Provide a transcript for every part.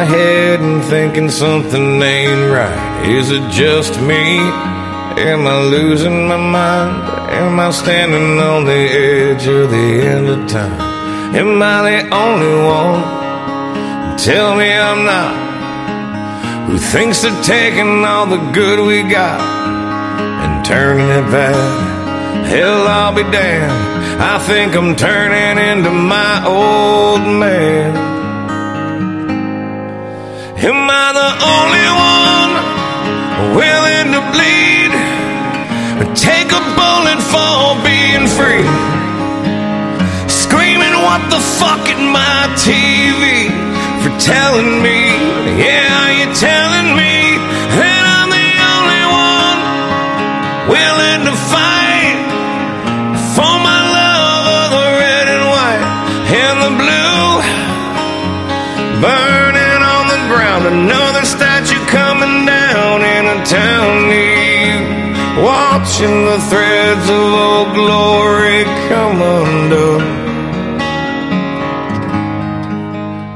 my head and thinking something ain't right. Is it just me? Am I losing my mind? Am I standing on the edge of the end of time? Am I the only one? Tell me I'm not. Who thinks of taking all the good we got and turning it back? Hell, I'll be damned. I think I'm turning into my old man. Only one willing to bleed? Take a bullet for being free? Screaming, what the fuck at my TV for telling me, Watching the threads of old glory come undone.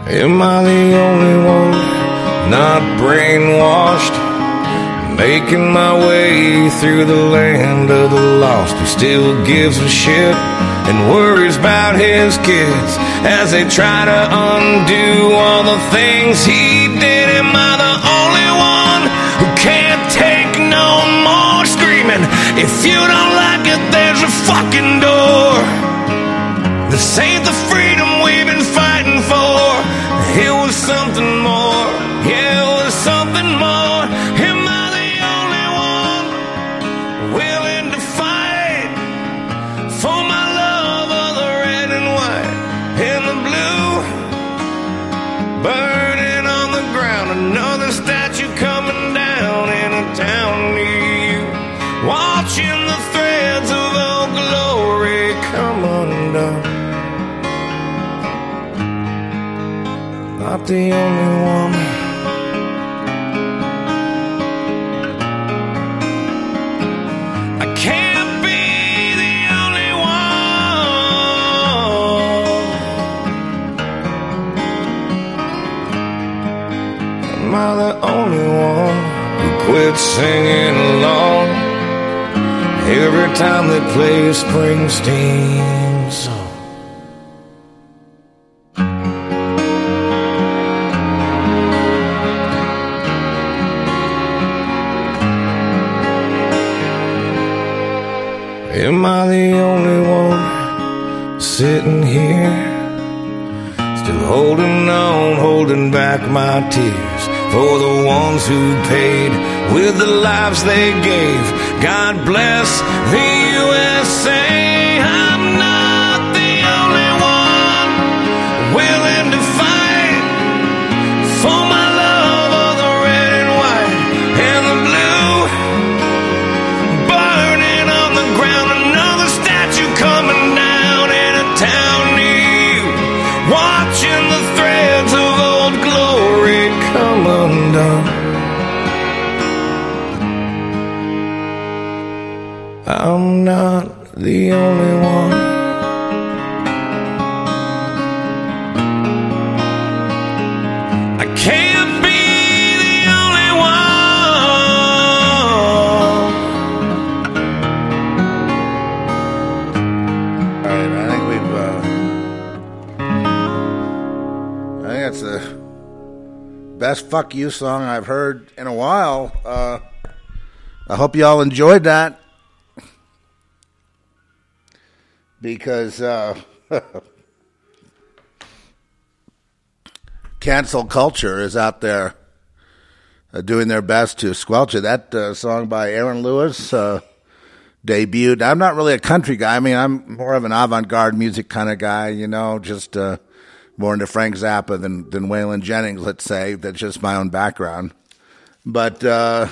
Am I the only one not brainwashed? Making my way through the land of the lost who still gives a shit and worries about his kids as they try to undo all the things he If you don't like it, there's a fucking door. This ain't the freedom The only one. I can't be the only one. Am I the only one who quit singing along every time they play Springsteen lives they gave. God bless "fuck you" song I've heard in a while. Uh, I hope you all enjoyed that because uh, cancel culture is out there uh, doing their best to squelch it. That uh, song by Aaron Lewis uh, debuted. I'm not really a country guy. I mean, I'm more of an avant-garde music kind of guy. You know, just uh, more into Frank Zappa than than Waylon Jennings. Let's say that's just my own background. But uh,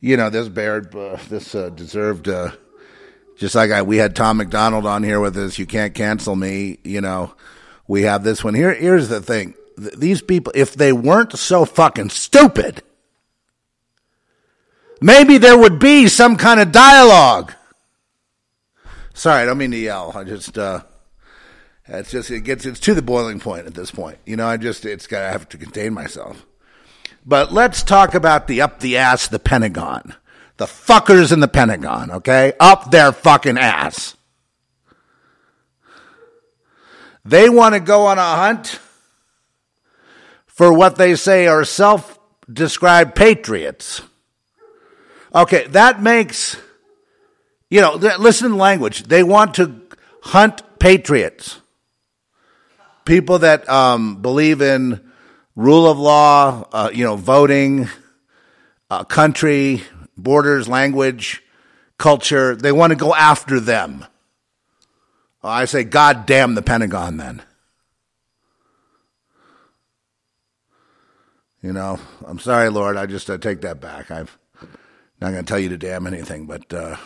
you know, this Baird, uh, this uh, deserved. Uh, just like I, we had Tom MacDonald on here with us, you can't cancel me. You know, we have this one here. Here's the thing: Th- these people, if they weren't so fucking stupid, maybe there would be some kind of dialogue, Sorry, I don't mean to yell. I just, uh, it's just, it gets, it's to the boiling point at this point. You know, I just, it's got, I have to contain myself. But let's talk about the up the ass, the Pentagon. The fuckers in the Pentagon, okay? Up their fucking ass. They want to go on a hunt for what they say are self described patriots. Okay, that makes, you know, listen to language. They want to hunt patriots. People that um, believe in rule of law, uh, you know, voting, uh, country, borders, language, culture. They want to go after them. I say, God damn the Pentagon then. You know, I'm sorry, Lord. I just uh, take that back. I'm not going to tell you to damn anything, but uh,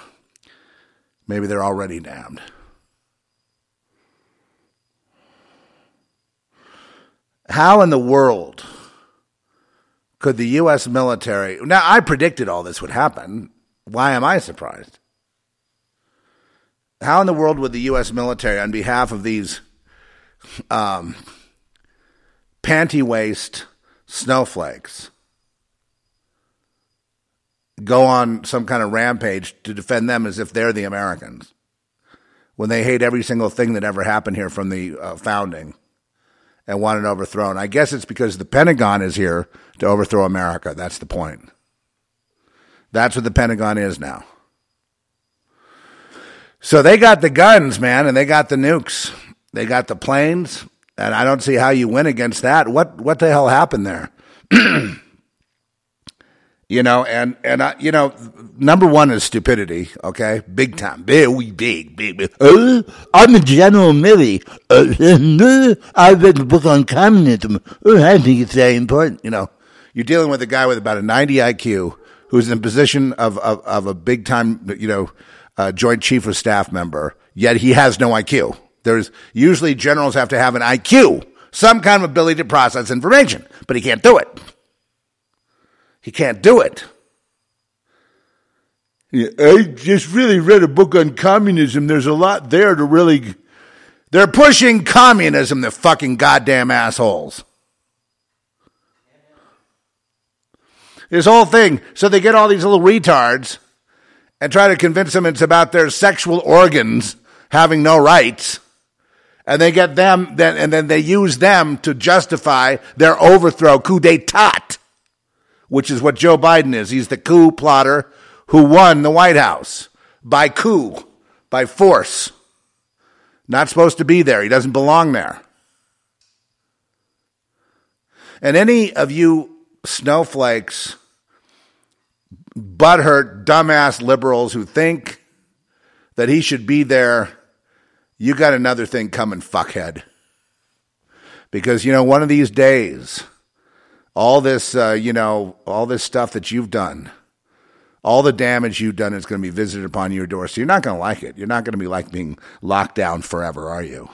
maybe they're already damned. How in the world could the U.S. military? Now, I predicted all this would happen. Why am I surprised? How in the world would the U.S. military, on behalf of these um, panty waist snowflakes, go on some kind of rampage to defend them as if they're the Americans when they hate every single thing that ever happened here from the uh, founding and want it overthrown? I guess it's because the Pentagon is here to overthrow America. That's the point. That's what the Pentagon is now. So they got the guns, man, and they got the nukes. They got the planes, and I don't see how you win against that. What what the hell happened there? you know, and and I, you know, number one is stupidity. Okay, big time, big, big, big. big. Uh, I'm a General Milley. Uh, I read the book on communism. Uh, I think it's very important. You know, you're dealing with a guy with about a 90 IQ who's in a position of of, of a big time, you know uh, Joint Chief of Staff member, yet he has no IQ. There's usually generals have to have an IQ, some kind of ability to process information, but he can't do it. He can't do it. I just really read a book on communism. There's a lot there to really. They're pushing communism, the fucking goddamn assholes. This whole thing. So they get all these little retards and try to convince them it's about their sexual organs having no rights. And they get them, then, and then they use them to justify their overthrow, coup d'etat, which is what Joe Biden is. He's the coup plotter who won the White House by coup, by force. Not supposed to be there. He doesn't belong there. And any of you snowflakes butthurt, dumbass liberals who think that he should be there, you got another thing coming, fuckhead. Because, you know, one of these days, all this, uh, you know, all this stuff that you've done, all the damage you've done is going to be visited upon your door. So you're not going to like it. You're not going to be like being locked down forever, are you?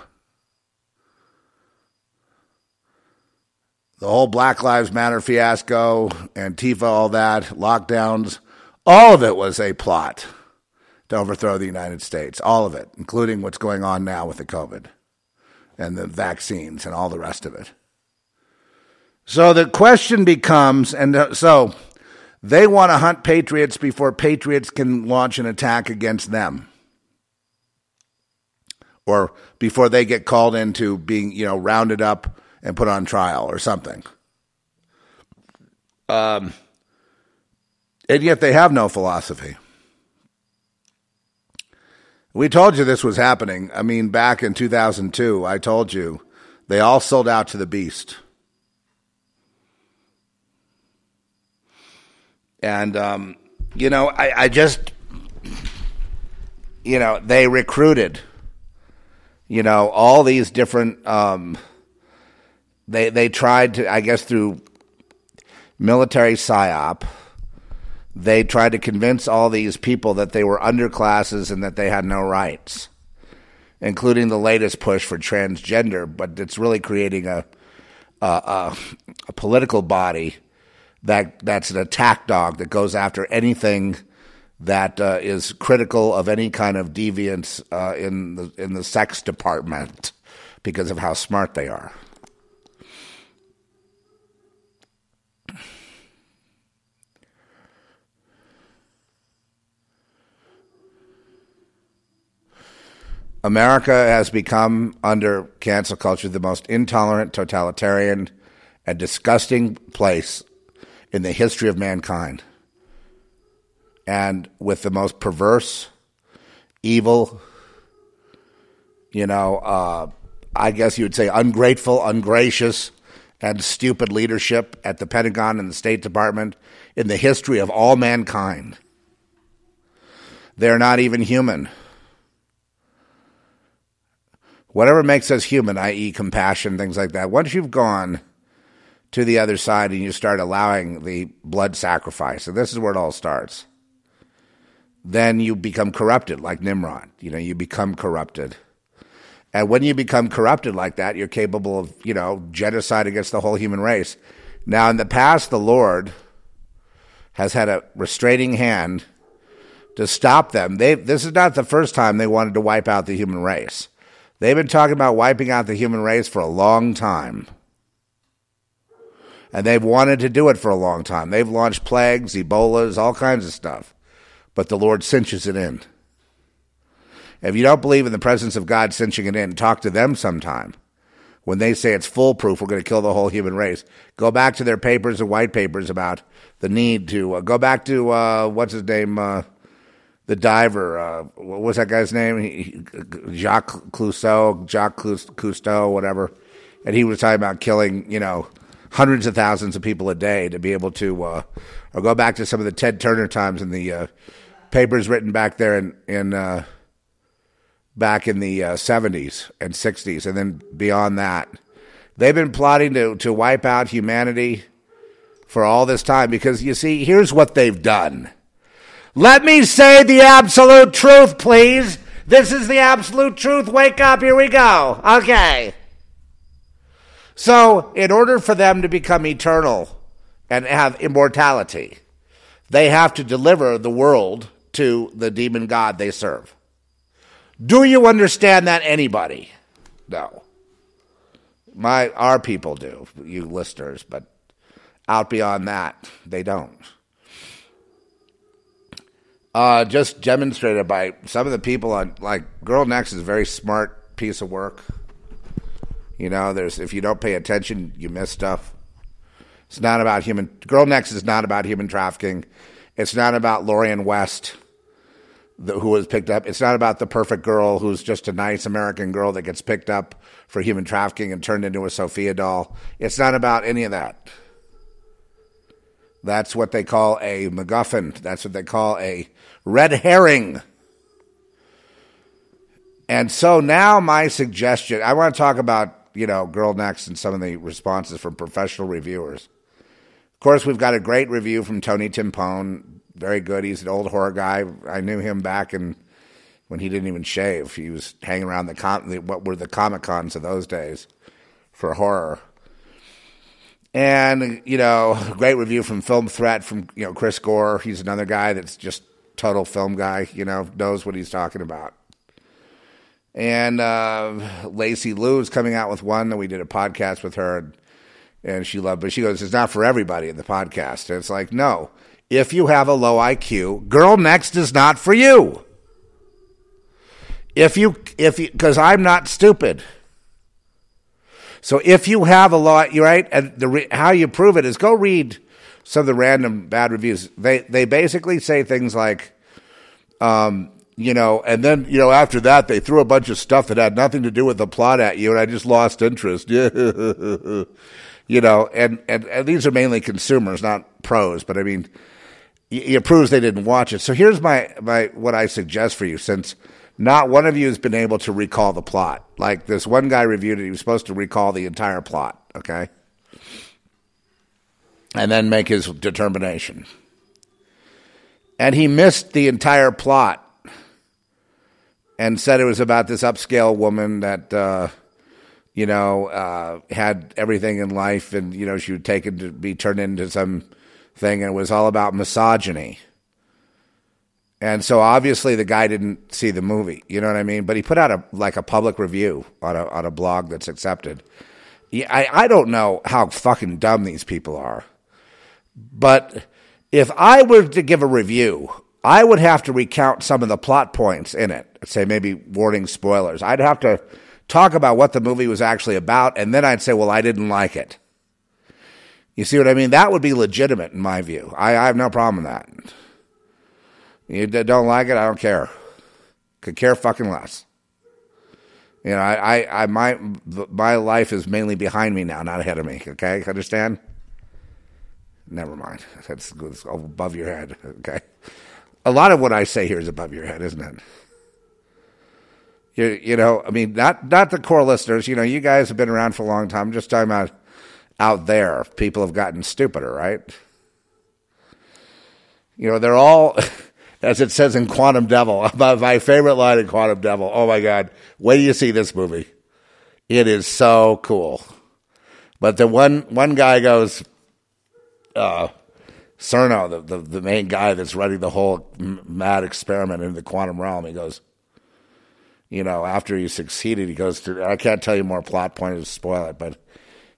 the whole Black Lives Matter fiasco, Antifa, all that, lockdowns, all of it was a plot to overthrow the United States. All of it, including what's going on now with the COVID and the vaccines and all the rest of it. So the question becomes, and uh, so they want to hunt patriots before patriots can launch an attack against them. Or before they get called into being, you know, rounded up and put on trial or something. Um, and yet they have no philosophy. We told you this was happening. I mean, back in 2002, I told you they all sold out to the beast. And, um, you know, I, I just, you know, they recruited, you know, all these different, um, they they tried to, I guess, through military psyop. They tried to convince all these people that they were underclasses and that they had no rights, including the latest push for transgender. But it's really creating a a, a, a political body that that's an attack dog that goes after anything that uh, is critical of any kind of deviance uh, in the in the sex department because of how smart they are. America has become, under cancel culture, the most intolerant, totalitarian, and disgusting place in the history of mankind. And with the most perverse, evil, you know, uh, I guess you would say ungrateful, ungracious, and stupid leadership at the Pentagon and the State Department in the history of all mankind. They're not even human. Whatever makes us human, i.e., compassion, things like that, once you've gone to the other side and you start allowing the blood sacrifice, and this is where it all starts, then you become corrupted like Nimrod. You know, you become corrupted. And when you become corrupted like that, you're capable of, you know, genocide against the whole human race. Now, in the past, the Lord has had a restraining hand to stop them. They, this is not the first time they wanted to wipe out the human race. They've been talking about wiping out the human race for a long time. And they've wanted to do it for a long time. They've launched plagues, Ebolas, all kinds of stuff. But the Lord cinches it in. If you don't believe in the presence of God cinching it in, talk to them sometime. When they say it's foolproof, we're going to kill the whole human race. Go back to their papers and white papers about the need to uh, go back to uh, what's his name, uh, the diver. Uh, what was that guy's name? He, Jacques Clouseau, Jacques Cousteau, whatever. And he was talking about killing, you know, hundreds of thousands of people a day to be able to, uh, or go back to some of the Ted Turner times in the uh, papers written back there in, in uh, back in the uh, 70s and 60s, and then beyond that. They've been plotting to, to wipe out humanity for all this time because you see, here's what they've done let me say the absolute truth, please. This is the absolute truth. Wake up. Here we go. Okay. So, in order for them to become eternal and have immortality, they have to deliver the world to the demon god they serve. Do you understand that, anybody? No. My our people do, you listeners, but out beyond that, they don't uh, just demonstrated by some of the people on like Girl Next is a very smart piece of work. You know, there's if you don't pay attention, you miss stuff. It's not about human. Girl Next is not about human trafficking. It's not about Lorian West, the, who was picked up. It's not about the perfect girl who's just a nice American girl that gets picked up for human trafficking and turned into a Sophia doll. It's not about any of that. That's what they call a MacGuffin. That's what they call a red herring. And so now my suggestion, I want to talk about, you know, Girl Next and some of the responses from professional reviewers. Of course, we've got a great review from Tony Timpone. Very good. He's an old horror guy. I knew him back in when he didn't even shave. He was hanging around the, con- what were the Comic Cons of those days for horror. And, you know, great review from Film Threat from, you know, Chris Gore. He's another guy that's just total film guy, you know, knows what he's talking about. And uh, Lacey Lou is coming out with one that we did a podcast with her, and, and she loved. But she goes, "It's not for everybody in the podcast." And it's like, no, if you have a low IQ, Girl Next is not for you. If you, if you, because I'm not stupid. So if you have a low, you're right, and the how you prove it is go read some of the random bad reviews. They they basically say things like, um, you know, and then you know after that they threw a bunch of stuff that had nothing to do with the plot at you, and I just lost interest. you know, and, and and these are mainly consumers, not pros, but I mean, it proves they didn't watch it. So here's my my what I suggest for you, since not one of you has been able to recall the plot. Like this one guy reviewed it, he was supposed to recall the entire plot. Okay and then make his determination. And he missed the entire plot and said it was about this upscale woman that, uh, you know, uh, had everything in life and, you know, she was taken to be turned into some thing and it was all about misogyny. And so obviously the guy didn't see the movie, you know what I mean? But he put out a like a public review on a on a blog that's accepted. Yeah, I, I don't know how fucking dumb these people are. But if I were to give a review, I would have to recount some of the plot points in it. Say maybe warning spoilers. I'd have to talk about what the movie was actually about, and then I'd say, well, I didn't like it. You see what I mean? That would be legitimate in my view. I, I have no problem with that. You don't like it, I don't care. Could care fucking less. You know, I, I, I, my, my life is mainly behind me now, not ahead of me. Okay, understand? Never mind. That's, above your head. Okay, a lot of what I say here is above your head, isn't it? You, you know, I mean, not not the core listeners. You know, you guys have been around for a long time. I'm just talking about out there. People have gotten stupider, right? You know, they're all. as it says in Quantum Devil. My favorite line in Quantum Devil. Oh my God. Wait till you see this movie. It is so cool. But the one, one guy goes, uh, Cerno, the, the, the main guy that's running the whole mad experiment in the quantum realm, he goes, you know, after he succeeded, he goes to, I can't tell you more plot points to spoil it, but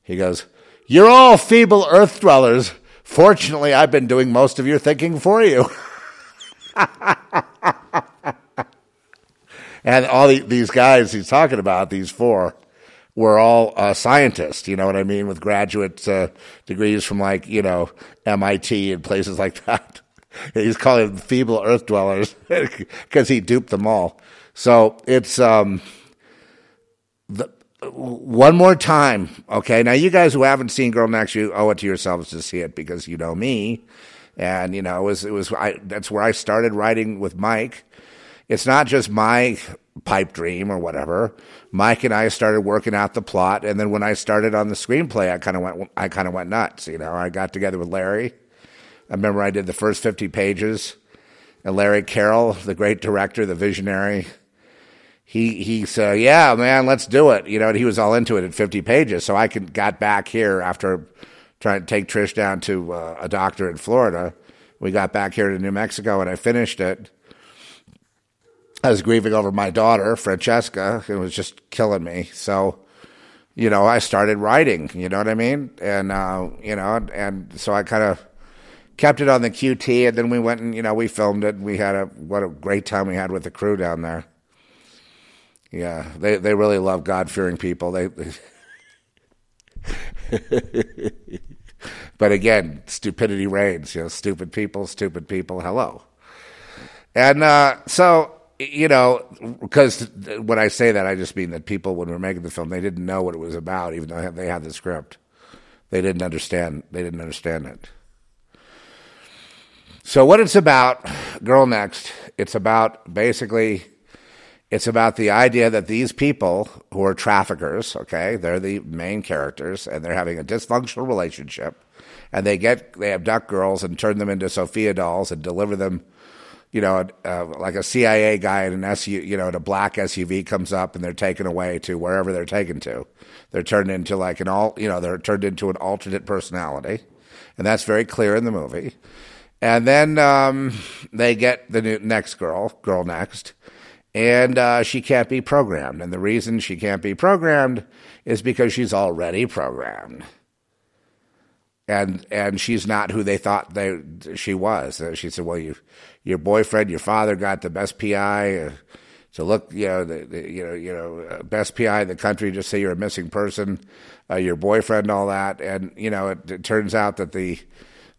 he goes, You're all feeble earth dwellers. Fortunately, I've been doing most of your thinking for you. and all the, these guys he's talking about, these four, were all uh, scientists, you know what I mean, with graduate uh, degrees from like, you know, MIT and places like that. He's calling them feeble earth dwellers because he duped them all. So it's um, the, one more time, okay? Now, you guys who haven't seen Girl Next, you owe it to yourselves to see it because you know me and you know it was it was I, that's where I started writing with Mike. It's not just my pipe dream or whatever. Mike and I started working out the plot, and then when I started on the screenplay, I kind of went I kind of went nuts. You know, I got together with Larry. I remember I did the first fifty pages, and Larry Carrell, the great director, the visionary, he he said, "Yeah, man, let's do it." You know, and he was all into it at fifty pages. So I could, got back here after trying to take Trish down to uh, a doctor in Florida. We got back here to New Mexico and I finished it. I was grieving over my daughter, Francesca. It was just killing me. So, you know, I started writing, you know what I mean? And, uh, you know, and so I kind of kept it on the QT and then we went and, you know, we filmed it. And we had a, what a great time we had with the crew down there. Yeah, they, they really love God fearing people. They, they but again, stupidity reigns. You know, stupid people, stupid people. Hello. And uh, so, you know, because when I say that, I just mean that people, when we were making the film, they didn't know what it was about, even though they had the script. They didn't understand. They didn't understand it. So, what it's about, Girl Next, it's about basically it's about the idea that these people who are traffickers, okay, they're the main characters, and they're having a dysfunctional relationship, and they get they abduct girls and turn them into Sophia dolls and deliver them, you know, uh, like a CIA guy in an SU, you know, in a black SUV comes up and they're taken away to wherever they're taken to. They're turned into like an all, you know, they're turned into an alternate personality, and that's very clear in the movie. And then um, they get the new, next girl, girl next and uh, she can't be programmed. And the reason she can't be programmed is because she's already programmed. And and she's not who they thought they she was. Uh, she said, "Well, you, your boyfriend, your father got the best PI uh, to look, you know, the, the, you know, you know, uh, best PI in the country. Just say you're a missing person, uh, your boyfriend, all that. And you know, it, it turns out that the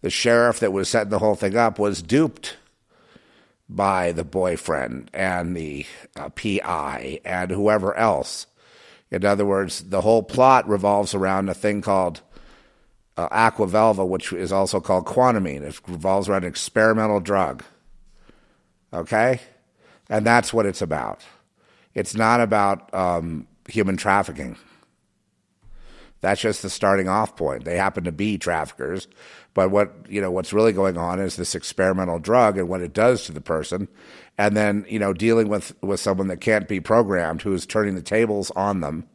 the sheriff that was setting the whole thing up was duped by the boyfriend and the uh, PI and whoever else. In other words, the whole plot revolves around a thing called uh, Aquavelva, which is also called quantamine. It revolves around an experimental drug. Okay? And that's what it's about. It's not about um, human trafficking. That's just the starting off point. They happen to be traffickers, but what you know, what's really going on is this experimental drug and what it does to the person, and then you know, dealing with with someone that can't be programmed, who is turning the tables on them,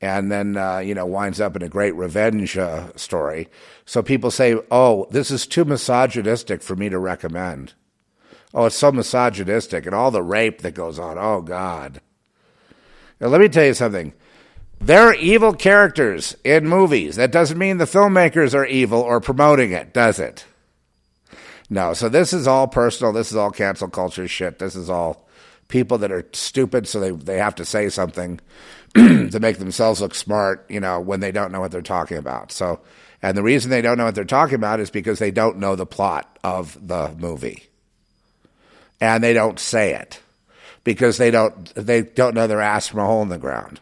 and then uh, you know winds up in a great revenge uh, story. So people say, "Oh, this is too misogynistic for me to recommend." Oh, it's so misogynistic and all the rape that goes on. Oh, God. Now, let me tell you something. There are evil characters in movies. That doesn't mean the filmmakers are evil or promoting it, does it? No. So this is all personal. This is all cancel culture shit. This is all people that are stupid, so they, they have to say something to make themselves look smart, you know, when they don't know what they're talking about. So, and the reason they don't know what they're talking about is because they don't know the plot of the movie. And they don't say it because they don't they don't know their ass from a hole in the ground.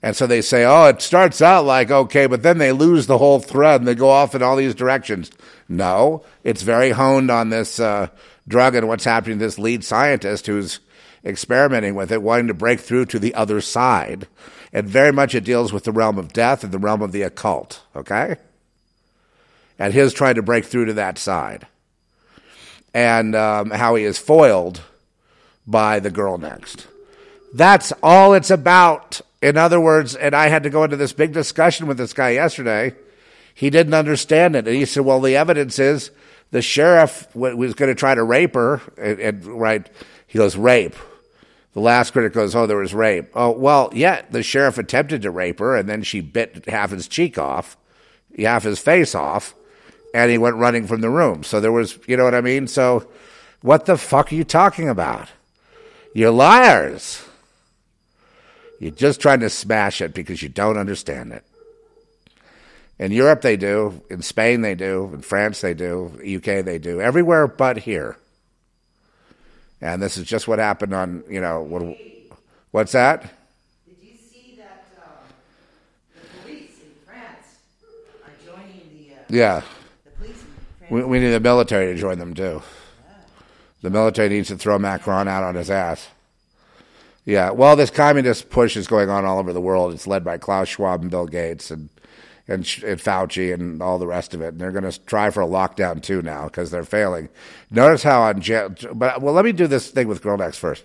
And so they say, oh, it starts out like okay, but then they lose the whole thread and they go off in all these directions. No, it's very honed on this uh, drug and what's happening to this lead scientist who's experimenting with it, wanting to break through to the other side. And very much it deals with the realm of death and the realm of the occult, okay? And his trying to break through to that side. And um, how he is foiled by the girl next. That's all it's about. In other words, and I had to go into this big discussion with this guy yesterday. He didn't understand it. And he said, well, the evidence is the sheriff was going to try to rape her. And, and, right, he goes, rape. The last critic goes, oh, there was rape. Oh, well, yeah, the sheriff attempted to rape her, and then she bit half his cheek off, half his face off, and he went running from the room. So there was, you know what I mean? So what the fuck are you talking about? You're liars. You're just trying to smash it because you don't understand it. In Europe, they do. In Spain, they do. In France, they do. UK, they do. Everywhere but here. And this is just what happened on, you know, what, what's that? Did you see that uh, the police in France are joining the, uh, Yeah. the police? We, we need the military to join them too. The military needs to throw Macron out on his ass. Yeah, well, this communist push is going on all over the world. It's led by Klaus Schwab and Bill Gates and and, and Fauci and all the rest of it. And they're going to try for a lockdown too now because they're failing. Notice how on but well, let me do this thing with Girl Next first.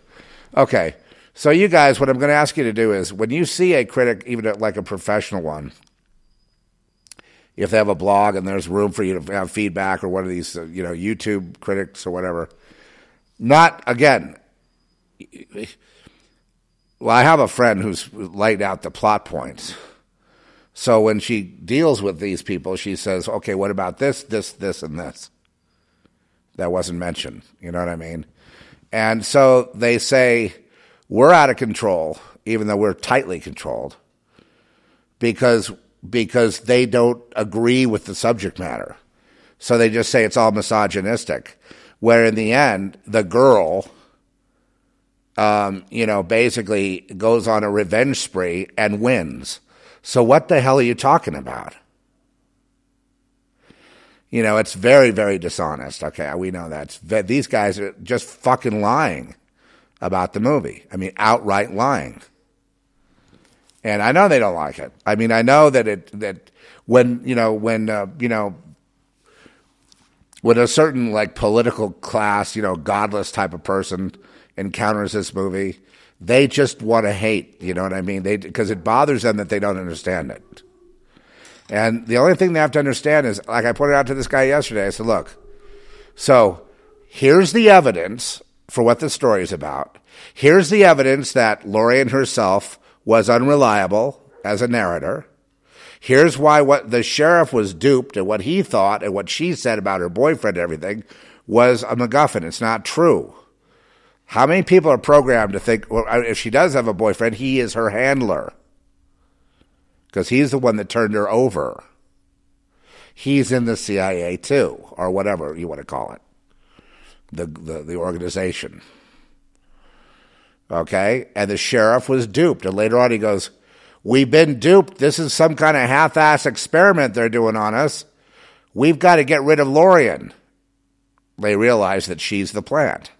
Okay, so you guys, what I'm going to ask you to do is when you see a critic, even like a professional one, if they have a blog and there's room for you to have feedback or one of these, you know, YouTube critics or whatever. Not again. Well, I have a friend who's laid out the plot points. So when she deals with these people, she says, "Okay, what about this, this, this, and this?" That wasn't mentioned. You know what I mean? And so they say we're out of control, even though we're tightly controlled, because because they don't agree with the subject matter. So they just say it's all misogynistic. Where in the end, the girl, um, you know, basically goes on a revenge spree and wins. So what the hell are you talking about? You know, it's very, very dishonest. Okay, we know that. These guys are just fucking lying about the movie. I mean, outright lying. And I know they don't like it. I mean, I know that it that when you know when uh, you know when a certain like political class, you know, godless type of person encounters this movie, they just want to hate. You know what I mean? They because it bothers them that they don't understand it. And the only thing they have to understand is, like I pointed out to this guy yesterday, I said, look, so here's the evidence for what the story is about. Here's the evidence that Lorien herself was unreliable as a narrator. Here's why what the sheriff was duped and what he thought and what she said about her boyfriend and everything was a MacGuffin. It's not true. How many people are programmed to think, well, if she does have a boyfriend, he is her handler? Because he's the one that turned her over. He's in the CIA too, or whatever you want to call it, the, the, the organization. Okay? And the sheriff was duped. And later on, he goes, We've been duped. This is some kind of half ass experiment they're doing on us. We've got to get rid of Lorian. They realize that she's the plant.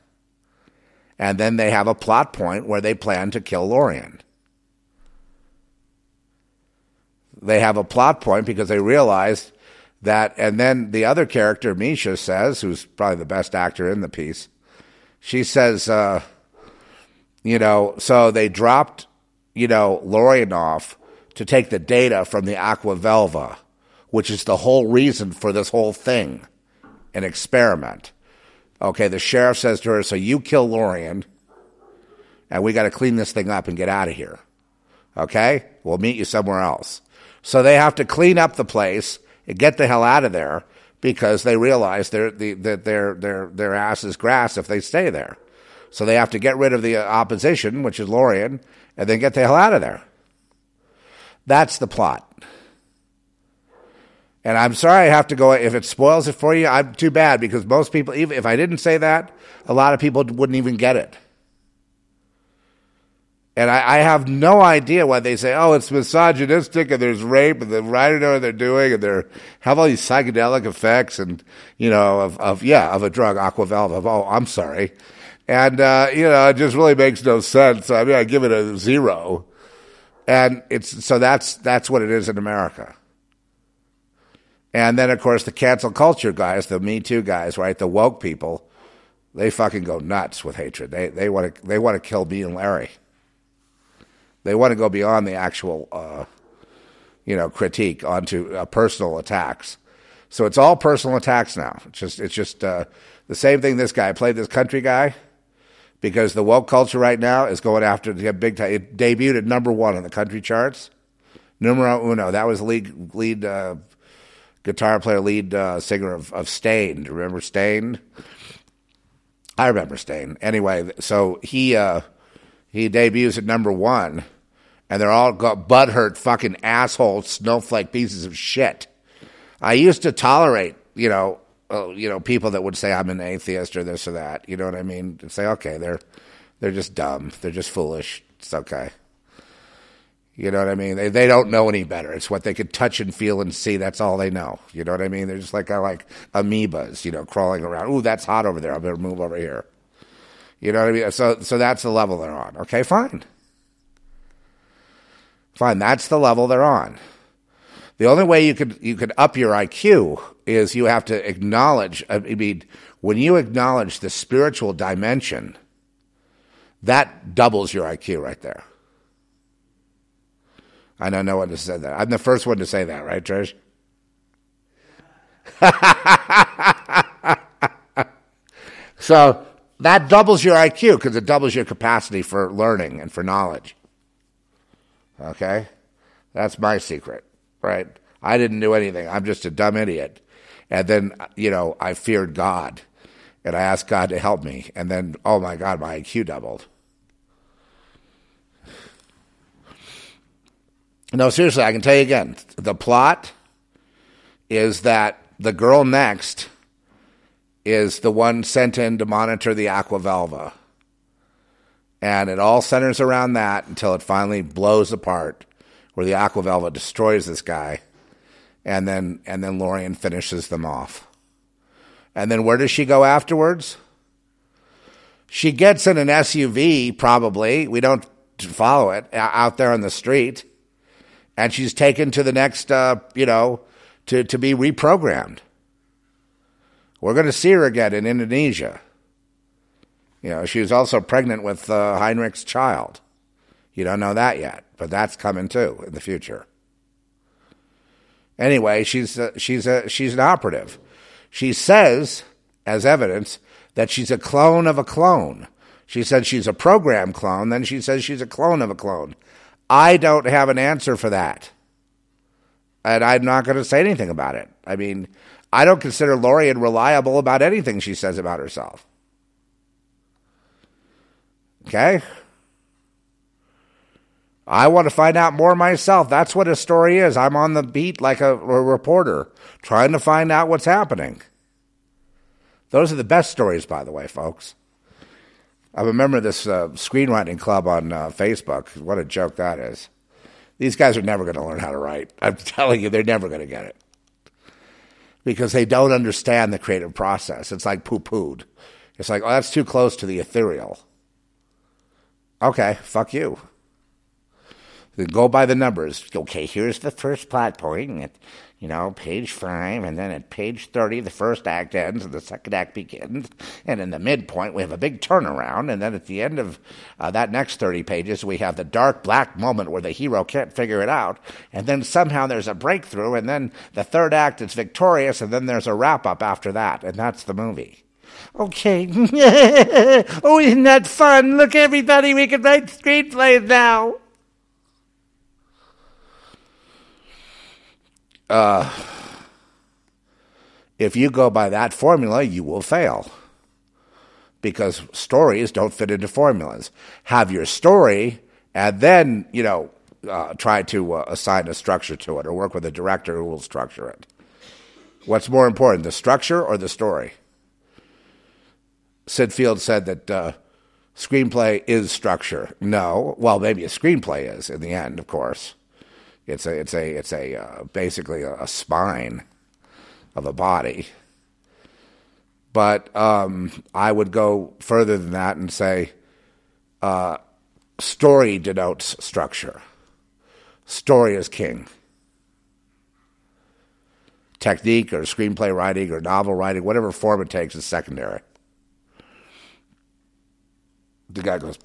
And then they have a plot point where they plan to kill Lorien. They have a plot point because they realize that, and then the other character, Misha, says, who's probably the best actor in the piece, she says, uh, you know, so they dropped, you know, Lorien off to take the data from the Aqua Velva, which is the whole reason for this whole thing, an experiment. Okay, the sheriff says to her, So you kill Lorian, and we got to clean this thing up and get out of here. Okay? We'll meet you somewhere else. So they have to clean up the place and get the hell out of there because they realize they're, the, that their, their, their ass is grass if they stay there. So they have to get rid of the opposition, which is Lorian, and then get the hell out of there. That's the plot. And I'm sorry I have to go. If it spoils it for you, I'm too bad because most people, even if I didn't say that, a lot of people wouldn't even get it. And I, I have no idea why they say, oh, it's misogynistic and there's rape and the writer know what they're doing and they have all these psychedelic effects and, you know, of, of yeah, of a drug, Aquavelva. Oh, I'm sorry. And, uh, you know, it just really makes no sense. I mean, I give it a zero. And it's, so that's, that's what it is in America. And then, of course, the cancel culture guys, the Me Too guys, right? The woke people, they fucking go nuts with hatred. They, they want to, they want to kill me and Larry. They want to go beyond the actual, uh, you know, critique onto uh, personal attacks. So it's all personal attacks now. It's just, it's just uh, the same thing. This guy played this country guy because the woke culture right now is going after the big time. It debuted at number one on the country charts, numero uno. That was lead lead uh, guitar player, lead uh, singer of, of Staind. Remember Staind? I remember Staind. Anyway, so he uh, he debuts at number one, and they're all got butthurt fucking asshole snowflake pieces of shit. I used to tolerate, you know, uh, you know, people that would say I'm an atheist or this or that. You know what I mean? And say, okay, they're they're just dumb. They're just foolish. It's okay. You know what I mean? They they don't know any better. It's what they could touch and feel and see. That's all they know. You know what I mean? They're just like I like amoebas, you know, crawling around. Ooh, that's hot over there. I better move over here. You know what I mean? So so that's the level they're on. Okay, fine. Fine, that's the level they're on. The only way you could you could up your IQ is you have to acknowledge. I mean, when you acknowledge the spiritual dimension, that doubles your IQ right there. I don't know when to say that. I'm the first one to say that, right, Trish? so that doubles your IQ because it doubles your capacity for learning and for knowledge. Okay? That's my secret, right? I didn't do anything. I'm just a dumb idiot. And then, you know, I feared God and I asked God to help me. And then, oh my God, my IQ doubled. No, seriously, I can tell you again. The plot is that the girl next is the one sent in to monitor the Aquavelva. And it all centers around that until it finally blows apart, where the Aquavelva destroys this guy and then and then Lorian finishes them off. And then where does she go afterwards? She gets in an SUV, probably. We don't follow it out there on the street, and she's taken to the next, uh, you know, to to be reprogrammed. We're going to see her again in Indonesia. You know, she was also pregnant with uh, Heinrich's child. You don't know that yet, but that's coming too in the future. Anyway, she's a, she's a, she's an operative. She says, as evidence, that she's a clone of a clone. She said she's a program clone, then she says she's a clone of a clone. I don't have an answer for that. And I'm not going to say anything about it. I mean, I don't consider Lorian reliable about anything she says about herself. Okay? I want to find out more myself. That's what a story is. I'm on the beat like a, a reporter, trying to find out what's happening. Those are the best stories, by the way, folks. I remember this uh, screenwriting club on uh, Facebook. What a joke that is. These guys are never going to learn how to write. I'm telling you, they're never going to get it. Because they don't understand the creative process. It's like poo pooed. It's like, oh, that's too close to the ethereal. Okay, fuck you Then go by the numbers. Okay, here's the first plot point you know, page five, and then at page 30, the first act ends and the second act begins. And in the midpoint, we have a big turnaround. And then at the end of uh, that next 30 pages, we have the dark black moment where the hero can't figure it out. And then somehow there's a breakthrough. And then the third act is victorious. And then there's a wrap up after that. And that's the movie. Okay. oh, isn't that fun? Look, everybody, we can write screenplays now. If you go by that formula, you will fail because stories don't fit into formulas. Have your story and then, you know, uh, try to uh, assign a structure to it or work with a director who will structure it. What's more important, the structure or the story? Syd Field said that uh, screenplay is structure. No, well, maybe a screenplay is in the end, of course. It's a, it's a, it's a uh, basically a, a spine of a body. But um, I would go further than that and say uh, story denotes structure. Story is king. Technique or screenplay writing or novel writing, whatever form it takes, is secondary. The guy goes,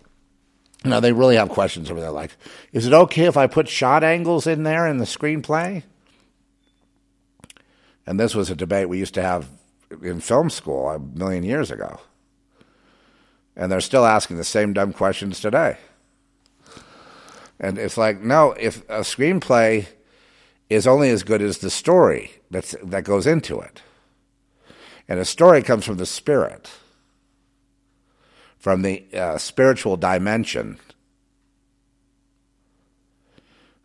now they really have questions over there like, is it okay if I put shot angles in there in the screenplay? And this was a debate we used to have in film school a million years ago. And they're still asking the same dumb questions today. And it's like, no, if a screenplay is only as good as the story that's, that goes into it. And a story comes from the spirit, from the uh, spiritual dimension.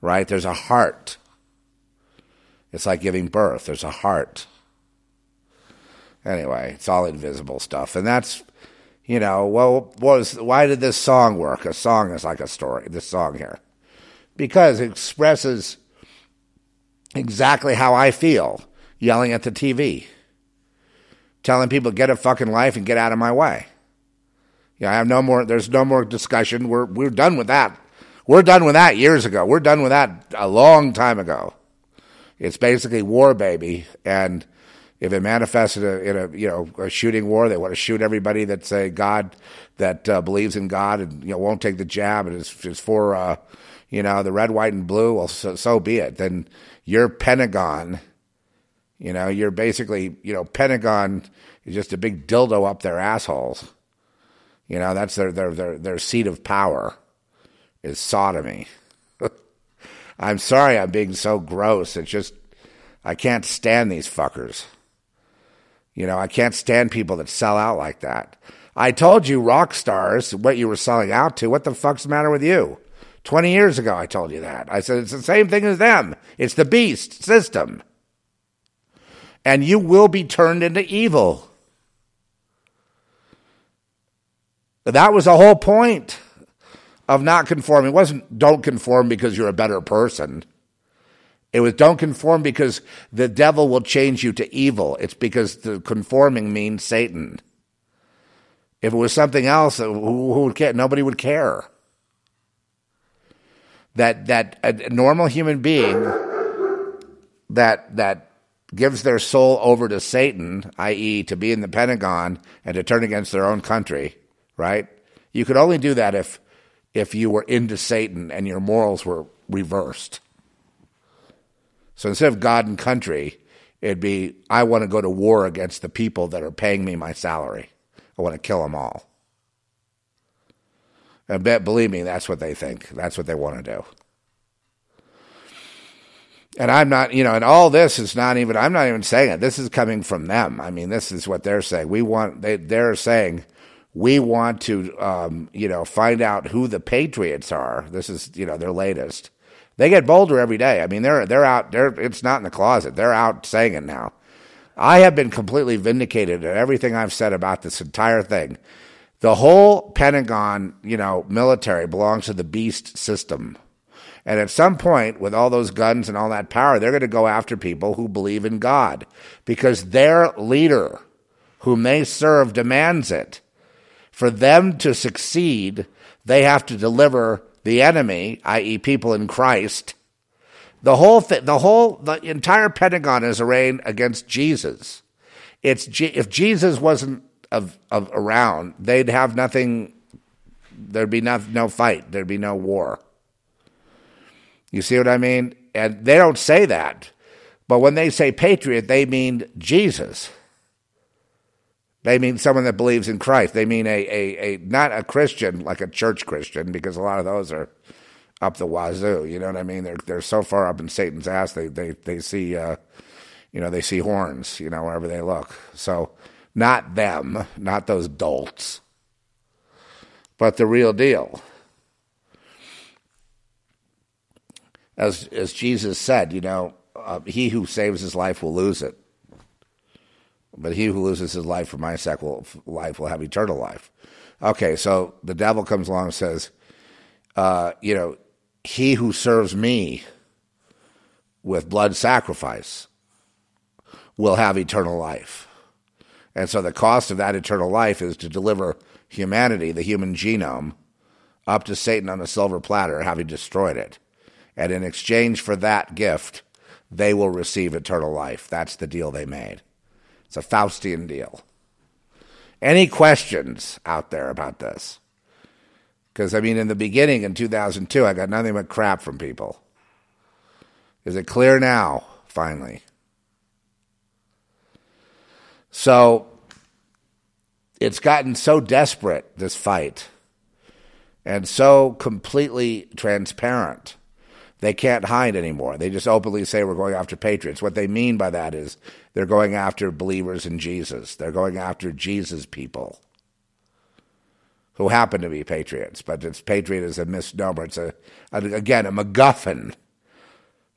Right? There's a heart. It's like giving birth, there's a heart. Anyway, it's all invisible stuff. And that's, you know, well, was why did this song work? A song is like a story, this song here. Because it expresses exactly how I feel yelling at the TV, telling people get a fucking life and get out of my way. Yeah, I have no more. There's no more discussion. We're we're done with that. We're done with that years ago. We're done with that a long time ago. It's basically war, baby, and if it manifests in a, you know a shooting war, they want to shoot everybody that's a God that uh, believes in God and you know won't take the jab and is, is for uh, you know the red, white, and blue. Well, so, so be it. Then you're Pentagon. You know, you're basically you know Pentagon is just a big dildo up their assholes. You know, that's their their their their seat of power is sodomy. I'm sorry I'm being so gross. It's just I can't stand these fuckers. You know, I can't stand people that sell out like that. I told you, rock stars, what you were selling out to. What the fuck's the matter with you? 20 years ago, I told you that. I said it's the same thing as them. It's the beast system. And you will be turned into evil. That was the whole point of not conforming. It wasn't don't conform because you're a better person. It was don't conform because the devil will change you to evil. It's because the conforming means Satan. If it was something else, who, who would care? Nobody would care. That that a normal human being that that gives their soul over to Satan, i.e., to be in the Pentagon and to turn against their own country, right? You could only do that if if you were into Satan and your morals were reversed. So instead of God and country, it'd be I want to go to war against the people that are paying me my salary. I want to kill them all. And bet, believe me, that's what they think. That's what they want to do. And I'm not, you know, and all this is not even, I'm not even saying it. This is coming from them. I mean, this is what they're saying. We want, they, they're saying, we want to, um, you know, find out who the patriots are. This is, you know, their latest. They get bolder every day. I mean, they're they're out. They're it's not in the closet. They're out saying it now. I have been completely vindicated in everything I've said about this entire thing. The whole Pentagon, you know, military belongs to the beast system. And at some point, with all those guns and all that power, they're going to go after people who believe in God because their leader, whom they serve, demands it. For them to succeed, they have to deliver the enemy, i.e., people in Christ. The whole thing, the whole, the entire Pentagon is arrayed against Jesus. It's if Jesus wasn't of, of around, they'd have nothing. There'd be no, no fight. There'd be no war. You see what I mean? And they don't say that, but when they say patriot, they mean Jesus. They mean someone that believes in Christ. They mean a, a, a not a Christian like a church Christian because a lot of those are up the wazoo. You know what I mean? They're they're so far up in Satan's ass they they they see uh, you know they see horns you know wherever they look. So not them, not those dolts, but the real deal. As as Jesus said, you know, uh, he who saves his life will lose it. But he who loses his life for my sake will, life will have eternal life. Okay, so the devil comes along and says, uh, you know, he who serves me with blood sacrifice will have eternal life. And so the cost of that eternal life is to deliver humanity, the human genome, up to Satan on a silver platter, having destroyed it. And in exchange for that gift, they will receive eternal life. That's the deal they made. It's a Faustian deal. Any questions out there about this? Because, I mean, in the beginning in 2002, I got nothing but crap from people. Is it clear now, finally? So, it's gotten so desperate, this fight, and so completely transparent. They can't hide anymore. They just openly say we're going after patriots. What they mean by that is they're going after believers in Jesus. They're going after Jesus people who happen to be patriots, but it's patriot is a misnomer. It's a, again a MacGuffin.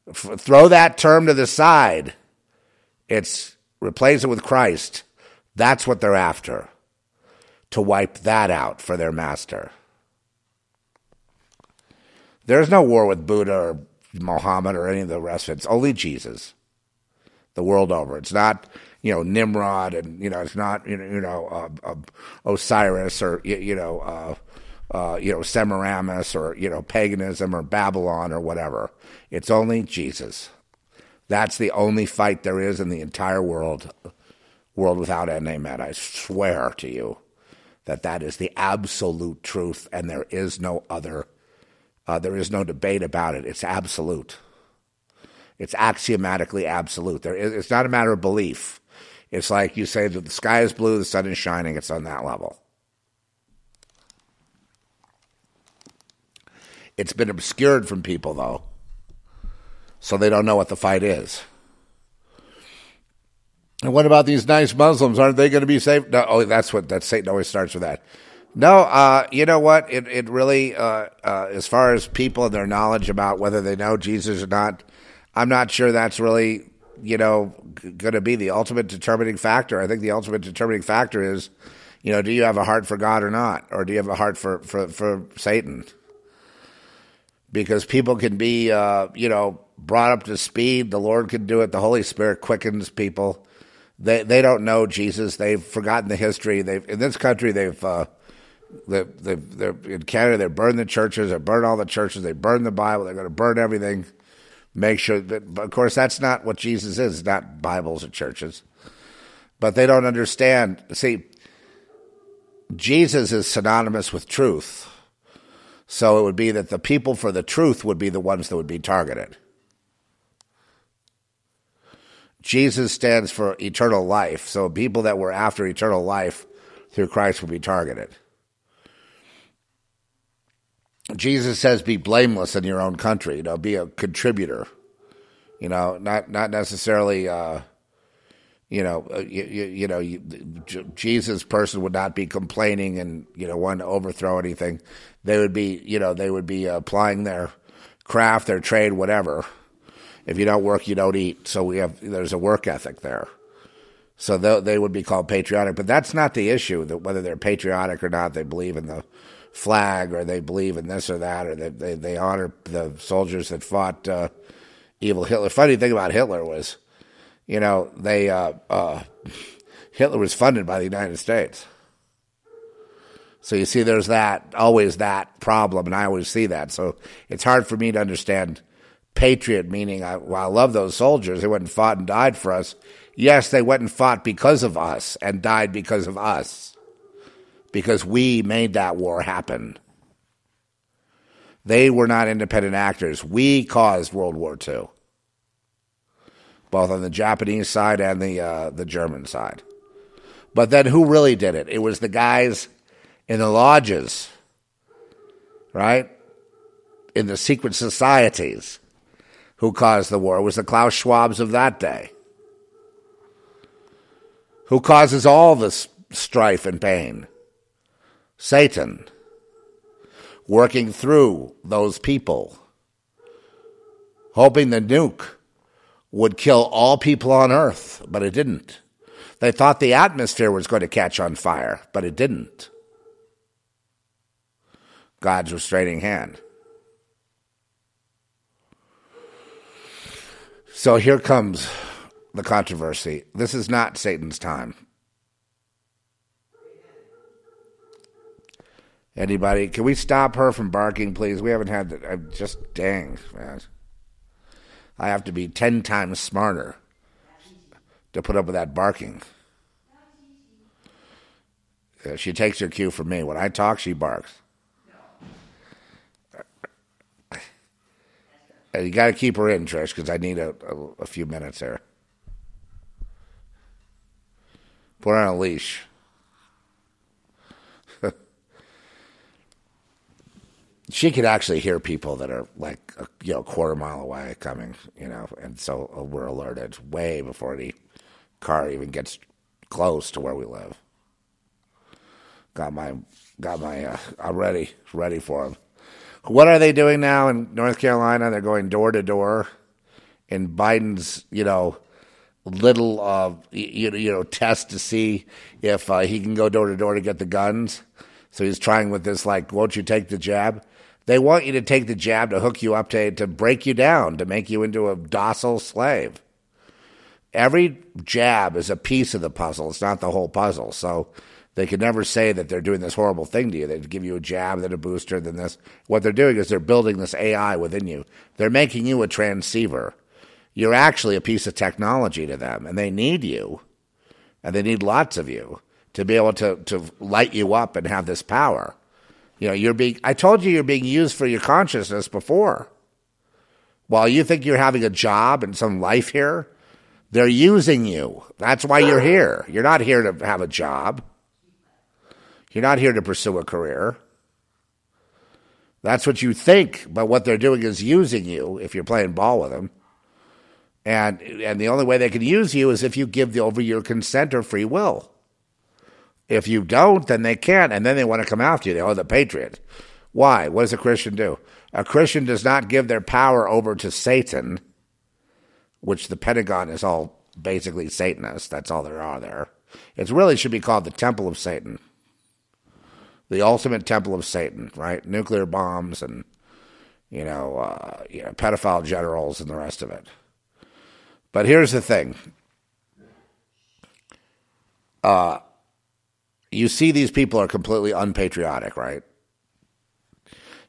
F- throw that term to the side. It's replace it with Christ. That's what they're after. To wipe that out for their master. There's no war with Buddha or Mohammed or any of the rest of it. It's only Jesus. The world over. It's not you know Nimrod and you know it's not you know, you know uh, uh, Osiris or you, you know uh, uh, you know Semiramis or you know paganism or Babylon or whatever. It's only Jesus. That's the only fight there is in the entire world, world without end. Amen. I swear to you that that is the absolute truth, and there is no other. Uh, there is no debate about it. It's absolute. It's axiomatically absolute. There it's not a matter of belief. It's like you say that the sky is blue, the sun is shining. It's on that level. It's been obscured from people, though, so they don't know what the fight is. And what about these nice Muslims? Aren't they going to be safe? No, oh, that's what that Satan always starts with that. No, uh, you know what? It it really, uh, uh, as far as people and their knowledge about whether they know Jesus or not, I'm not sure that's really you know, going to be the ultimate determining factor. I think the ultimate determining factor is, you know, do you have a heart for God or not, or do you have a heart for for, for Satan? Because people can be, uh, you know, brought up to speed. The Lord can do it. The Holy Spirit quickens people. They they don't know Jesus. They've forgotten the history. They've in this country they've. Uh, they, they, they're in Canada. They burn the churches. They burn all the churches. They burn the Bible. They're going to burn everything make sure that, of course, that's not what Jesus is, not Bibles or churches. But they don't understand. See, Jesus is synonymous with truth. So it would be that the people for the truth would be the ones that would be targeted. Jesus stands for eternal life. So people that were after eternal life through Christ would be targeted. Jesus says, "Be blameless in your own country. You know, be a contributor. You know, not not necessarily. Uh, you know, uh, you, you, you, know, you, Jesus person would not be complaining and you know wanting to overthrow anything. They would be, you know, they would be applying their craft, their trade, whatever. If you don't work, you don't eat. So we have there's a work ethic there. So they, they would be called patriotic, but that's not the issue. That whether they're patriotic or not, they believe in the flag or they believe in this or that or they they, they honor the soldiers that fought uh, evil Hitler. Funny thing about Hitler was, you know, they uh, uh, Hitler was funded by the United States. So you see, there's that always that problem, and I always see that. So it's hard for me to understand patriot meaning. I, well, I love those soldiers. They went and fought and died for us. Yes, they went and fought because of us and died because of us because we made that war happen. They were not independent actors. We caused World War II, both on the Japanese side and the uh, the German side. But then who really did it? It was the guys in the lodges, right? In the secret societies who caused the war. It was the Klaus Schwabs of that day. Who causes all this strife and pain? Satan. Working through those people, hoping the nuke would kill all people on earth, but it didn't. They thought the atmosphere was going to catch on fire, but it didn't. God's restraining hand. So here comes the controversy. This is not Satan's time. Anybody? Can we stop her from barking, please? We haven't had. The, I'm just dang, man. I have to be ten times smarter to put up with that barking. Uh, she takes her cue from me. When I talk, she barks. And you got to keep her in, Trish, because I need a, a, a few minutes there. Put her on a leash. She could actually hear people that are like a you know quarter mile away coming, you know, and so uh, we're alerted way before the car even gets close to where we live. Got my got my uh, I'm ready ready for them. What are they doing now in North Carolina? They're going door to door in Biden's you know little uh, you, you know test to see if uh, he can go door to door to get the guns. So he's trying with this like, won't you take the jab? They want you to take the jab to hook you up to to break you down, to make you into a docile slave. Every jab is a piece of the puzzle. It's not the whole puzzle. So they could never say that they're doing this horrible thing to you. They'd give you a jab, then a booster, then this. What they're doing is they're building this AI within you. They're making you a transceiver. You're actually a piece of technology to them, and they need you, and they need lots of you to be able to, to light you up and have this power. You know, you're being, I told you you're being used for your consciousness before. While you think you're having a job and some life here, they're using you. That's why you're here. You're not here to have a job. You're not here to pursue a career. That's what you think, but what they're doing is using you if you're playing ball with them. And and the only way they can use you is if you give the, over your consent or free will. If you don't, then they can't, and then they want to come after you. They are the patriot. Why? What does a Christian do? A Christian does not give their power over to Satan, which the Pentagon is all basically Satanists. That's all there are there. It really should be called the Temple of Satan. The ultimate temple of Satan, right? Nuclear bombs and, you know, uh, you know, pedophile generals and the rest of it. But here's the thing. Uh, you see these people are completely unpatriotic, right?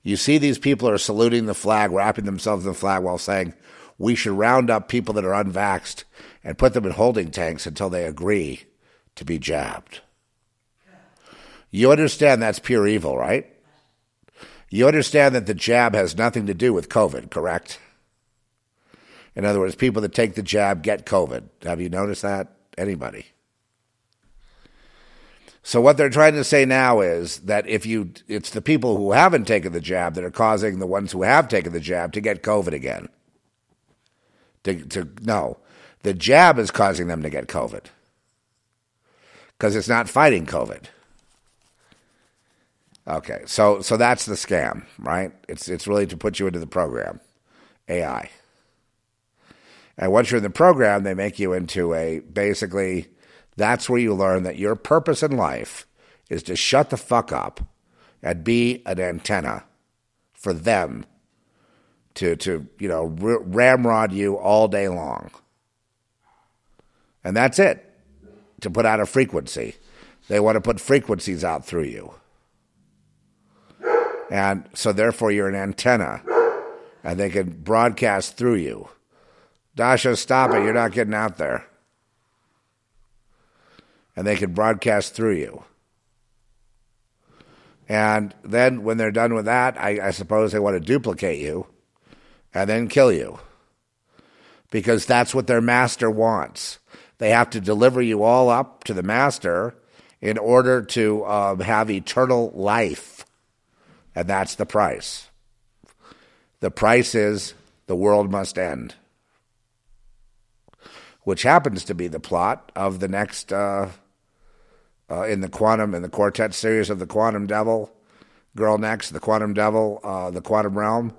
You see these people are saluting the flag, wrapping themselves in the flag while saying, we should round up people that are unvaxxed and put them in holding tanks until they agree to be jabbed. You understand that's pure evil, right? You understand that the jab has nothing to do with COVID, correct? In other words, people that take the jab get COVID. Have you noticed that? Anybody? So what they're trying to say now is that if you, it's the people who haven't taken the jab that are causing the ones who have taken the jab to get COVID again. To, to no, the jab is causing them to get COVID because it's not fighting COVID. Okay, so so that's the scam, right? It's it's really to put you into the program, AI. And once you're in the program, they make you into a basically that's where you learn that your purpose in life is to shut the fuck up and be an antenna for them to, to you know, ramrod you all day long. And that's it, to put out a frequency. They want to put frequencies out through you. And so, therefore, you're an antenna, and they can broadcast through you. Dasha, stop it. You're not getting out there and they can broadcast through you. And then when they're done with that, I, I, suppose they want to duplicate you and then kill you. Because that's what their master wants. They have to deliver you all up to the master in order to um, have eternal life. And that's the price. The price is the world must end, which happens to be the plot of the next uh, uh, in the quantum in the quartet series of the Quantum Devil, Girl Next, the Quantum Devil, uh, the Quantum Realm,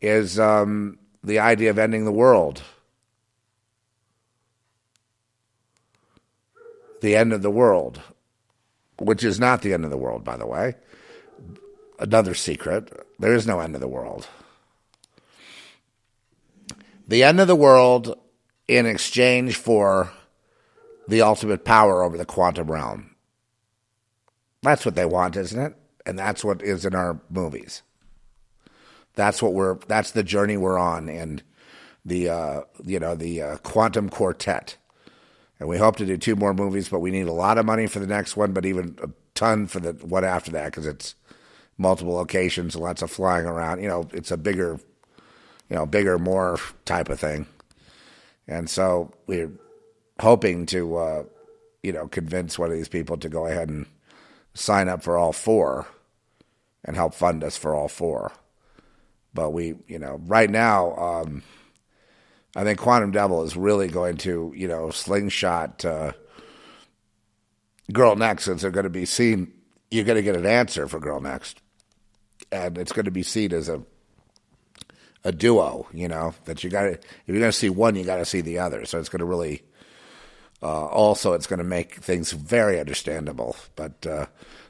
is um, the idea of ending the world. The end of the world, which is not the end of the world, by the way. Another secret there is no end of the world. The end of the world in exchange for the ultimate power over the quantum realm. That's what they want, isn't it? And that's what is in our movies. That's what we're. That's the journey we're on in the uh, you know the uh, quantum quartet. And we hope to do two more movies, but we need a lot of money for the next one, but even a ton for the one after that because it's multiple locations, lots of flying around. You know, it's a bigger, you know, bigger, more type of thing. And so we're hoping to, uh, you know, convince one of these people to go ahead and sign up for all four and help fund us for all four. But we, you know, right now, um, I think Quantum Devil is really going to, you know, slingshot uh, Girl Next since they're going to be seen. You're going to get an answer for Girl Next, and it's going to be seen as a a duo. You know that you got to if you're going to see one, you got to see the other. So it's going to really. Uh, also, it's going to make things very understandable. But uh,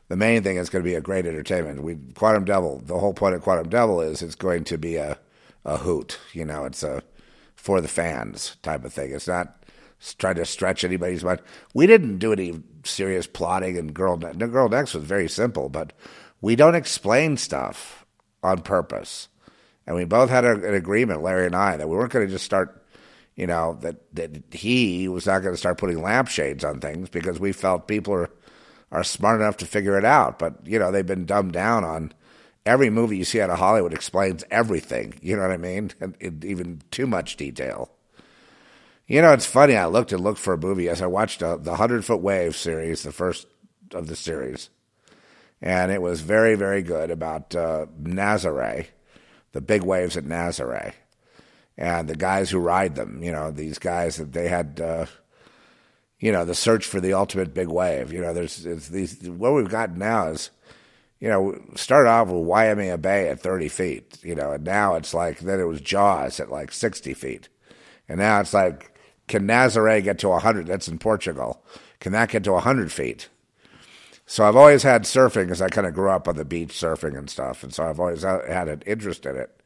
the main thing is going to be a great entertainment. We Quantum Devil. The whole point of Quantum Devil is it's going to be a a hoot. You know, it's a for the fans type of thing. It's not trying to stretch anybody's mind. We didn't do any serious plotting, and Girl Ne- Girl Next was very simple, but we don't explain stuff on purpose. And we both had a, an agreement, Larry and I, that we weren't going to just start, you know, that, that he was not going to start putting lampshades on things because we felt people are, are smart enough to figure it out. But, you know, they've been dumbed down on every movie you see out of Hollywood explains everything. You know what I mean? And, and even too much detail. You know, it's funny. I looked and looked for a movie as I watched uh, the Hundred Foot Wave series, the first of the series, and it was very, very good about uh, Nazare, the big waves at Nazare, and the guys who ride them. You know, these guys that they had. Uh, you know, the search for the ultimate big wave. You know, there's these. What we've got now is you know, started off with Waimea Bay at 30 feet, you know, and now it's like, then it was Jaws at like 60 feet. And now it's like, can Nazare get to 100? That's in Portugal. Can that get to 100 feet? So I've always had surfing because I kind of grew up on the beach surfing and stuff. And so I've always had an interest in it.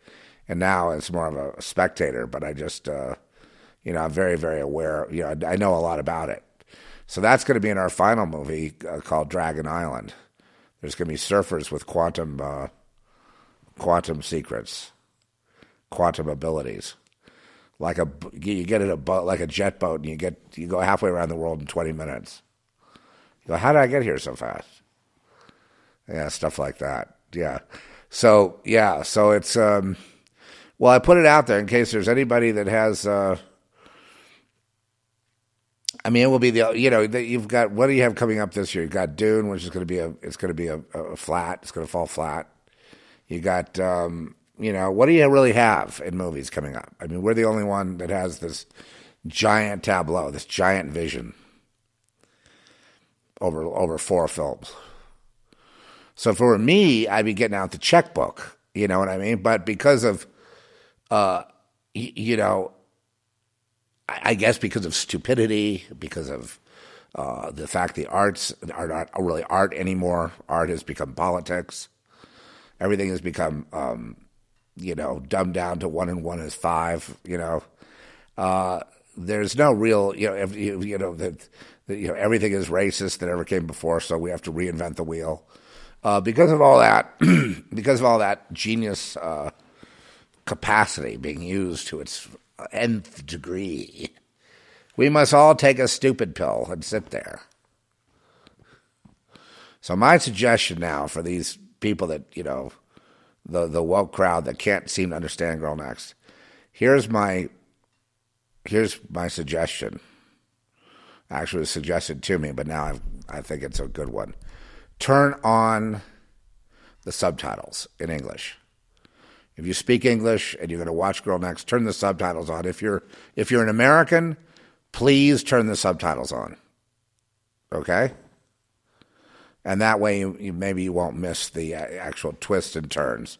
And now it's more of a spectator, but I just, uh, you know, I'm very, very aware. You know, I know a lot about it. So that's going to be in our final movie uh, called Dragon Island. There's going to be surfers with quantum uh, quantum secrets, quantum abilities. Like a you get in a boat like a jet boat and you get you go halfway around the world in 20 minutes. You go, how did I get here so fast? Yeah, stuff like that. Yeah. So yeah, so it's um, well, I put it out there in case there's anybody that has. Uh, I mean, it will be the you know you've got what do you have coming up this year? You've got Dune, which is going to be a it's going to be a, a flat. It's going to fall flat. You got um, you know what do you really have in movies coming up? I mean, we're the only one that has this giant tableau, this giant vision over over four films. So for me, I'd be getting out the checkbook. You know what I mean? But because of, uh, y- you know, I guess because of stupidity, because of uh, the fact the arts are not really art anymore. Art has become politics. Everything has become, um, you know, dumbed down to one and one is five. You know, uh, there's no real, you know, if, you, you know that, you know everything is racist that ever came before, so we have to reinvent the wheel. Uh, because of all that, because of all that genius uh, capacity being used to its nth degree. We must all take a stupid pill and sit there. So my suggestion now for these people that, you know, the the woke crowd that can't seem to understand Girl Next, here's my here's my suggestion. Actually, was suggested to me, but now I've, I think it's a good one. Turn on the subtitles in English. If you speak English and you're going to watch Girl Next, turn the subtitles on. If you're if you're an American, please turn the subtitles on. Okay? And that way, you, you maybe you won't miss the uh, actual twists and turns,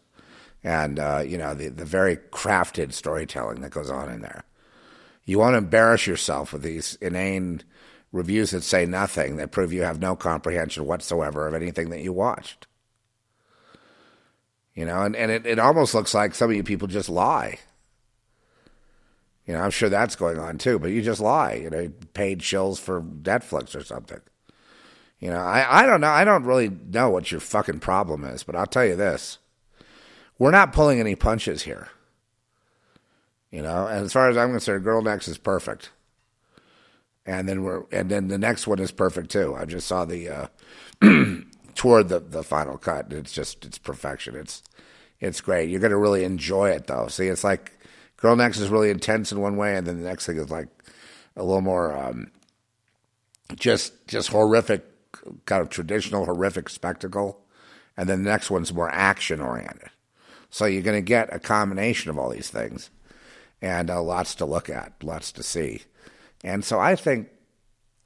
and uh, you know the the very crafted storytelling that goes on in there. You won't embarrass yourself with these inane reviews that say nothing, that prove you have no comprehension whatsoever of anything that you watched. You know, and, and it, it almost looks like some of you people just lie. You know, I'm sure that's going on too, but you just lie. You know, paid shills for Netflix or something. You know, I, I don't know. I don't really know what your fucking problem is, but I'll tell you this. We're not pulling any punches here. You know, and as far as I'm concerned, Girl Next is perfect. And then we're and then the next one is perfect too. I just saw the uh toward the, the final cut. It's just it's perfection. It's it's great. You're gonna really enjoy it though. See, it's like Girl Next is really intense in one way, and then the next thing is like a little more um, just just horrific, kind of traditional horrific spectacle, and then the next one's more action oriented. So you're going to get a combination of all these things, and uh, lots to look at, lots to see, and so I think,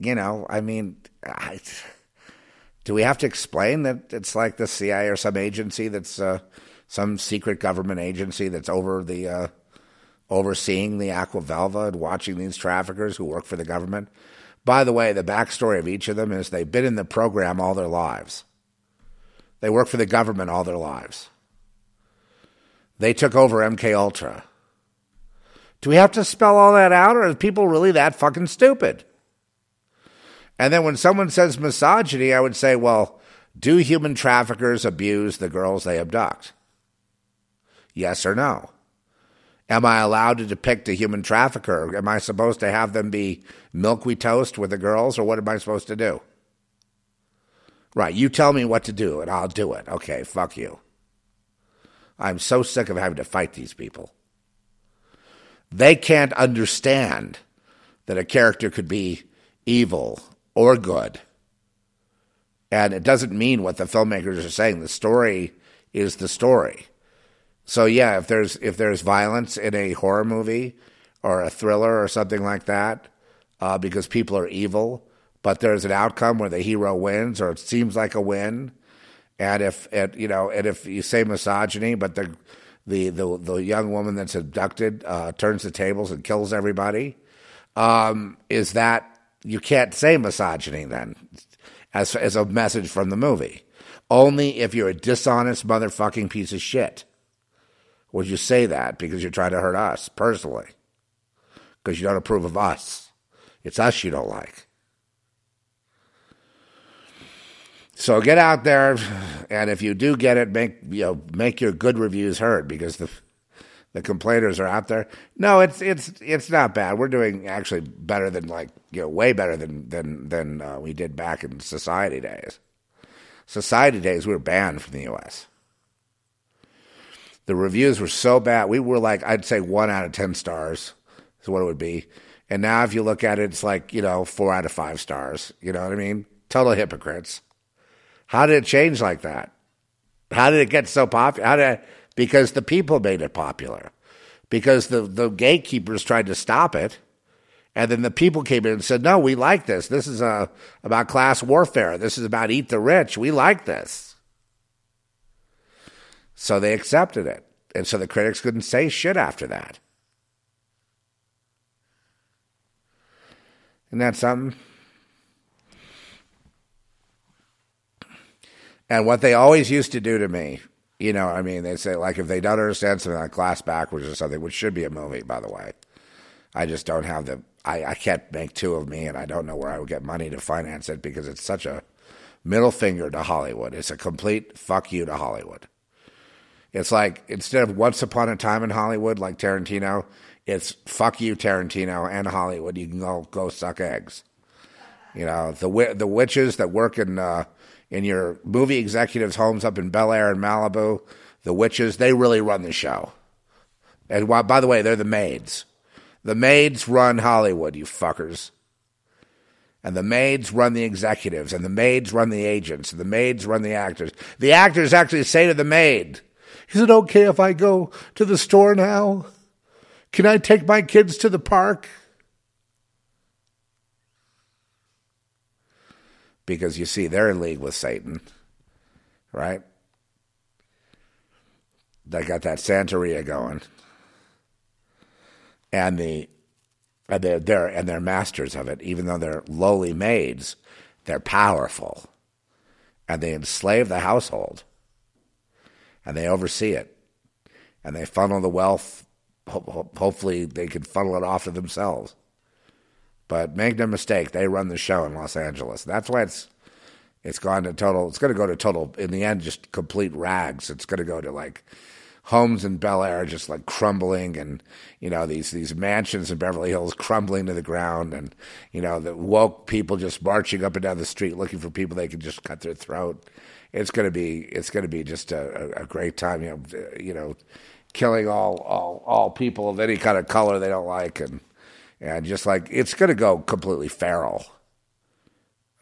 you know, I mean, I, do we have to explain that it's like the CIA or some agency that's uh, some secret government agency that's over the uh, overseeing the Aquavelva and watching these traffickers who work for the government? By the way, the backstory of each of them is they've been in the program all their lives. They work for the government all their lives. They took over MK Ultra. Do we have to spell all that out, or are people really that fucking stupid? And then when someone says misogyny, I would say, well, do human traffickers abuse the girls they abduct? Yes or no? Am I allowed to depict a human trafficker? Am I supposed to have them be milky toast with the girls, or what am I supposed to do? Right, you tell me what to do, and I'll do it. Okay, fuck you. I'm so sick of having to fight these people. They can't understand that a character could be evil or good. And it doesn't mean what the filmmakers are saying. The story is the story. So yeah, if there's if there's violence in a horror movie or a thriller or something like that, uh, because people are evil, but there's an outcome where the hero wins or it seems like a win, and if it, you know, and if you say misogyny, but the the the, the young woman that's abducted uh, turns the tables and kills everybody, um, is that you can't say misogyny then as as a message from the movie. Only if you're a dishonest motherfucking piece of shit would you say that because you're trying to hurt us personally. Because you don't approve of us. It's us you don't like. So get out there, and if you do get it, make you know make your good reviews heard because the the complainers are out there. No, it's it's it's not bad. We're doing actually better than like you know way better than than than uh, we did back in society days. Society days we were banned from the U.S. The reviews were so bad. We were like I'd say one out of ten stars is what it would be. And now if you look at it, it's like you know four out of five stars. You know what I mean? Total hypocrites. How did it change like that? How did it get so popular? How did it, because the people made it popular. Because the, the gatekeepers tried to stop it. And then the people came in and said, no, we like this. This is uh, about class warfare. This is about eat the rich. We like this. So they accepted it. And so the critics couldn't say shit after that. Isn't that something? And what they always used to do to me, you know, I mean, they say, like, if they don't understand something like Glass Backwards or something, which should be a movie, by the way, I just don't have the, I, I can't make two of me, and I don't know where I would get money to finance it because it's such a middle finger to Hollywood. It's a complete fuck you to Hollywood. It's like, instead of Once Upon a Time in Hollywood, like Tarantino, it's fuck you, Tarantino, and Hollywood. You can go, go suck eggs. You know, the, the witches that work in, uh, in your movie executives' homes up in Bel Air and Malibu, the witches, they really run the show. And by the way, they're the maids. The maids run Hollywood, you fuckers. And the maids run the executives, and the maids run the agents, and the maids run the actors. The actors actually say to the maid, Is it okay if I go to the store now? Can I take my kids to the park? Because you see, they're in league with Satan, right? They got that Santeria going. And the and they're, they're and they're masters of it, even though they're lowly maids, they're powerful. And they enslave the household. And they oversee it. And they funnel the wealth hopefully they can funnel it off to themselves. But make no mistake, they run the show in Los Angeles. That's why it's it's gone to total. It's going to go to total in the end, just complete rags. It's going to go to like homes in Bel Air just like crumbling, and you know these these mansions in Beverly Hills crumbling to the ground, and you know the woke people just marching up and down the street looking for people they can just cut their throat. It's going to be it's going to be just a, a great time. You know, you know killing all, all, all people of any kind of color they don't like. And, and just like, it's going to go completely feral.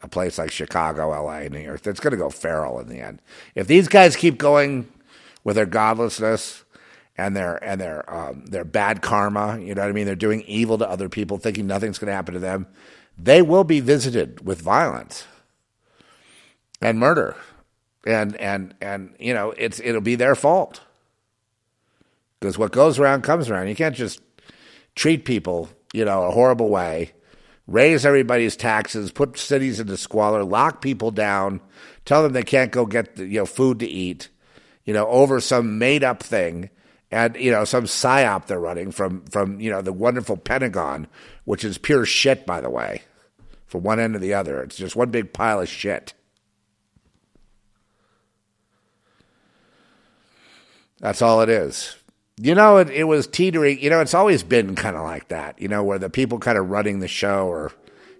A place like Chicago, LA, New York, that's going to go feral in the end. If these guys keep going with their godlessness and their and their um, their bad karma, you know what I mean? They're doing evil to other people, thinking nothing's going to happen to them. They will be visited with violence and murder, and and and you know it's it'll be their fault. Because what goes around comes around. You can't just treat people, you know, a horrible way, raise everybody's taxes, put cities into squalor, lock people down, tell them they can't go get you know food to eat, you know, over some made up thing and you know some psyop they're running from from you know the wonderful Pentagon, which is pure shit, by the way, from one end to the other. It's just one big pile of shit. That's all it is. You know, it, it was teetering. You know, it's always been kind of like that, you know, where the people kind of running the show are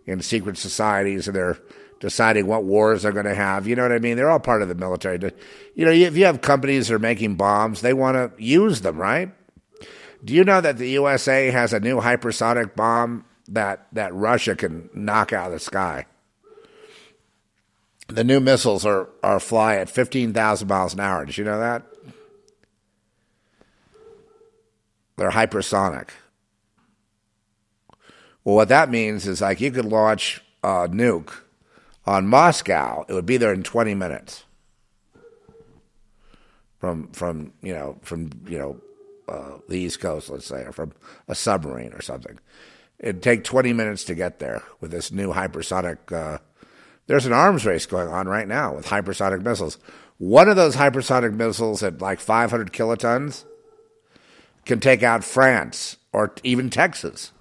in secret societies and they're deciding what wars they're going to have. You know what I mean? They're all part of the military. You know, if you have companies that are making bombs, they want to use them, right? Do you know that the USA has a new hypersonic bomb that, that Russia can knock out of the sky? The new missiles are, are fly at 15,000 miles an hour. Did you know that? They're hypersonic. Well, what that means is like you could launch a nuke on Moscow, it would be there in 20 minutes from from you know from you know uh, the East Coast, let's say, or from a submarine or something. It'd take 20 minutes to get there with this new hypersonic. Uh, there's an arms race going on right now with hypersonic missiles. One of those hypersonic missiles at like 500 kilotons can take out France or even Texas.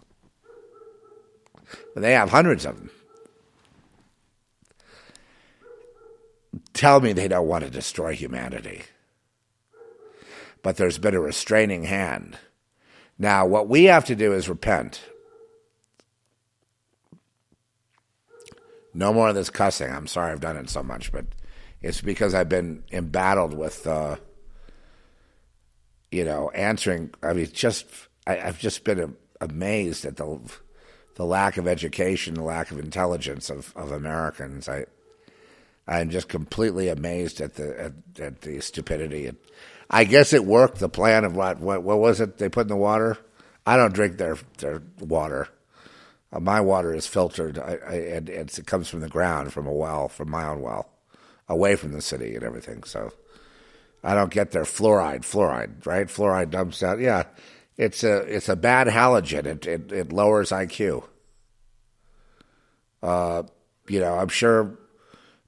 They have hundreds of them. Tell me they don't want to destroy humanity. But there's been a restraining hand. Now, what we have to do is repent. No more of this cussing. I'm sorry I've done it so much, but it's because I've been embattled with uh, you know, answering. I mean, just I, have just been amazed at the the lack of education, the lack of intelligence of, of Americans. I I'm just completely amazed at the at, at the stupidity. And I guess it worked. The plan of what, what what was it they put in the water? I don't drink their their water. Uh, my water is filtered, I, I, and it comes from the ground, from a well, from my own well, away from the city and everything. So I don't get their fluoride. Fluoride, right? Fluoride dumps out. Yeah, it's a it's a bad halogen. It it, it lowers IQ. Uh, you know, I'm sure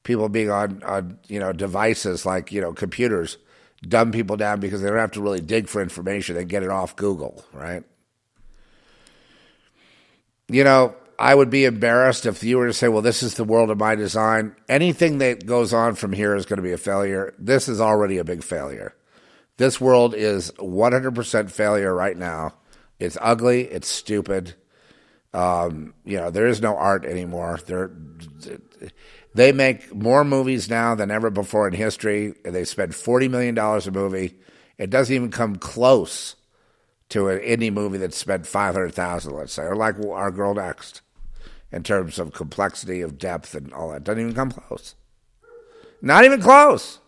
people being on on you know devices like you know computers dumb people down because they don't have to really dig for information. They get it off Google, right? You know, I would be embarrassed if you were to say, well, this is the world of my design. Anything that goes on from here is going to be a failure. This is already a big failure. This world is 100% failure right now. It's ugly. It's stupid. Um, you know, there is no art anymore. They make more movies now than ever before in history. They spend $40 million a movie. It doesn't even come close to an indie movie that spent 500000 let's say, or like Our Girl Next. In terms of complexity of depth and all that. Doesn't even come close. Not even close.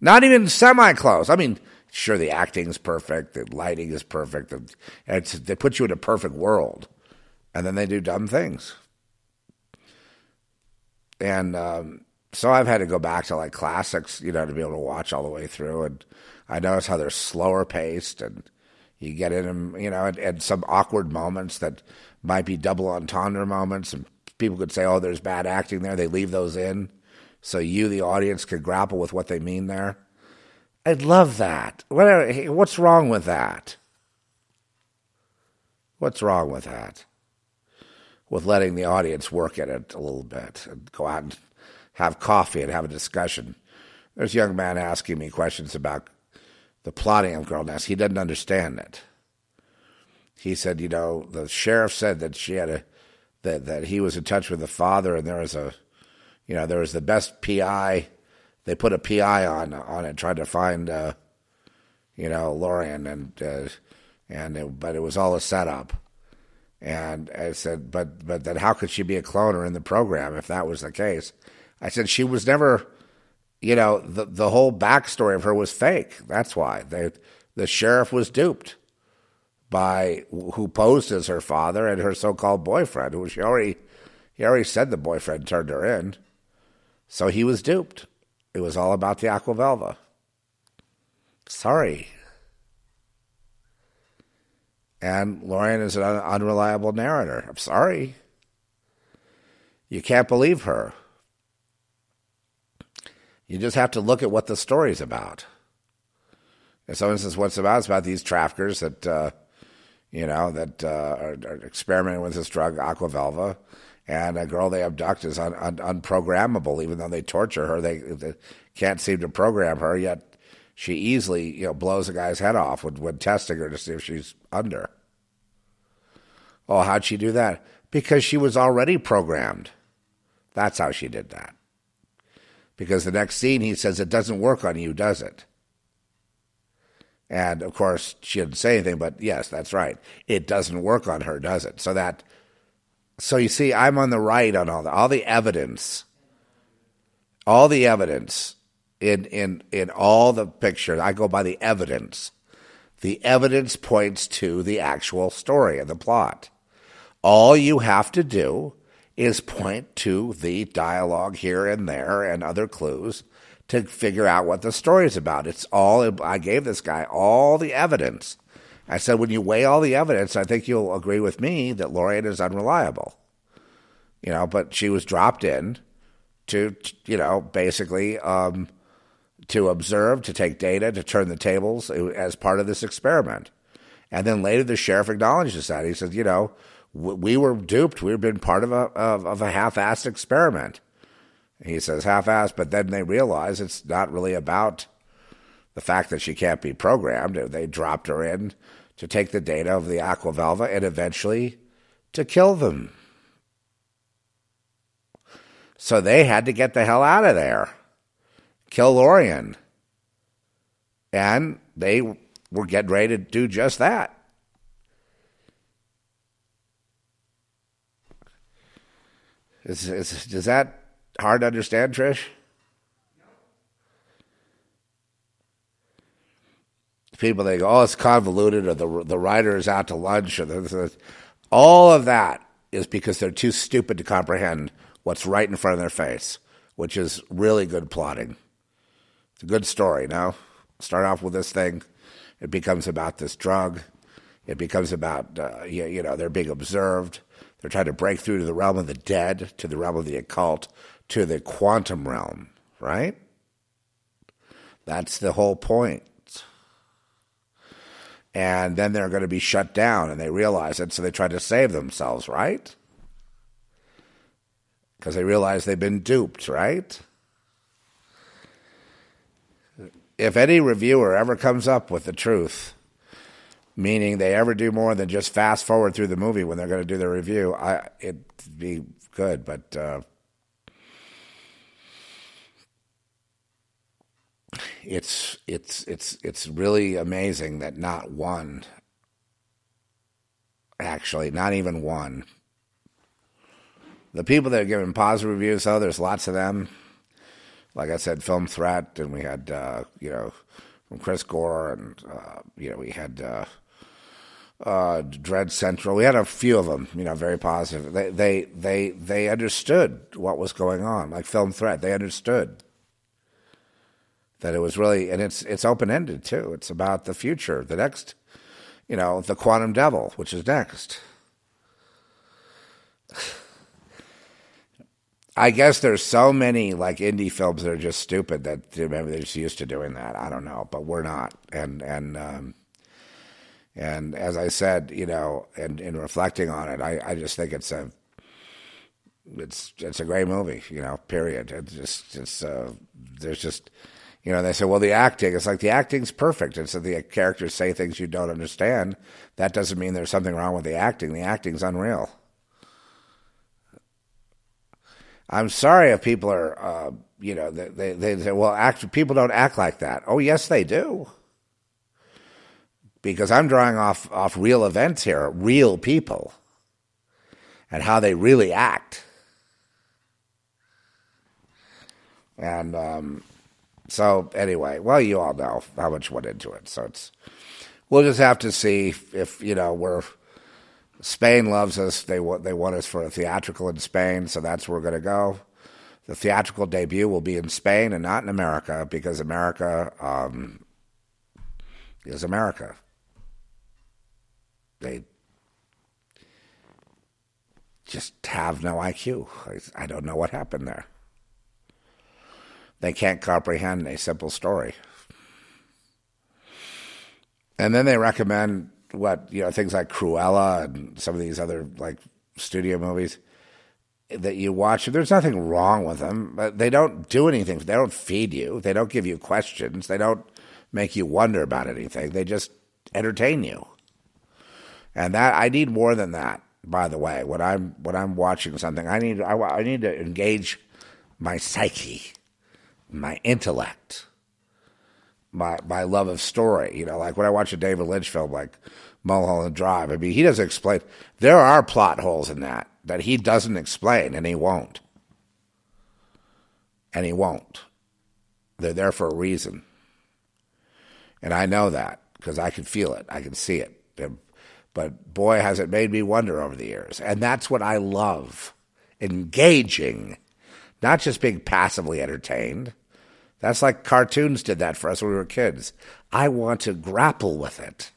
Not even semi close. I mean, sure, the acting is perfect, the lighting is perfect, and it's, they put you in a perfect world, and then they do dumb things. And um, so I've had to go back to like classics, you know, to be able to watch all the way through. And I notice how they're slower paced, and you get in them, you know, and, and some awkward moments that might be double entendre moments, and people could say, "Oh, there's bad acting there." They leave those in, so you, the audience, could grapple with what they mean there. I'd love that. What, what's wrong with that? What's wrong with that? With letting the audience work at it a little bit and go out and have coffee and have a discussion. There's a young man asking me questions about the plotting of Girl. He doesn't understand it. He said, you know, the sheriff said that she had a that that he was in touch with the father, and there was a, you know, there was the best PI. They put a PI on on it, tried to find, uh, you know, Lorien, and uh, and it, but it was all a setup. And I said, but but then how could she be a cloner in the program if that was the case? I said she was never, you know, the the whole backstory of her was fake. That's why they, the sheriff was duped by who posed as her father and her so-called boyfriend, who she already he already said the boyfriend turned her in, so he was duped. It was all about the Aquavelva. Sorry. And Lorien is an unreliable narrator. I'm sorry. You can't believe her. You just have to look at what the story's about. And so, instance, what's about? is about these traffickers that, uh, you know, that uh, are, are, experimenting with this drug, Aquavelva, and a girl they abduct is un, un, unprogrammable. Even though they torture her, they, they, can't seem to program her. Yet she easily, you know, blows a guy's head off when, when testing her to see if she's under. Oh, how'd she do that? Because she was already programmed. That's how she did that because the next scene he says it doesn't work on you, does it? And of course, she didn't say anything, but yes, that's right. It doesn't work on her, does it? So that, so you see, I'm on the right on all the all the evidence, all the evidence in in in all the pictures. I go by the evidence. The evidence points to the actual story and the plot. All you have to do is point to the dialogue here and there and other clues to figure out what the story is about. It's all, I gave this guy all the evidence. I said, when you weigh all the evidence, I think you'll agree with me that Lorien is unreliable. You know, but she was dropped in to, you know, basically um, to observe, to take data, to turn the tables as part of this experiment. And then later the sheriff acknowledges that. He said, you know, we were duped. We've been part of a of, of a half-assed experiment. He says half-assed, but then they realize it's not really about the fact that she can't be programmed. They dropped her in to take the data of the Aquavelva and eventually to kill them. So they had to get the hell out of there, kill Lorien. And they were getting ready to do just that. Is, is, is that hard to understand, Trish? People they go, oh, it's convoluted, or the the writer is out to lunch, or all of that is because they're too stupid to comprehend what's right in front of their face, which is really good plotting. It's a good story. Now, start off with this thing. It becomes about this drug. It becomes about uh, you, you know they're being observed. They're trying to break through to the realm of the dead, to the realm of the occult, to the quantum realm, right? That's the whole point. And then they're going to be shut down, and they realize it, so they try to save themselves, right? Because they realize they've been duped, right? If any reviewer ever comes up with the truth, meaning they ever do more than just fast forward through the movie when they're going to do their review, I it'd be good, but uh, it's it's it's it's really amazing that not one, actually, not even one, The people that are giving positive reviews, though, there's lots of them. Like I said, Film Threat, and we had, uh, you know, from Chris Gore, and, uh, you know, we had uh, uh, Dread Central. We had a few of them, you know, very positive. They, they, they, they understood what was going on, like Film Threat. They understood that it was really, and it's it's open ended too. It's about the future, the next, you know, the quantum devil, which is next. I guess there's so many like indie films that are just stupid that maybe they're just used to doing that. I don't know, but we're not. And and um, and as I said, you know, and in reflecting on it, I, I just think it's a it's it's a great movie. You know, period. It's just it's uh, there's just you know they say well the acting it's like the acting's perfect and so the characters say things you don't understand that doesn't mean there's something wrong with the acting the acting's unreal I'm sorry if people are, uh, you know, they, they, they say, well, act, people don't act like that. Oh, yes, they do. Because I'm drawing off, off real events here, real people, and how they really act. And um, so, anyway, well, you all know how much went into it. So it's, we'll just have to see if, you know, we're Spain loves us. They want they want us for a theatrical in Spain, so that's where we're going to go. The theatrical debut will be in Spain and not in America because America um, is America. They just have no IQ. I, I don't know what happened there. They can't comprehend a simple story. And then they recommend what you know things like Cruella and some of these other like studio movies that you watch. There's nothing wrong with them, but they don't do anything. They don't feed you. They don't give you questions. They don't make you wonder about anything. They just entertain you. And that I need more than that. By the way, when I'm when I'm watching something, I need I, I need to engage my psyche, my intellect my my love of story. You know, like when I watch a David Lynch film like Mulholland Drive, I mean, he doesn't explain. There are plot holes in that that he doesn't explain, and he won't. And he won't. They're there for a reason. And I know that because I can feel it, I can see it. But boy, has it made me wonder over the years. And that's what I love engaging, not just being passively entertained. That's like cartoons did that for us when we were kids. I want to grapple with it.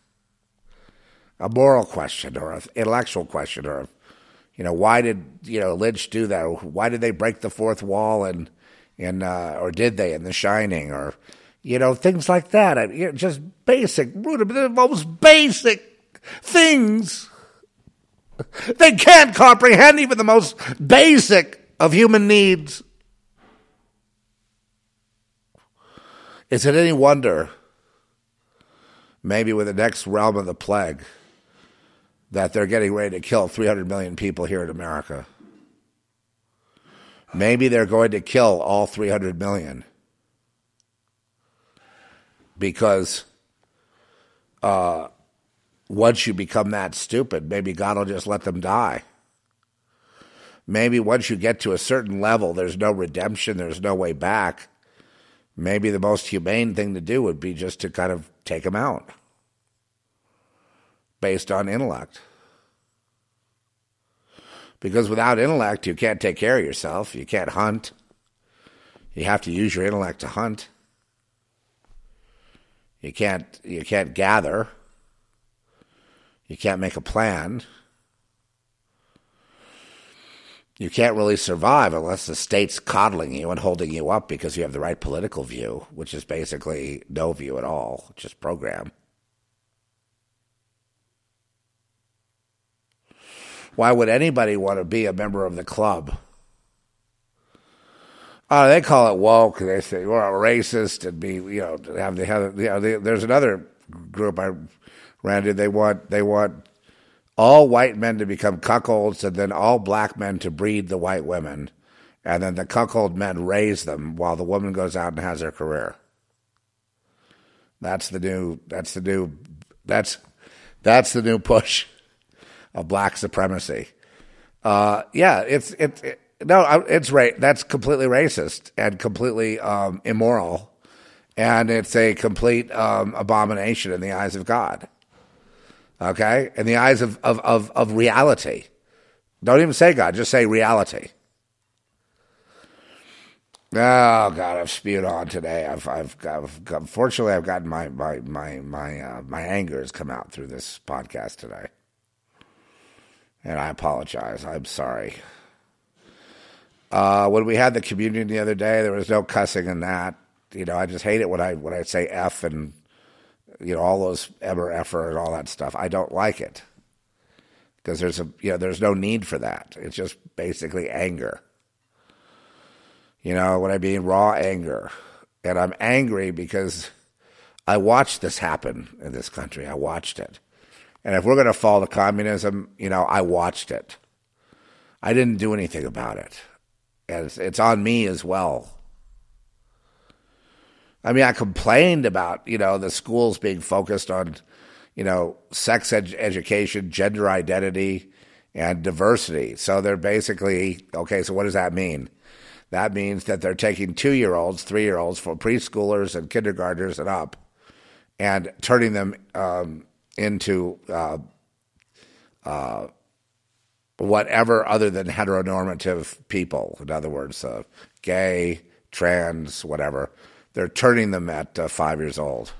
A moral question or an intellectual question or, you know, why did, you know, Lynch do that? Why did they break the fourth wall and, and uh, or did they in The Shining or, you know, things like that. I, you know, just basic, the most basic things. They can't comprehend even the most basic of human needs. Is it any wonder, maybe with the next realm of the plague, that they're getting ready to kill 300 million people here in America? Maybe they're going to kill all 300 million because uh, once you become that stupid, maybe God will just let them die. Maybe once you get to a certain level, there's no redemption, there's no way back maybe the most humane thing to do would be just to kind of take them out based on intellect. Because without intellect, you can't take care of yourself. You can't hunt. You have to use your intellect to hunt. You can't you can't gather. You can't make a plan you can't really survive unless the state's coddling you and holding you up because you have the right political view, which is basically no view at all, just program. Why would anybody want to be a member of the club? Uh, they call it woke. They say we're a racist and be, you know, have they have, you know, there's another group I ran into. They want, they want all white men to become cuckolds and then all black men to breed the white women. And then the cuckold men raise them while the woman goes out and has her career. That's the new, that's the new, that's, that's the new push of black supremacy. Uh, yeah, it's it's it, no, it's right. That's completely racist and completely um, immoral, and it's a complete um, abomination in the eyes of God. Okay, in the eyes of of of, of reality. Don't even say God, just say reality. Oh God, I've spewed on today. I've, I've, I've, unfortunately, I've gotten my my my my uh, my anger has come out through this podcast today, and I apologize. I'm sorry. Uh, when we had the communion the other day, there was no cussing in that. You know, I just hate it when I when I say f and you know all those ever effer and all that stuff. I don't like it because there's a you know there's no need for that. It's just basically anger. You know what I mean? Raw anger. And I'm angry because I watched this happen in this country. I watched it. And if we're going to fall to communism, you know, I watched it. I didn't do anything about it. And it's, it's on me as well. I mean, I complained about, you know, the schools being focused on, you know, sex ed- education, gender identity, and diversity. So they're basically, okay, so what does that mean? That means that they're taking two year olds, three year olds, for preschoolers and kindergartners and up, and turning them um, into uh, uh, whatever other than heteronormative people. In other words, uh, gay, trans, whatever. They're turning them at uh, five years old.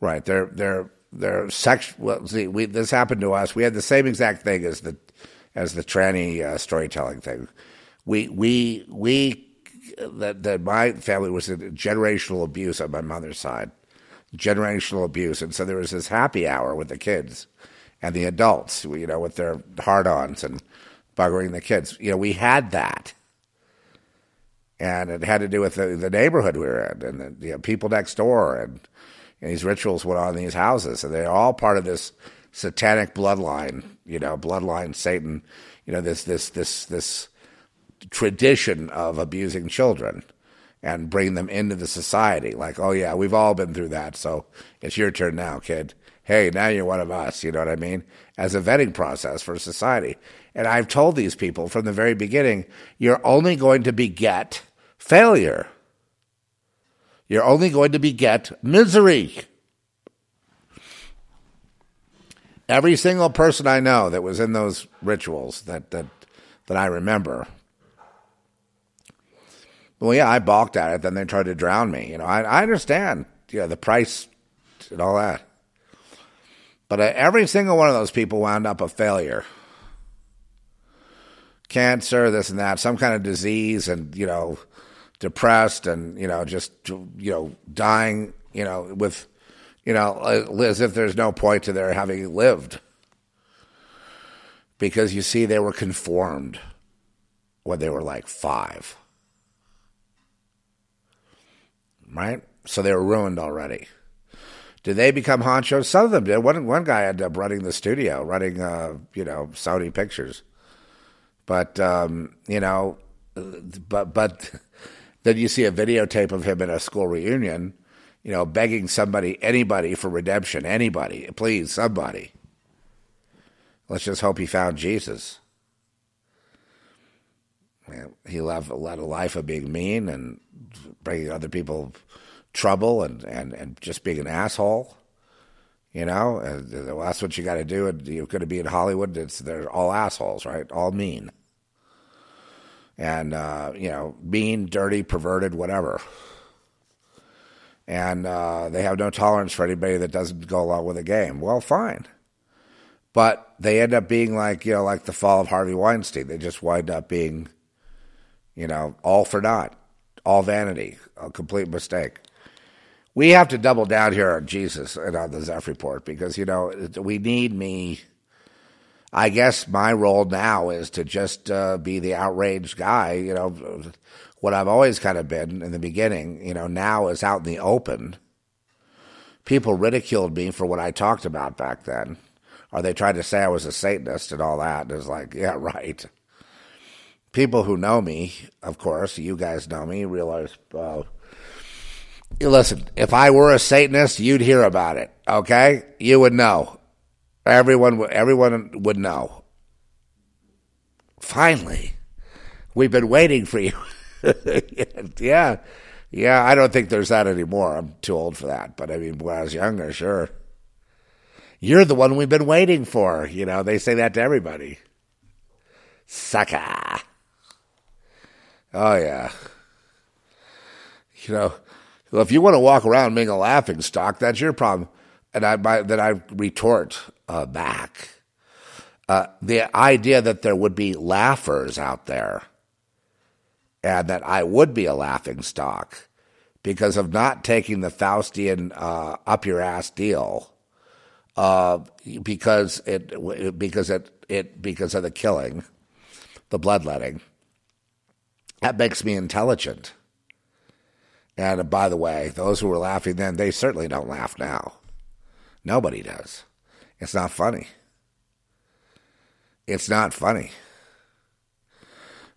Right. They're they're they're sex. Well, see, we, this happened to us. We had the same exact thing as the as the tranny uh, storytelling thing. We we we that that my family was in generational abuse on my mother's side, generational abuse, and so there was this happy hour with the kids and the adults, you know, with their hard-ons and buggering the kids. You know, we had that and it had to do with the, the neighborhood we were in and the you know, people next door and, and these rituals went on in these houses. And they're all part of this satanic bloodline you know bloodline satan you know this this this this tradition of abusing children and bring them into the society. Like oh yeah we've all been through that. So it's your turn now kid. Hey now you're one of us. You know what i mean? As a vetting process for society. And i've told these people from the very beginning you're only going to beget failure you're only going to beget misery every single person i know that was in those rituals that that that i remember well, yeah, I balked at it. Then they tried to drown me. You know, I, I understand, you know, the price and all that. But uh, every single one of those people wound up a failure. Cancer, this and that, some kind of disease, and you know, depressed, and you know, just you know, dying, you know, with, you know, as if there's no point to their having lived. Because you see, they were conformed when they were like five right? So they were ruined already. Did they become honchos? Some of them did. One one guy ended up running the studio, running uh, you know Sony Pictures. But um, you know, but but then you see a videotape of him in a school reunion, you know, begging somebody, anybody for redemption, anybody, please, somebody. Let's just hope he found Jesus. He led a life of being mean and bringing other people trouble and, and, and just being an asshole. You know, that's what you got to do. And you're going to be in Hollywood. It's they're all assholes, right? All mean, and uh, you know, mean, dirty, perverted, whatever. And uh, they have no tolerance for anybody that doesn't go along with the game. Well, fine, but they end up being like you know, like the fall of Harvey Weinstein. They just wind up being, you know, all for naught all vanity, a complete mistake. We have to double down here on Jesus and on the Zeph report because, you know, we need me. I guess my role now is to just uh, be the outraged guy, you know, what I've always kind of been in the beginning, you know, now is out in the open. People ridiculed me for what I talked about back then. Or they tried to say I was a Satanist and all that. And it's like, yeah, right people who know me, of course, you guys know me, realize. Uh, listen, if I were a Satanist, you'd hear about it. Okay, you would know. Everyone, everyone would know. finally, we've been waiting for you. yeah, yeah. I don't think there's that anymore. I'm too old for that. But I mean, when I was younger, sure. You're the one we've been waiting for. You know, they say that to everybody. Sucker. Oh yeah. You know, well, if you want to walk around being a laughing stock, that's your problem. And I, my, then I retort uh, back. Uh, the idea that there would be laughers out there and that I would be a laughing stock because of not taking the Faustian uh, up your ass deal uh, because it because it, it because of the killing, the bloodletting. That makes me intelligent. And by the way, those who were laughing then, they certainly don't laugh now. Nobody does. It's not funny. It's not funny.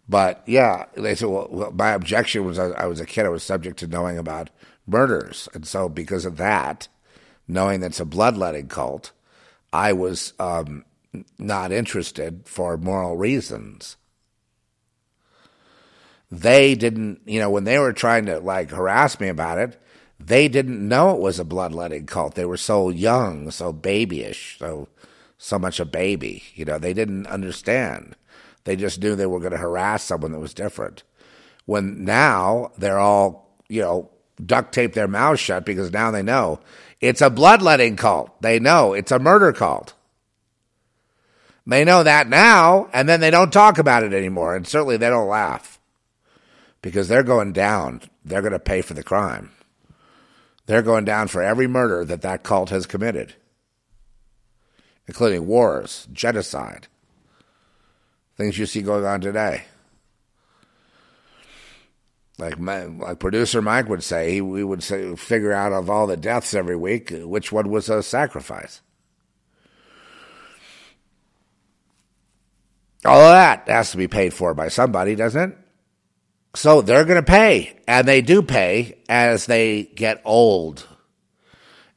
But yeah, they said, well, my objection was I, was a kid, I was subject to knowing about murders. And so, because of that, knowing that it's a bloodletting cult, I was um, not interested for moral reasons. They didn't, you know, when they were trying to like harass me about it, they didn't know it was a bloodletting cult. They were so young, so babyish, so so much a baby. You know, they didn't understand. They just knew they were going to harass someone that was different. When now they're all, you know, duct tape their mouths shut because now they know it's a bloodletting cult. They know it's a murder cult. They know that now, and then they don't talk about it anymore, and certainly they don't laugh because they're going down. They're going to pay for the crime. They're going down for every murder that that cult has committed, including wars, genocide, things you see going on today. Like my, like producer Mike would say, he, we would say, figure out of all the deaths every week which one was a sacrifice. All of that has to be paid for by somebody, doesn't it? So they're going to pay, and they do pay as they get old.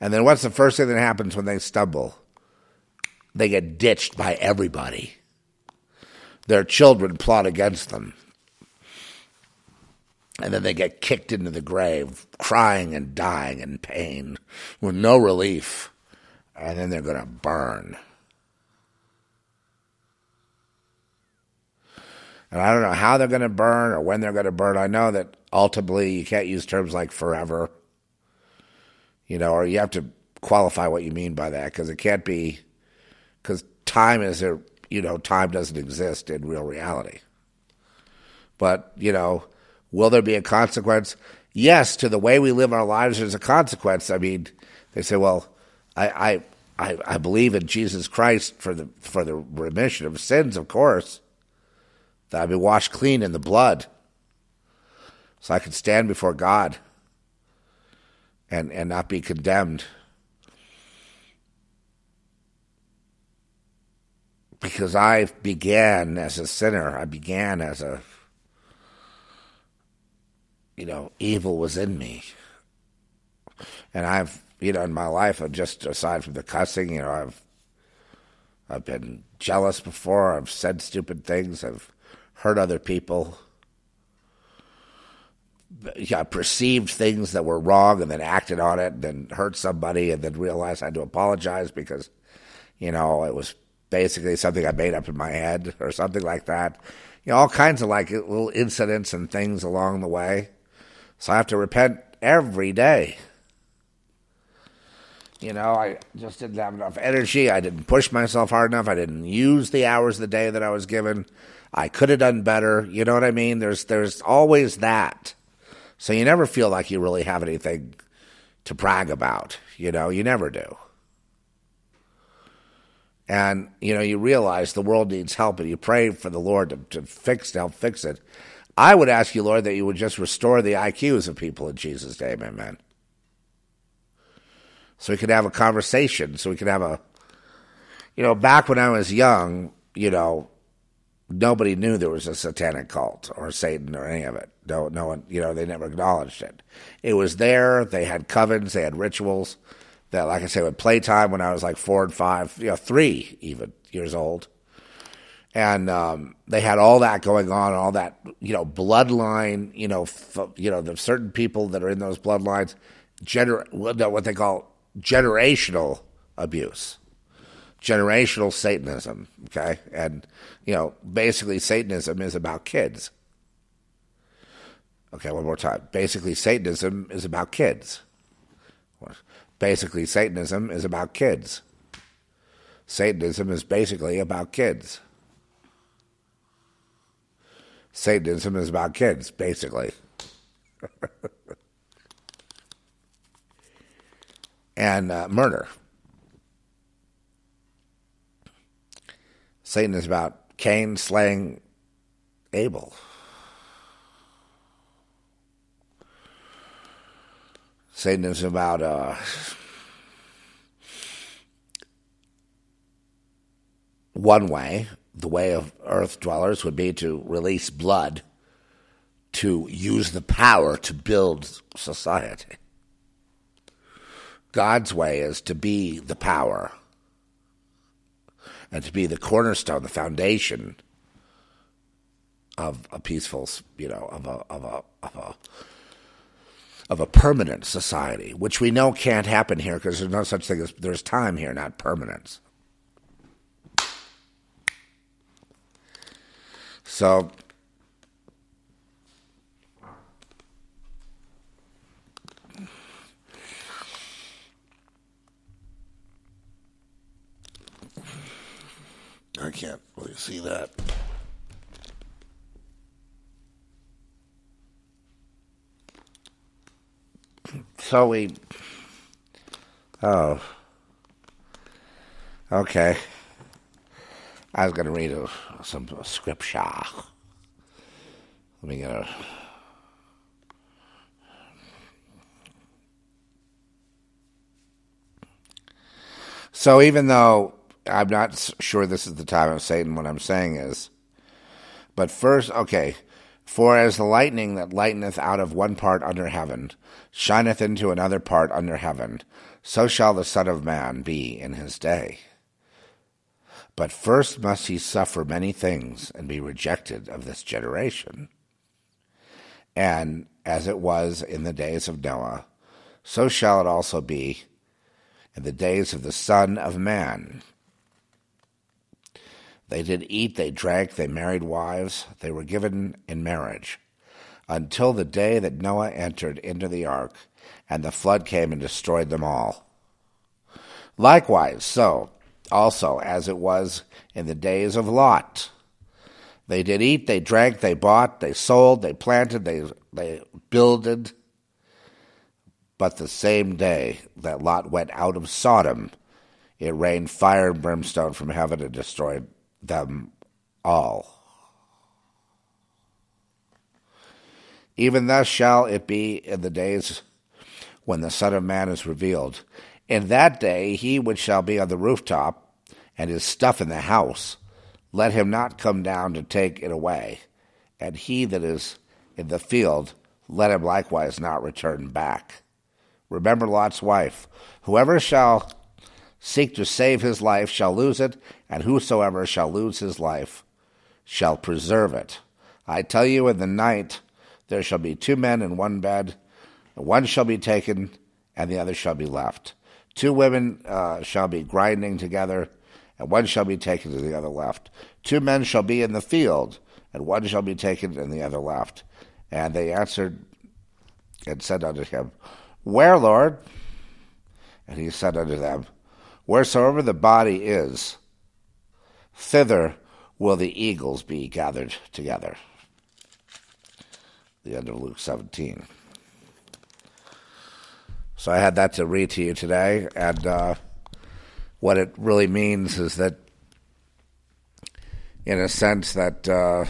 And then what's the first thing that happens when they stumble? They get ditched by everybody. Their children plot against them. And then they get kicked into the grave, crying and dying in pain with no relief. And then they're going to burn. And I don't know how they're going to burn or when they're going to burn. I know that ultimately you can't use terms like forever, you know, or you have to qualify what you mean by that because it can't be, because time is a, you know, time doesn't exist in real reality. But, you know, will there be a consequence? Yes, to the way we live our lives, there's a consequence. I mean, they say, well, I, I, I, I believe in Jesus Christ for the for the remission of sins, of course that I've been washed clean in the blood so I can stand before God and, and not be condemned. Because I began as a sinner, I began as a, you know, evil was in me. And I've, you know, in my life, I've just, aside from the cussing, you know, I've, I've been jealous before, I've said stupid things, I've, hurt other people. Yeah, perceived things that were wrong and then acted on it and then hurt somebody and then realized I had to apologize because, you know, it was basically something I made up in my head or something like that. You know, all kinds of like little incidents and things along the way. So I have to repent every day. You know, I just didn't have enough energy. I didn't push myself hard enough. I didn't use the hours of the day that I was given. I could have done better. You know what I mean? There's there's always that. So you never feel like you really have anything to brag about. You know, you never do. And you know, you realize the world needs help, and you pray for the Lord to, to fix, to help fix it. I would ask you, Lord, that you would just restore the IQs of people in Jesus' name, Amen. So we could have a conversation. So we could have a, you know, back when I was young, you know, nobody knew there was a satanic cult or Satan or any of it. No, no one, you know, they never acknowledged it. It was there. They had covens, they had rituals that, like I say, with playtime when I was like four and five, you know, three even years old. and um, they had all that going on, all that you know bloodline, you know, f- you know, the certain people that are in those bloodlines, gener- what they call generational abuse, generational Satanism. Okay, and you know, basically, Satanism is about kids. Okay, one more time. Basically, Satanism is about kids. Basically, Satanism is about kids. Satanism is basically about kids. Satanism is about kids, basically. and uh, murder. Satan is about Cain slaying Abel. Satan is about uh, one way, the way of earth dwellers would be to release blood to use the power to build society. God's way is to be the power and to be the cornerstone, the foundation of a peaceful, you know, of a of a of a of a permanent society, which we know can't happen here because there's no such thing as there's time here, not permanence. So I can't really see that. So we. Oh. Okay. I was going to read a, some scripture. Let me get a. So even though I'm not sure this is the time of Satan, what I'm saying is, but first, okay, for as the lightning that lighteneth out of one part under heaven shineth into another part under heaven, so shall the Son of Man be in his day. But first must he suffer many things and be rejected of this generation. And as it was in the days of Noah, so shall it also be in the days of the Son of Man. They did eat, they drank, they married wives, they were given in marriage, until the day that Noah entered into the ark, and the flood came and destroyed them all. Likewise, so also as it was in the days of Lot. They did eat, they drank, they bought, they sold, they planted, they, they builded. But the same day that Lot went out of Sodom, it rained fire and brimstone from heaven and destroyed them all. Even thus shall it be in the days when the Son of Man is revealed. In that day he which shall be on the rooftop and his stuff in the house, let him not come down to take it away. And he that is in the field, let him likewise not return back. Remember Lot's wife. Whoever shall seek to save his life shall lose it, and whosoever shall lose his life shall preserve it. I tell you, in the night there shall be two men in one bed, one shall be taken, and the other shall be left. Two women uh, shall be grinding together, and one shall be taken and the other left. Two men shall be in the field, and one shall be taken and the other left. And they answered and said unto him, Where, Lord? And he said unto them, Wheresoever the body is, thither will the eagles be gathered together. The end of Luke 17. So I had that to read to you today, and uh, what it really means is that, in a sense, that uh,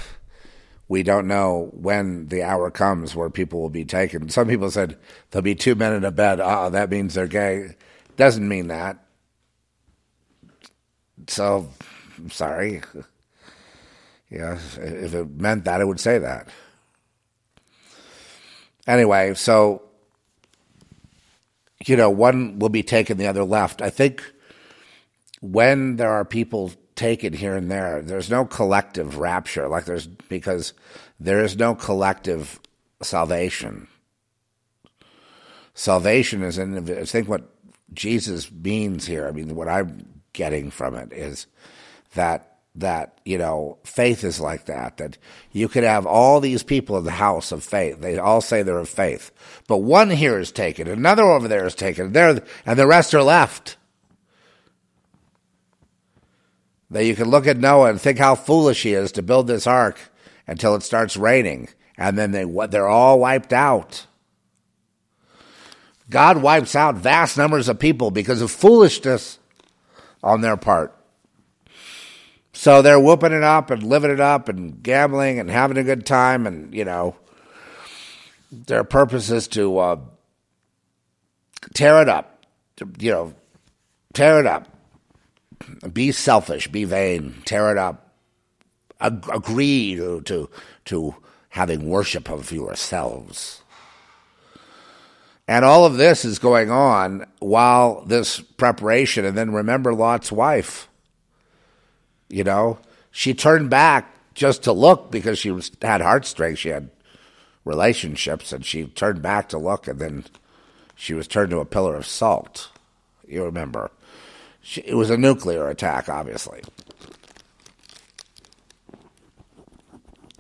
we don't know when the hour comes where people will be taken. Some people said there'll be two men in a bed. Oh, that means they're gay. Doesn't mean that. So, I'm sorry. Yeah, if it meant that, I would say that. Anyway, so you know, one will be taken, the other left. I think when there are people taken here and there. There's no collective rapture, like there's because there is no collective salvation. Salvation is in. I think what Jesus means here. I mean, what I'm getting from it is that that you know faith is like that that you could have all these people in the house of faith. They all say they're of faith but one here is taken another over there is taken there and the rest are left. That you can look at noah and think how foolish he is to build this ark until it starts raining and then they they're all wiped out. God wipes out vast numbers of people because of foolishness on their part so they're whooping it up and living it up and gambling and having a good time. And, you know, their purpose is to uh, tear it up, to, you know, tear it up. Be selfish, be vain, tear it up. Ag- agree to, to, to having worship of yourselves. And all of this is going on while this preparation, and then remember Lot's wife you know, she turned back just to look because she was, had heartstrings. She had relationships, and she turned back to look, and then she was turned to a pillar of salt. You remember? She, it was a nuclear attack, obviously.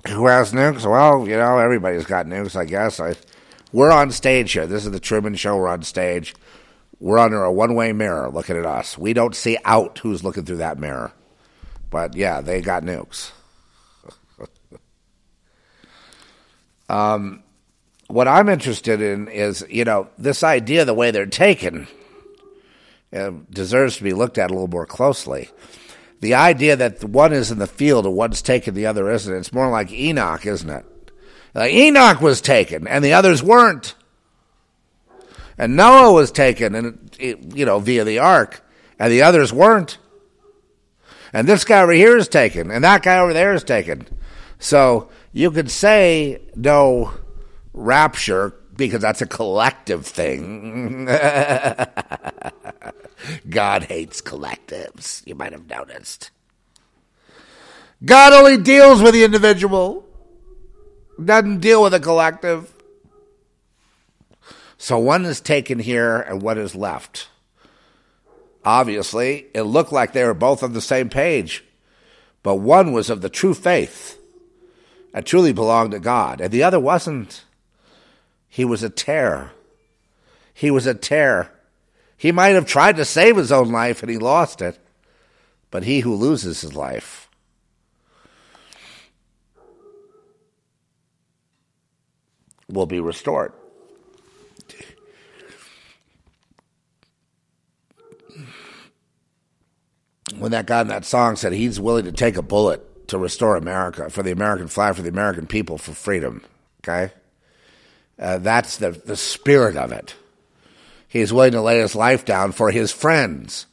Who has nukes? Well, you know, everybody's got nukes, I guess. I, we're on stage here. This is the Truman Show. We're on stage. We're under a one way mirror looking at us. We don't see out who's looking through that mirror. But yeah, they got nukes. um, what I'm interested in is, you know, this idea, the way they're taken, uh, deserves to be looked at a little more closely. The idea that one is in the field and one's taken, the other isn't. It's more like Enoch, isn't it? Like Enoch was taken and the others weren't. And Noah was taken, and you know, via the ark, and the others weren't and this guy over here is taken, and that guy over there is taken. So you could say no rapture because that's a collective thing. God hates collectives, you might have noticed. God only deals with the individual, doesn't deal with the collective. So one is taken here and one is left. Obviously, it looked like they were both on the same page, but one was of the true faith and truly belonged to God, and the other wasn't. He was a terror. He was a terror. He might have tried to save his own life and he lost it, but he who loses his life will be restored. when that guy in that song said he's willing to take a bullet to restore America, for the American flag, for the American people, for freedom. Okay? Uh, that's the, the spirit of it. He's willing to lay his life down for his friends.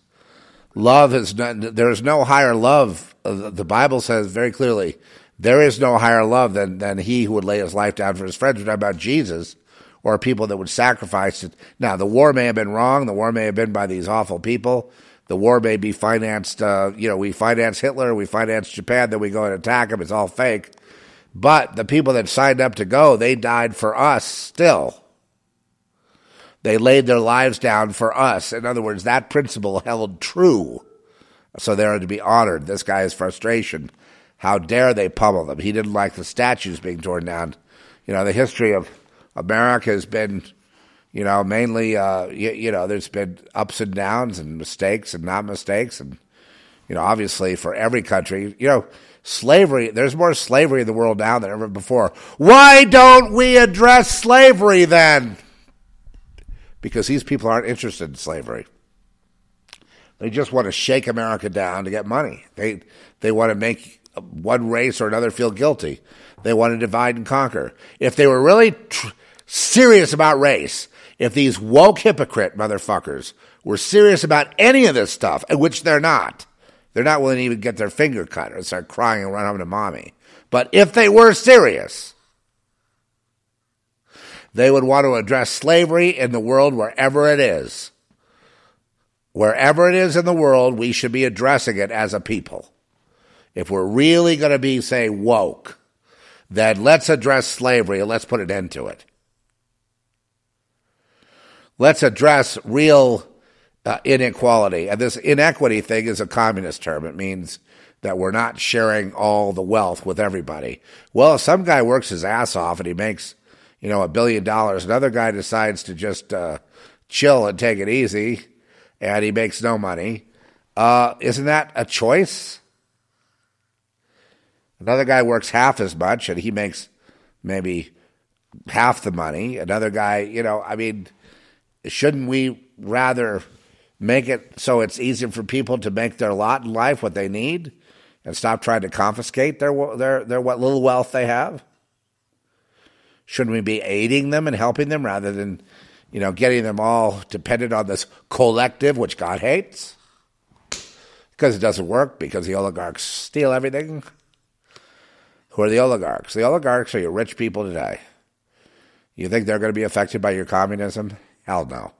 Love is there is no higher love. Uh, the Bible says very clearly, there is no higher love than, than he who would lay his life down for his friends. We're talking about Jesus or people that would sacrifice it. Now, the war may have been wrong. The war may have been by these awful people the war may be financed. Uh, you know, we finance Hitler, we finance Japan, then we go and attack them. It's all fake. But the people that signed up to go, they died for us still. They laid their lives down for us. In other words, that principle held true. So they're to be honored. This guy's frustration. How dare they pummel them? He didn't like the statues being torn down. You know, the history of America has been you know, mainly, uh, you, you, know, there's been ups and downs and mistakes and not mistakes. And, you know, obviously for every country, you know, slavery, there's more slavery in the world now than ever before. Why don't we address slavery then? Because these people aren't interested in slavery. They just want to shake America down to get money. They, they want to make one race or another feel guilty. They want to divide and conquer. If they were really tr- serious about race, if these woke hypocrite motherfuckers were serious about any of this stuff, which they're not, they're not willing to even get their finger cut or start crying and run home to mommy. But if they were serious, they would want to address slavery in the world wherever it is. wherever it is in the world, we should be addressing it as a people. If we're really going to be, say, woke, then let's address slavery and let's put an end to it. Let's address real uh, inequality. And this inequity thing is a communist term. It means that we're not sharing all the wealth with everybody. Well, if some guy works his ass off and he makes, you know, a billion dollars, another guy decides to just uh, chill and take it easy, and he makes no money. Uh, isn't that a choice? Another guy works half as much and he makes maybe half the money. Another guy, you know, I mean, shouldn't we rather make it so it's easier for people to make their lot in life what they need and stop trying to confiscate their their their what little wealth they have? Shouldn't we be aiding them and helping them rather than, you know, getting them all dependent on this collective which God hates? Because it doesn't work because the oligarchs steal everything. Who are the oligarchs? The oligarchs are your rich people today. You think they're going to be affected by your communism? Hell no.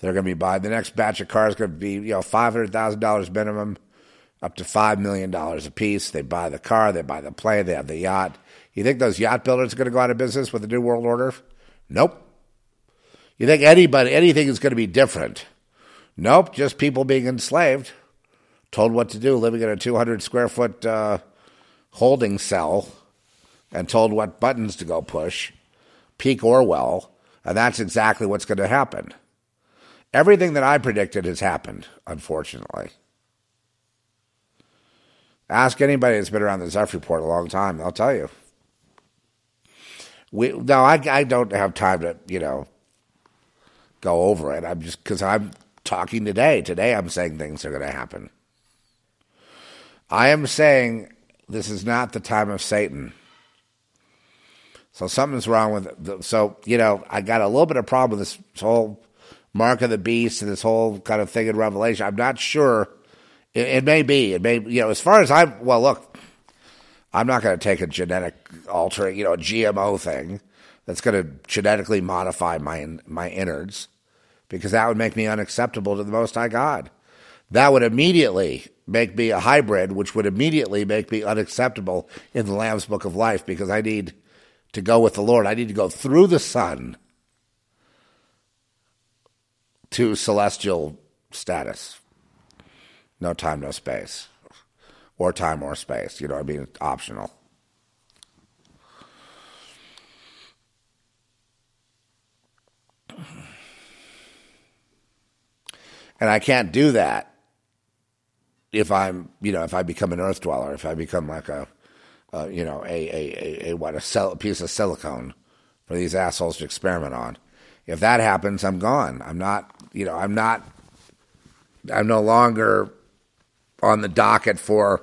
They're going to be buying the next batch of cars. Going to be you know five hundred thousand dollars minimum, up to five million dollars a piece. They buy the car, they buy the plane, they have the yacht. You think those yacht builders are going to go out of business with the new world order? Nope. You think anybody anything is going to be different? Nope. Just people being enslaved, told what to do, living in a two hundred square foot uh, holding cell, and told what buttons to go push. Peak Orwell, and that's exactly what's going to happen. Everything that I predicted has happened, unfortunately. Ask anybody that's been around the Zeph Report a long time, they'll tell you. We, no, I, I don't have time to, you know, go over it. I'm just, because I'm talking today. Today I'm saying things are going to happen. I am saying this is not the time of Satan. So something's wrong with it. So, you know, I got a little bit of problem with this whole mark of the beast and this whole kind of thing in Revelation. I'm not sure. It, it may be. It may, you know, as far as I'm, well, look, I'm not going to take a genetic altering, you know, a GMO thing that's going to genetically modify my my innards because that would make me unacceptable to the Most High God. That would immediately make me a hybrid, which would immediately make me unacceptable in the Lamb's Book of Life because I need to go with the Lord. I need to go through the Son to celestial status. No time, no space. Or time or space. You know, I mean, it's optional. And I can't do that if I'm, you know, if I become an earth dweller, if I become like a, you know, a, a, a, a what, a, cell, a piece of silicone for these assholes to experiment on. If that happens, I'm gone. I'm not, you know, I'm not, I'm no longer on the docket for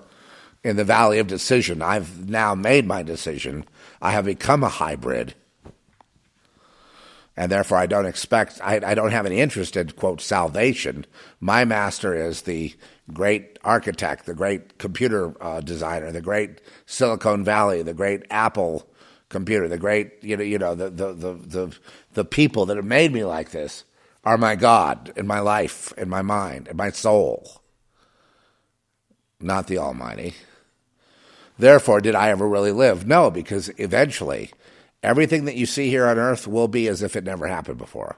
in the valley of decision. I've now made my decision. I have become a hybrid. And therefore, I don't expect, I, I don't have any interest in, quote, salvation. My master is the great architect, the great computer uh, designer, the great Silicon Valley, the great Apple computer, the great, you know, you know, the, the, the, the, the people that have made me like this are my God in my life, in my mind, in my soul, not the Almighty. Therefore, did I ever really live? No, because eventually, everything that you see here on earth will be as if it never happened before.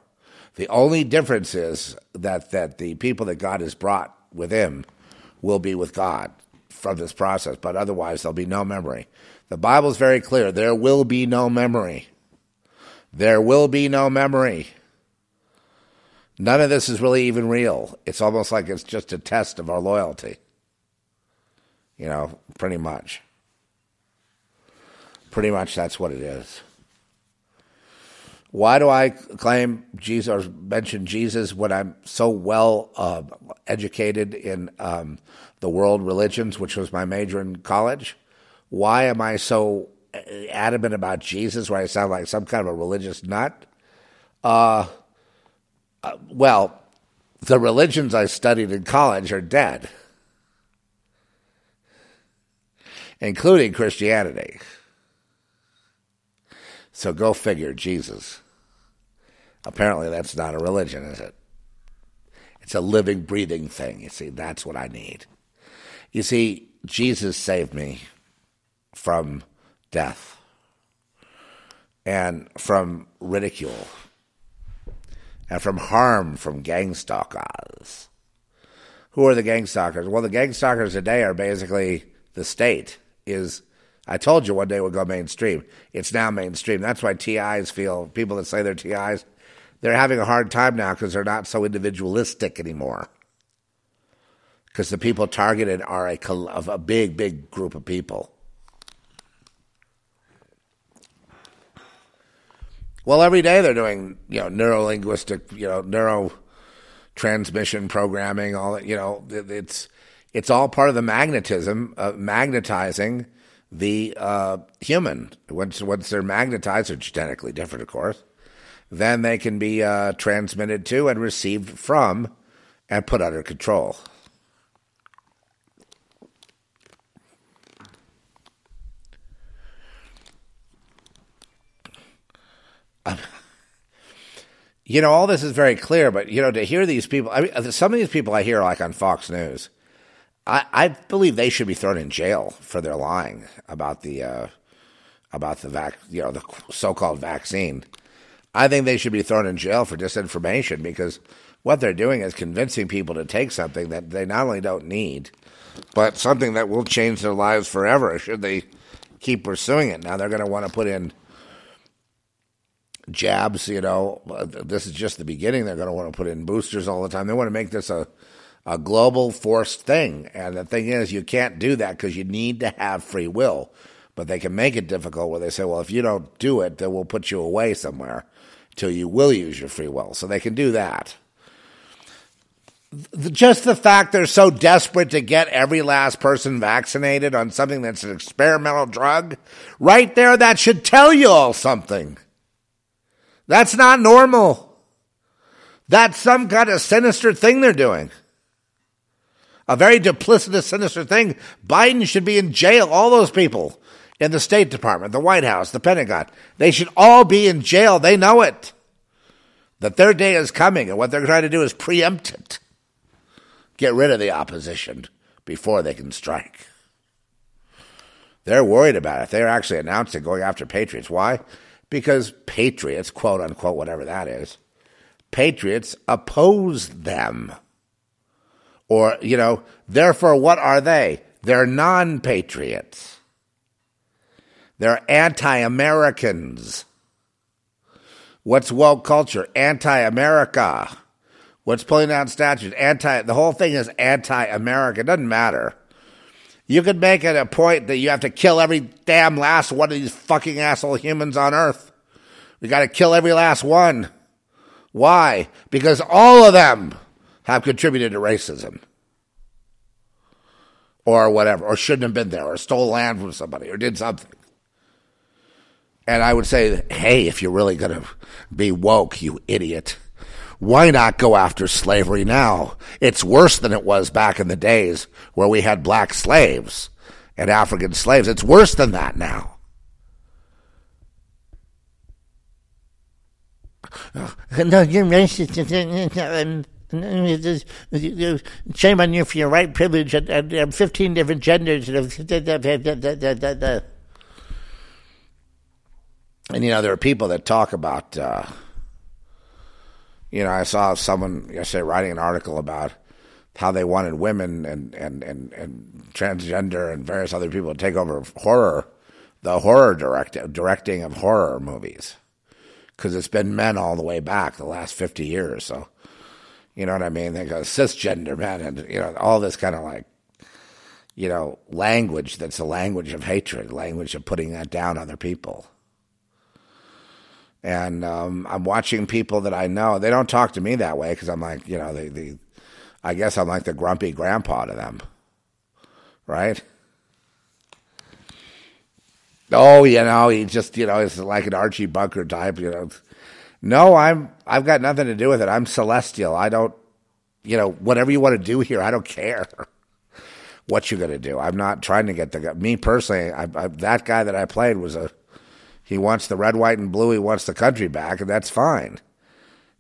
The only difference is that, that the people that God has brought with Him will be with God from this process, but otherwise, there'll be no memory. The Bible is very clear there will be no memory. There will be no memory. None of this is really even real. It's almost like it's just a test of our loyalty. You know, pretty much. Pretty much that's what it is. Why do I claim Jesus or mention Jesus when I'm so well uh, educated in um, the world religions, which was my major in college? Why am I so adamant about Jesus where I sound like some kind of a religious nut? Uh, uh, well, the religions I studied in college are dead, including Christianity. So go figure, Jesus. Apparently, that's not a religion, is it? It's a living, breathing thing. You see, that's what I need. You see, Jesus saved me from death and from ridicule and from harm from gang stalkers. Who are the gang stalkers? Well, the gang stalkers today are basically the state. Is I told you one day would go mainstream. It's now mainstream. That's why TIs feel people that say they're TIs, they're having a hard time now because they're not so individualistic anymore. Because the people targeted are a, a big, big group of people. Well, every day they're doing, you know, neurolinguistic, you know, neurotransmission programming. All that, you know, it's it's all part of the magnetism, of magnetizing the uh, human. Once once they're magnetized, they're genetically different, of course. Then they can be uh, transmitted to and received from, and put under control. you know, all this is very clear, but you know, to hear these people, I mean, some of these people I hear like on Fox News, I, I believe they should be thrown in jail for their lying about the uh, about the vac, you know, the so-called vaccine. I think they should be thrown in jail for disinformation because what they're doing is convincing people to take something that they not only don't need, but something that will change their lives forever should they keep pursuing it. Now they're going to want to put in jabs, you know, this is just the beginning. They're going to want to put in boosters all the time. They want to make this a, a global forced thing. And the thing is, you can't do that because you need to have free will. But they can make it difficult where they say, well, if you don't do it, then we'll put you away somewhere till you will use your free will. So they can do that. Just the fact they're so desperate to get every last person vaccinated on something that's an experimental drug, right there, that should tell you all something. That's not normal. That's some kind of sinister thing they're doing. A very duplicitous, sinister thing. Biden should be in jail. All those people in the State Department, the White House, the Pentagon, they should all be in jail. They know it. That their day is coming, and what they're trying to do is preempt it. Get rid of the opposition before they can strike. They're worried about it. They're actually announcing going after patriots. Why? because patriots, quote unquote, whatever that is, patriots oppose them. Or, you know, therefore, what are they? They're non patriots. They're anti Americans. What's woke culture? Anti America. What's pulling down statues? Anti. The whole thing is anti America. It doesn't matter. You could make it a point that you have to kill every damn last one of these fucking asshole humans on Earth. We got to kill every last one. Why? Because all of them have contributed to racism. Or whatever, or shouldn't have been there, or stole land from somebody, or did something. And I would say, hey, if you're really going to be woke, you idiot, why not go after slavery now? It's worse than it was back in the days where we had black slaves and African slaves. It's worse than that now. No, you're racist. Shame on you for your white privilege and, and, and 15 different genders. And, you know, there are people that talk about. Uh, you know, I saw someone yesterday writing an article about how they wanted women and, and, and, and transgender and various other people to take over horror, the horror direct, directing of horror movies. Because it's been men all the way back the last 50 years. So, you know what I mean? They go cisgender men and, you know, all this kind of like, you know, language that's a language of hatred, language of putting that down other people. And um, I'm watching people that I know. They don't talk to me that way because I'm like, you know, they, I guess I'm like the grumpy grandpa to them, right? Oh, you know, he just, you know, it's like an Archie Bunker type, you know. No, I'm, I've got nothing to do with it. I'm celestial. I don't, you know, whatever you want to do here, I don't care what you're going to do. I'm not trying to get the, me personally, I, I, that guy that I played was a, he wants the red, white, and blue. He wants the country back, and that's fine.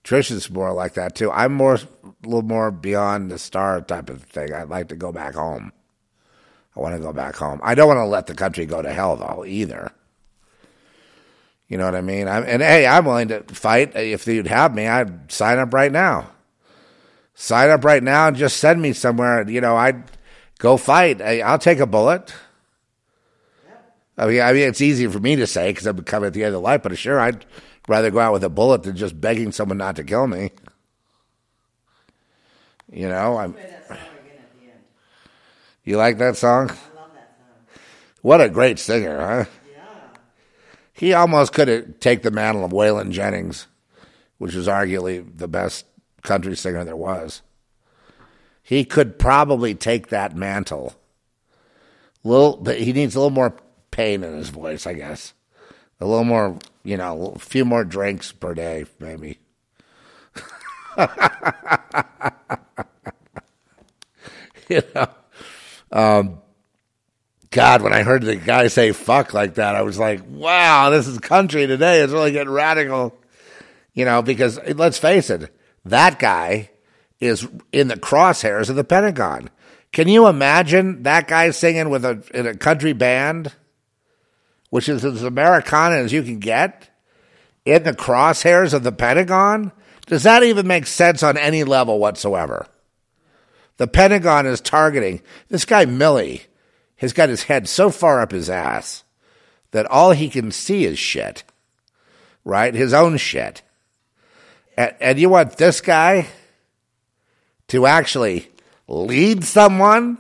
Trish is more like that too. I'm more a little more beyond the star type of thing. I'd like to go back home. I want to go back home. I don't want to let the country go to hell though either. You know what I mean? I'm, and hey, I'm willing to fight if you'd have me. I'd sign up right now. Sign up right now and just send me somewhere. You know, I'd go fight. I'll take a bullet. I mean, I mean, it's easy for me to say because I'm coming at the end of life, but sure, I'd rather go out with a bullet than just begging someone not to kill me. You know, I'm. Play that song again at the end. You like that song? I love that song. What a great singer, huh? Yeah. He almost could take the mantle of Waylon Jennings, which is arguably the best country singer there was. He could probably take that mantle. Little, but he needs a little more pain in his voice, I guess. A little more, you know, a few more drinks per day, maybe. you know, um, God, when I heard the guy say "fuck" like that, I was like, "Wow, this is country today. It's really getting radical." You know, because let's face it, that guy is in the crosshairs of the Pentagon. Can you imagine that guy singing with a in a country band, which is as Americana as you can get, in the crosshairs of the Pentagon? Does that even make sense on any level whatsoever? The Pentagon is targeting this guy Milley has got his head so far up his ass that all he can see is shit, right? His own shit. And, and you want this guy to actually lead someone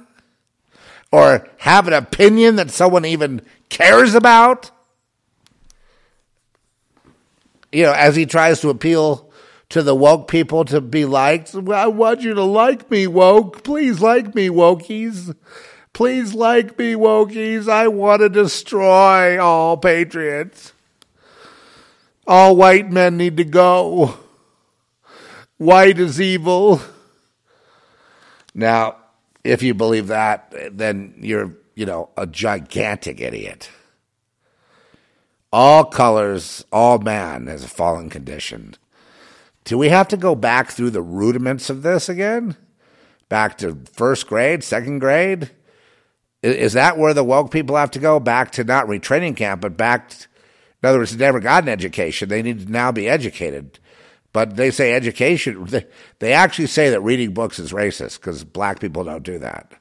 or have an opinion that someone even cares about? You know, as he tries to appeal to the woke people to be liked. I want you to like me, woke. Please like me, wokies. Please like me, wokies. I want to destroy all patriots. All white men need to go. White is evil. Now, if you believe that, then you're, you know, a gigantic idiot. All colors, all man has a fallen condition. Do we have to go back through the rudiments of this again? Back to first grade, second grade? Is that where the woke people have to go? Back to not retraining camp, but back, to, in other words, they never got an education. They need to now be educated. But they say education, they, they actually say that reading books is racist because black people don't do that.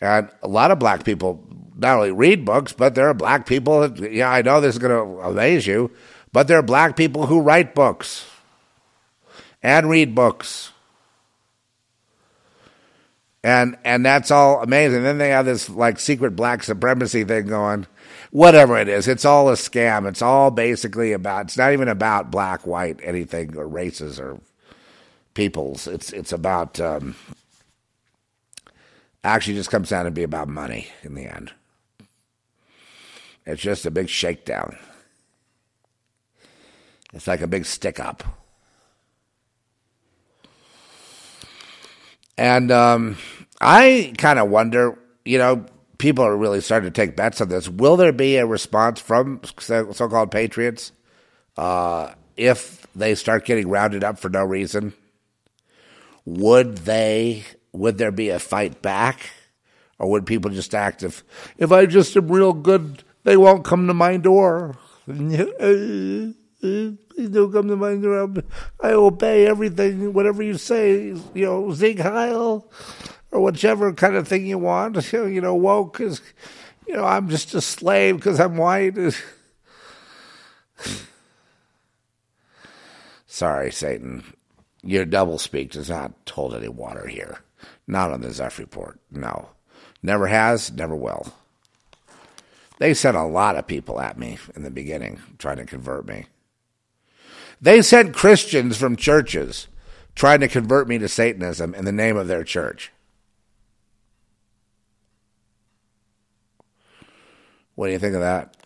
And a lot of black people not only read books, but there are black people that, yeah, I know this is going to amaze you, but there are black people who write books and read books. And and that's all amazing. Then they have this like secret black supremacy thing going. Whatever it is, it's all a scam. It's all basically about it's not even about black, white, anything or races or peoples. It's it's about um, actually just comes down to be about money in the end. It's just a big shakedown. It's like a big stick up. And um, I kind of wonder, you know, people are really starting to take bets on this. Will there be a response from so called patriots uh, if they start getting rounded up for no reason? Would they? Would there be a fight back, or would people just act if if I just am real good, they won't come to my door? Please don't come to my door. I obey everything, whatever you say. You know, Sieg Heil or whichever kind of thing you want. You know, woke because, you know, I'm just a slave because I'm white. Sorry, Satan. Your doublespeak does not hold any water here. Not on the Zeph report. No. Never has, never will. They sent a lot of people at me in the beginning trying to convert me. They sent Christians from churches trying to convert me to Satanism in the name of their church. What do you think of that?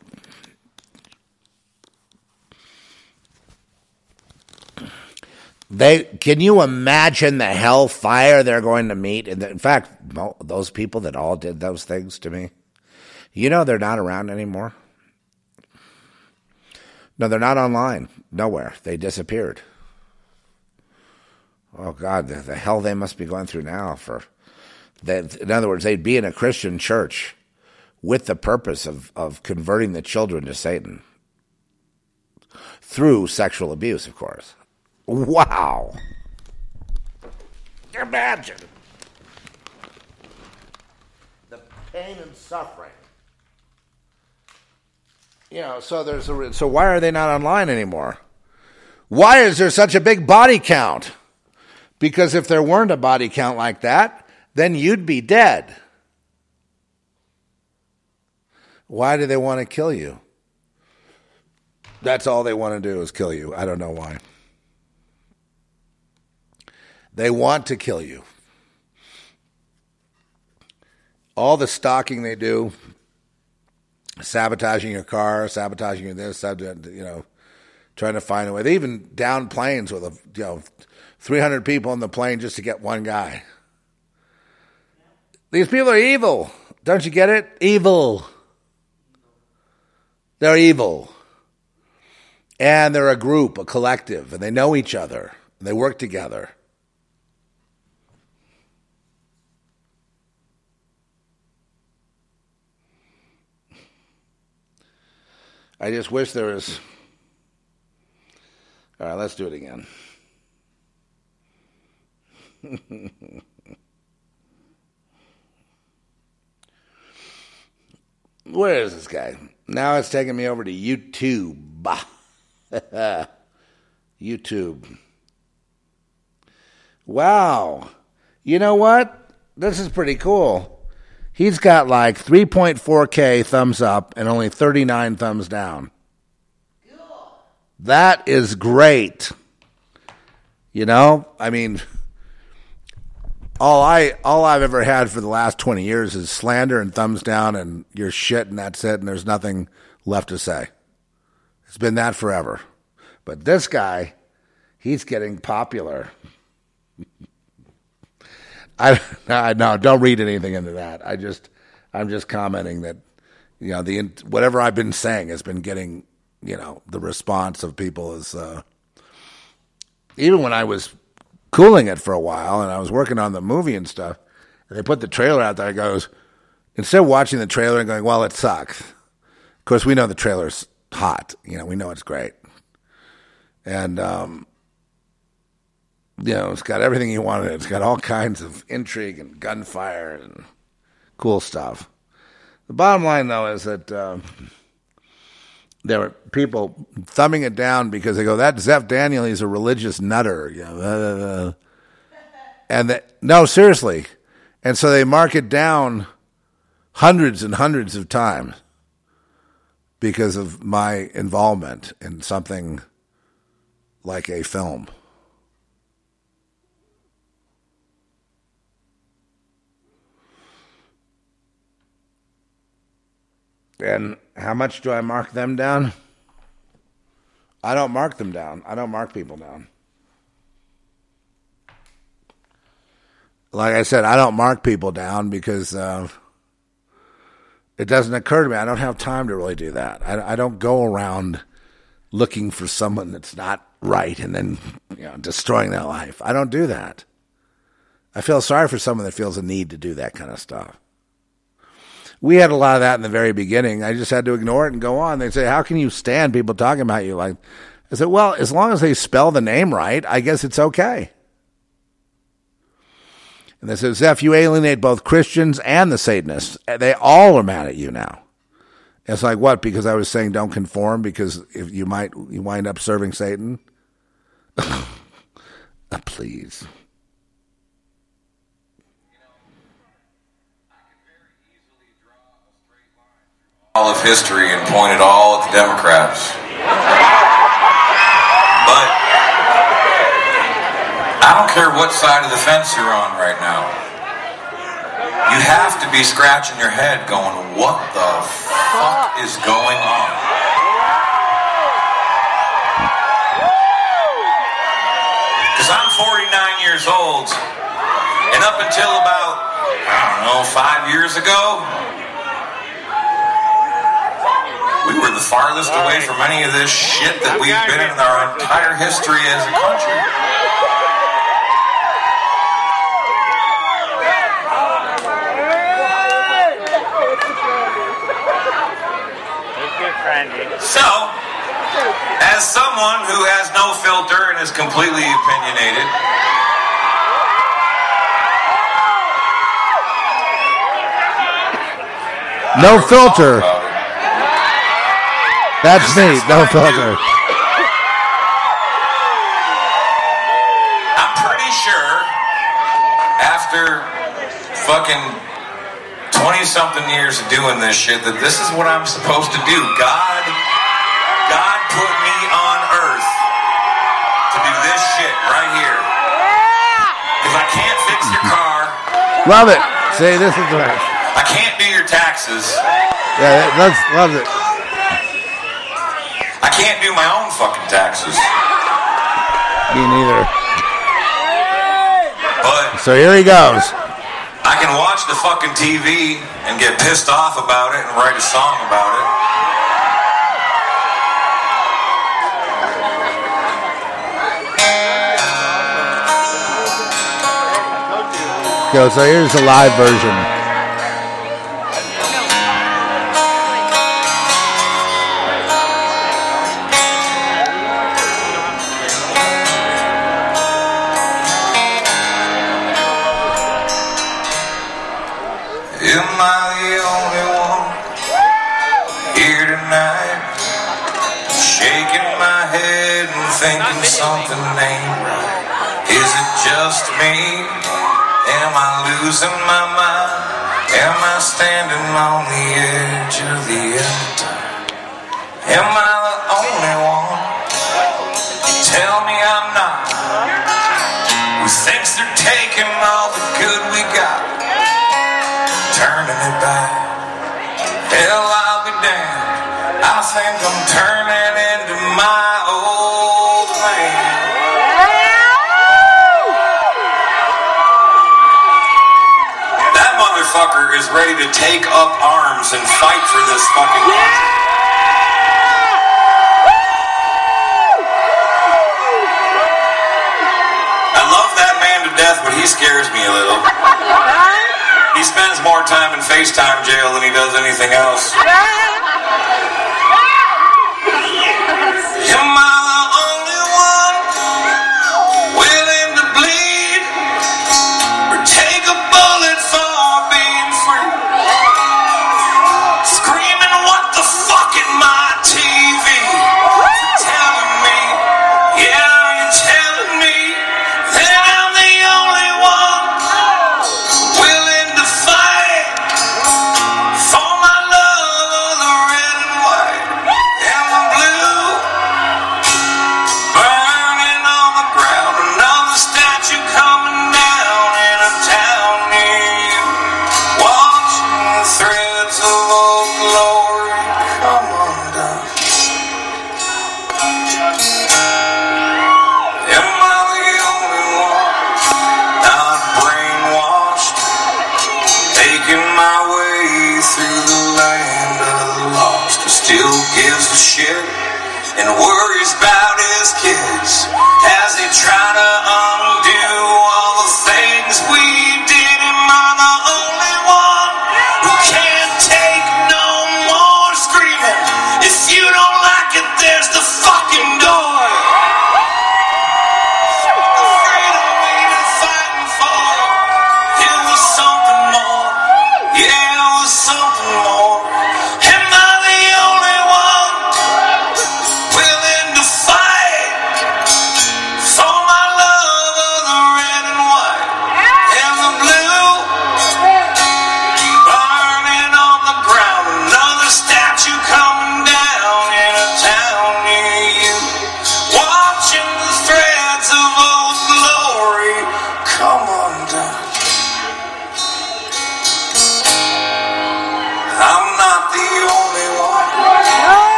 They can you imagine the hellfire they're going to meet? In fact, those people that all did those things to me, you know, they're not around anymore. No, they're not online. Nowhere. They disappeared. Oh God, the, the hell they must be going through now for that. In other words, they'd be in a Christian church with the purpose of, of converting the children to Satan through sexual abuse, of course. Wow. Imagine the pain and suffering. You know, so there's a, so why are they not online anymore? Why is there such a big body count? Because if there weren't a body count like that, then you'd be dead. Why do they want to kill you? That's all they want to do is kill you. I don't know why. They want to kill you. All the stalking they do, sabotaging your car, sabotaging your this, you know, trying to find a way. They even down planes with a you know, 300 people on the plane just to get one guy. These people are evil. Don't you get it? Evil. They're evil. And they're a group, a collective, and they know each other. And they work together. I just wish there was. All right, let's do it again. Where is this guy? Now it's taking me over to YouTube. YouTube. Wow. You know what? This is pretty cool. He's got like 3.4K thumbs up and only 39 thumbs down. That is great. You know, I mean, all I all I've ever had for the last 20 years is slander and thumbs down and your shit and that's it and there's nothing left to say. It's been that forever. But this guy, he's getting popular. I, I no, don't read anything into that. I just, I'm just commenting that, you know, the whatever I've been saying has been getting, you know, the response of people is, uh, even when I was cooling it for a while and I was working on the movie and stuff, and they put the trailer out there, I goes, instead of watching the trailer and going, well, it sucks. Of course, we know the trailer's hot. You know, we know it's great. And, um, you know, it's got everything you wanted. It's got all kinds of intrigue and gunfire and cool stuff. The bottom line, though, is that uh, there were people thumbing it down because they go, "That Zeph Daniel, he's a religious nutter," you know, and that no, seriously, and so they mark it down hundreds and hundreds of times because of my involvement in something like a film. And how much do I mark them down? I don't mark them down. I don't mark people down. Like I said, I don't mark people down because uh, it doesn't occur to me. I don't have time to really do that. I, I don't go around looking for someone that's not right and then you know, destroying their life. I don't do that. I feel sorry for someone that feels a need to do that kind of stuff we had a lot of that in the very beginning. I just had to ignore it and go on. They say, "How can you stand people talking about you?" Like, I said, "Well, as long as they spell the name right, I guess it's okay." And they said, "Zeph, you alienate both Christians and the Satanists. They all are mad at you now." It's like what? Because I was saying don't conform because if you might you wind up serving Satan. Please. All of history and point it all at the Democrats. But I don't care what side of the fence you're on right now. You have to be scratching your head going, what the fuck is going on? Because I'm 49 years old, and up until about, I don't know, five years ago, we were the farthest away from any of this shit that we've been in our entire history as a country. So, as someone who has no filter and is completely opinionated, no filter. Uh, that's me, no filter. I'm pretty sure after fucking 20 something years of doing this shit that this is what I'm supposed to do. God, God put me on earth to do this shit right here. Because I can't fix your car. Love it. Say this is the I can't do your taxes. Yeah, that's, love it. I can't do my own fucking taxes. Me neither. But so here he goes. I can watch the fucking TV and get pissed off about it and write a song about it. So here's the live version. he scares me a little. He spends more time in Facebook jail than he does anything else.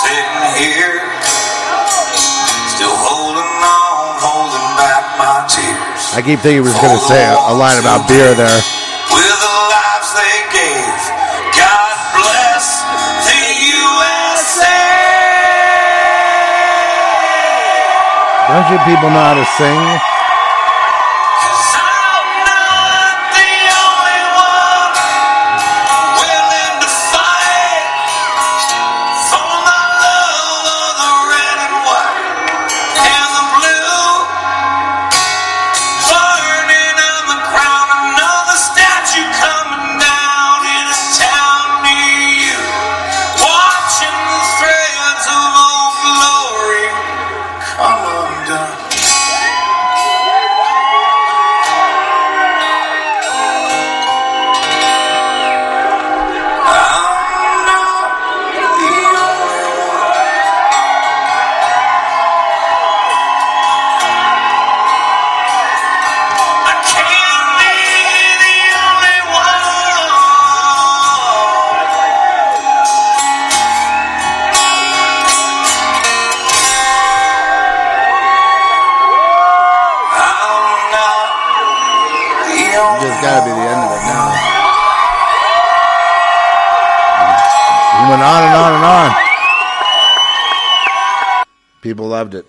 Sitting here, still holding on, holding back my tears. I keep thinking he was going to say a, a line about beer there. With the lives they gave, God bless the USA. Don't you people know how to sing? Loved it.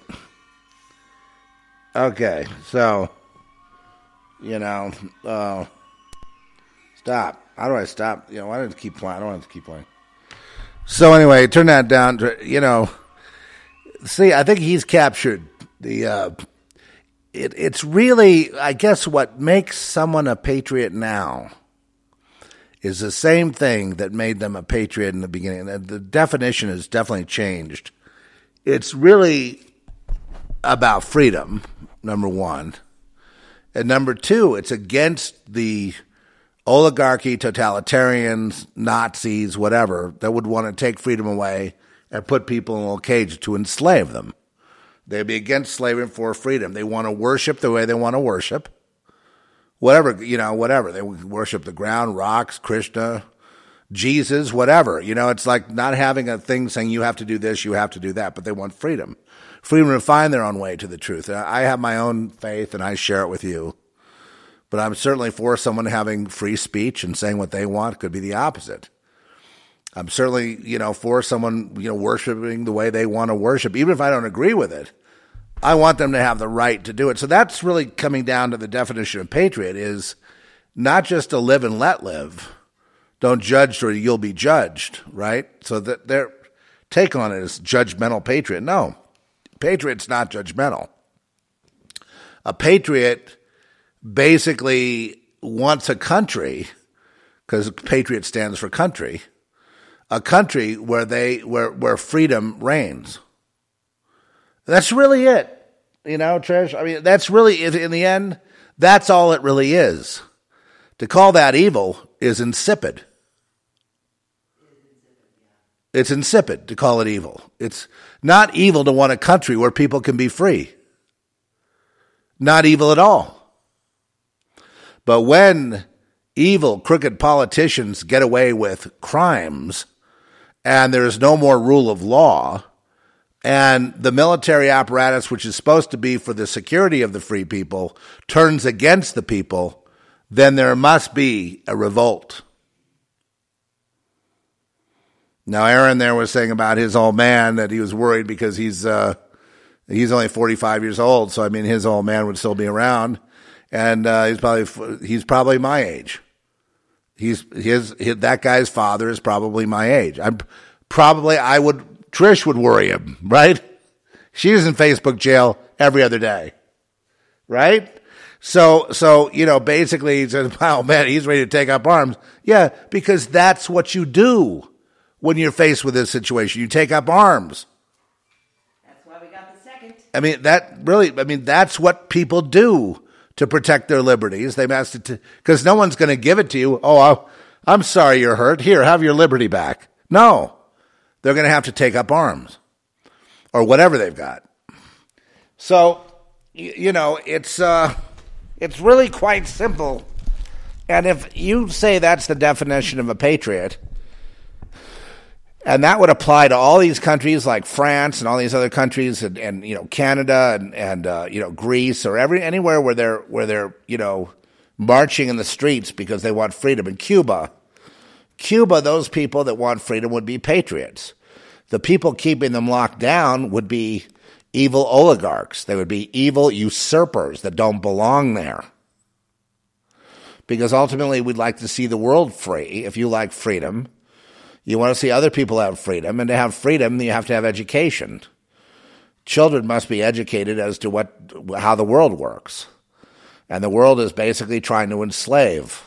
Okay, so you know, uh, stop. How do I stop? You know, why did it keep playing? I don't want to keep playing. So anyway, turn that down. You know, see, I think he's captured the. Uh, it, it's really, I guess, what makes someone a patriot now is the same thing that made them a patriot in the beginning. The definition has definitely changed. It's really about freedom, number one. And number two, it's against the oligarchy, totalitarians, Nazis, whatever, that would want to take freedom away and put people in a little cage to enslave them. They'd be against slavery for freedom. They want to worship the way they want to worship. Whatever, you know, whatever. They worship the ground, rocks, Krishna, Jesus, whatever. You know, it's like not having a thing saying you have to do this, you have to do that, but they want freedom. Freedom to find their own way to the truth. I have my own faith and I share it with you. But I'm certainly for someone having free speech and saying what they want. Could be the opposite. I'm certainly, you know, for someone, you know, worshiping the way they want to worship, even if I don't agree with it. I want them to have the right to do it. So that's really coming down to the definition of patriot is not just to live and let live. Don't judge or you'll be judged, right? So that their take on it is judgmental patriot. No, patriot's not judgmental. A patriot basically wants a country, because patriot stands for country, a country where they where where freedom reigns. That's really it. You know, Trish. I mean, that's really in the end. That's all it really is. To call that evil is insipid. It's insipid to call it evil. It's not evil to want a country where people can be free. Not evil at all. But when evil, crooked politicians get away with crimes and there's no more rule of law, and the military apparatus, which is supposed to be for the security of the free people, turns against the people, then there must be a revolt. Now, Aaron there was saying about his old man that he was worried because he's uh, he's only forty five years old. So I mean, his old man would still be around, and uh, he's probably he's probably my age. He's his, his that guy's father is probably my age. I'm probably I would Trish would worry him, right? She's in Facebook jail every other day, right? So, so you know, basically, he says, "Wow, man, he's ready to take up arms." Yeah, because that's what you do when you're faced with this situation. You take up arms. That's why we got the second. I mean, that really, I mean, that's what people do to protect their liberties. They asked it because no one's going to give it to you. Oh, I, I'm sorry you're hurt. Here, have your liberty back. No, they're going to have to take up arms or whatever they've got. So, you know, it's uh, it's really quite simple. And if you say that's the definition of a patriot, and that would apply to all these countries like France and all these other countries and, and you know Canada and, and uh, you know Greece or every anywhere where they're where they're you know marching in the streets because they want freedom in Cuba. Cuba, those people that want freedom would be patriots. The people keeping them locked down would be evil oligarchs. They would be evil usurpers that don't belong there. Because ultimately, we'd like to see the world free. If you like freedom, you want to see other people have freedom, and to have freedom, you have to have education. Children must be educated as to what how the world works, and the world is basically trying to enslave.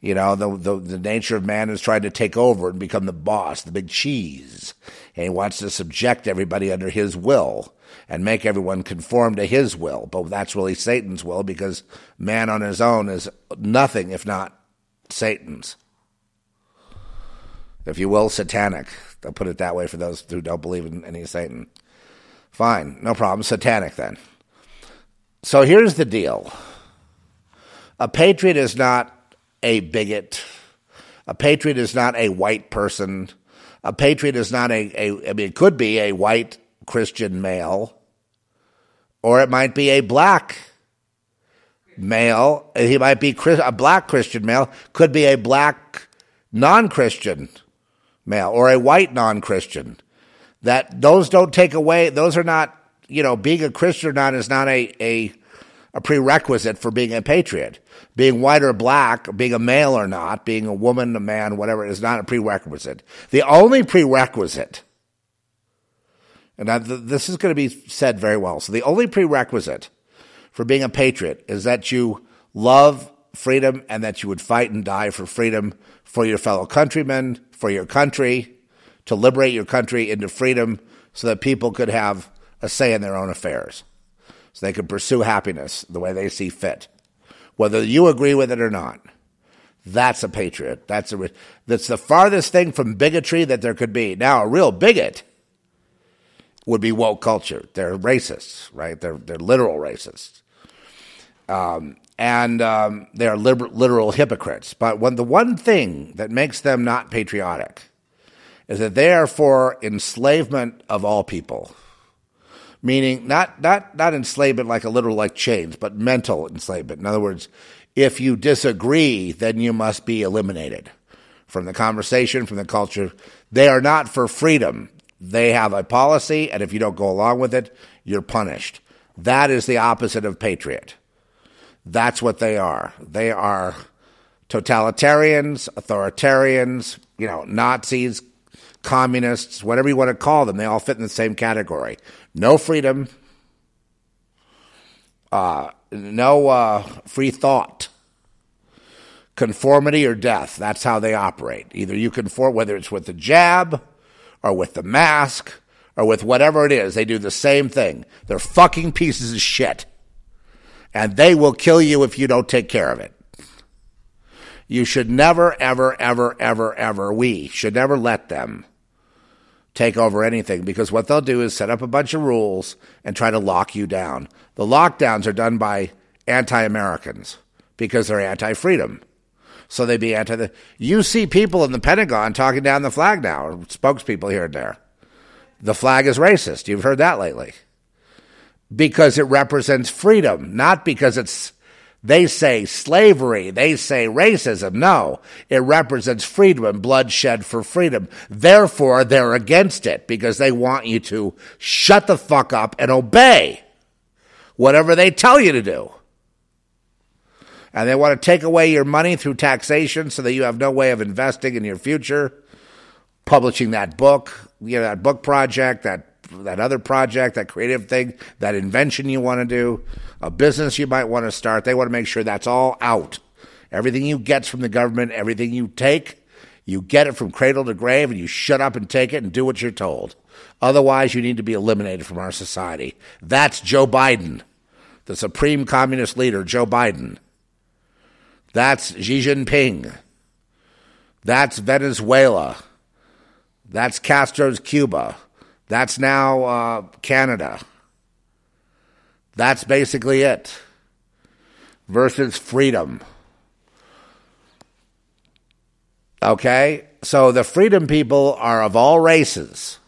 You know, the, the, the nature of man is trying to take over and become the boss, the big cheese. And he wants to subject everybody under his will and make everyone conform to his will. But that's really Satan's will because man on his own is nothing if not Satan's. If you will, satanic. I'll put it that way for those who don't believe in any Satan. Fine, no problem. Satanic then. So here's the deal a patriot is not a bigot. A patriot is not a white person. A patriot is not a, a I mean, it could be a white Christian male, or it might be a black male. He might be a black Christian male, could be a black non Christian male, or a white non Christian. That those don't take away, those are not, you know, being a Christian or not is not a, a a prerequisite for being a patriot. Being white or black, being a male or not, being a woman, a man, whatever, is not a prerequisite. The only prerequisite, and I, th- this is going to be said very well, so the only prerequisite for being a patriot is that you love freedom and that you would fight and die for freedom for your fellow countrymen, for your country, to liberate your country into freedom so that people could have a say in their own affairs so they could pursue happiness the way they see fit, whether you agree with it or not. That's a patriot. That's a that's the farthest thing from bigotry that there could be. Now, a real bigot would be woke culture. They're racists, right? They're they're literal racists, um, and um, they are liber- literal hypocrites. But when the one thing that makes them not patriotic is that they are for enslavement of all people meaning not not not enslavement like a literal like chains, but mental enslavement. In other words, if you disagree, then you must be eliminated from the conversation, from the culture. They are not for freedom. They have a policy, and if you don't go along with it, you're punished. That is the opposite of patriot. That's what they are. They are totalitarians, authoritarians, you know, Nazis, communists, whatever you want to call them. They all fit in the same category no freedom, uh, no uh, free thought, conformity or death. That's how they operate. Either you conform, whether it's with the jab or with the mask or with whatever it is, they do the same thing. They're fucking pieces of shit. And they will kill you if you don't take care of it. You should never, ever, ever, ever, ever, we should never let them take over anything because what they'll do is set up a bunch of rules and try to lock you down. The lockdowns are done by anti Americans because they're anti freedom. So they'd be anti the. You see people in the Pentagon talking down the flag now, or spokespeople here and there. The flag is racist. You've heard that lately. Because it represents freedom, not because it's they say slavery, they say racism. No, it represents freedom and bloodshed for freedom. Therefore, they're against it because they want you to shut the fuck up and obey whatever they tell you to do. And they want to take away your money through taxation so that you have no way of investing in your future, publishing that book, you know, that book project, that that other project, that creative thing, that invention you want to do, a business you might want to start. They want to make sure that's all out. Everything you get from the government, everything you take, you get it from cradle to grave and you shut up and take it and do what you're told. Otherwise, you need to be eliminated from our society. That's Joe Biden, the supreme communist leader, Joe Biden. That's Xi Jinping. That's Venezuela. That's Castro's Cuba. That's now uh, Canada. That's basically it. Versus freedom. Okay? So the freedom people are of all races,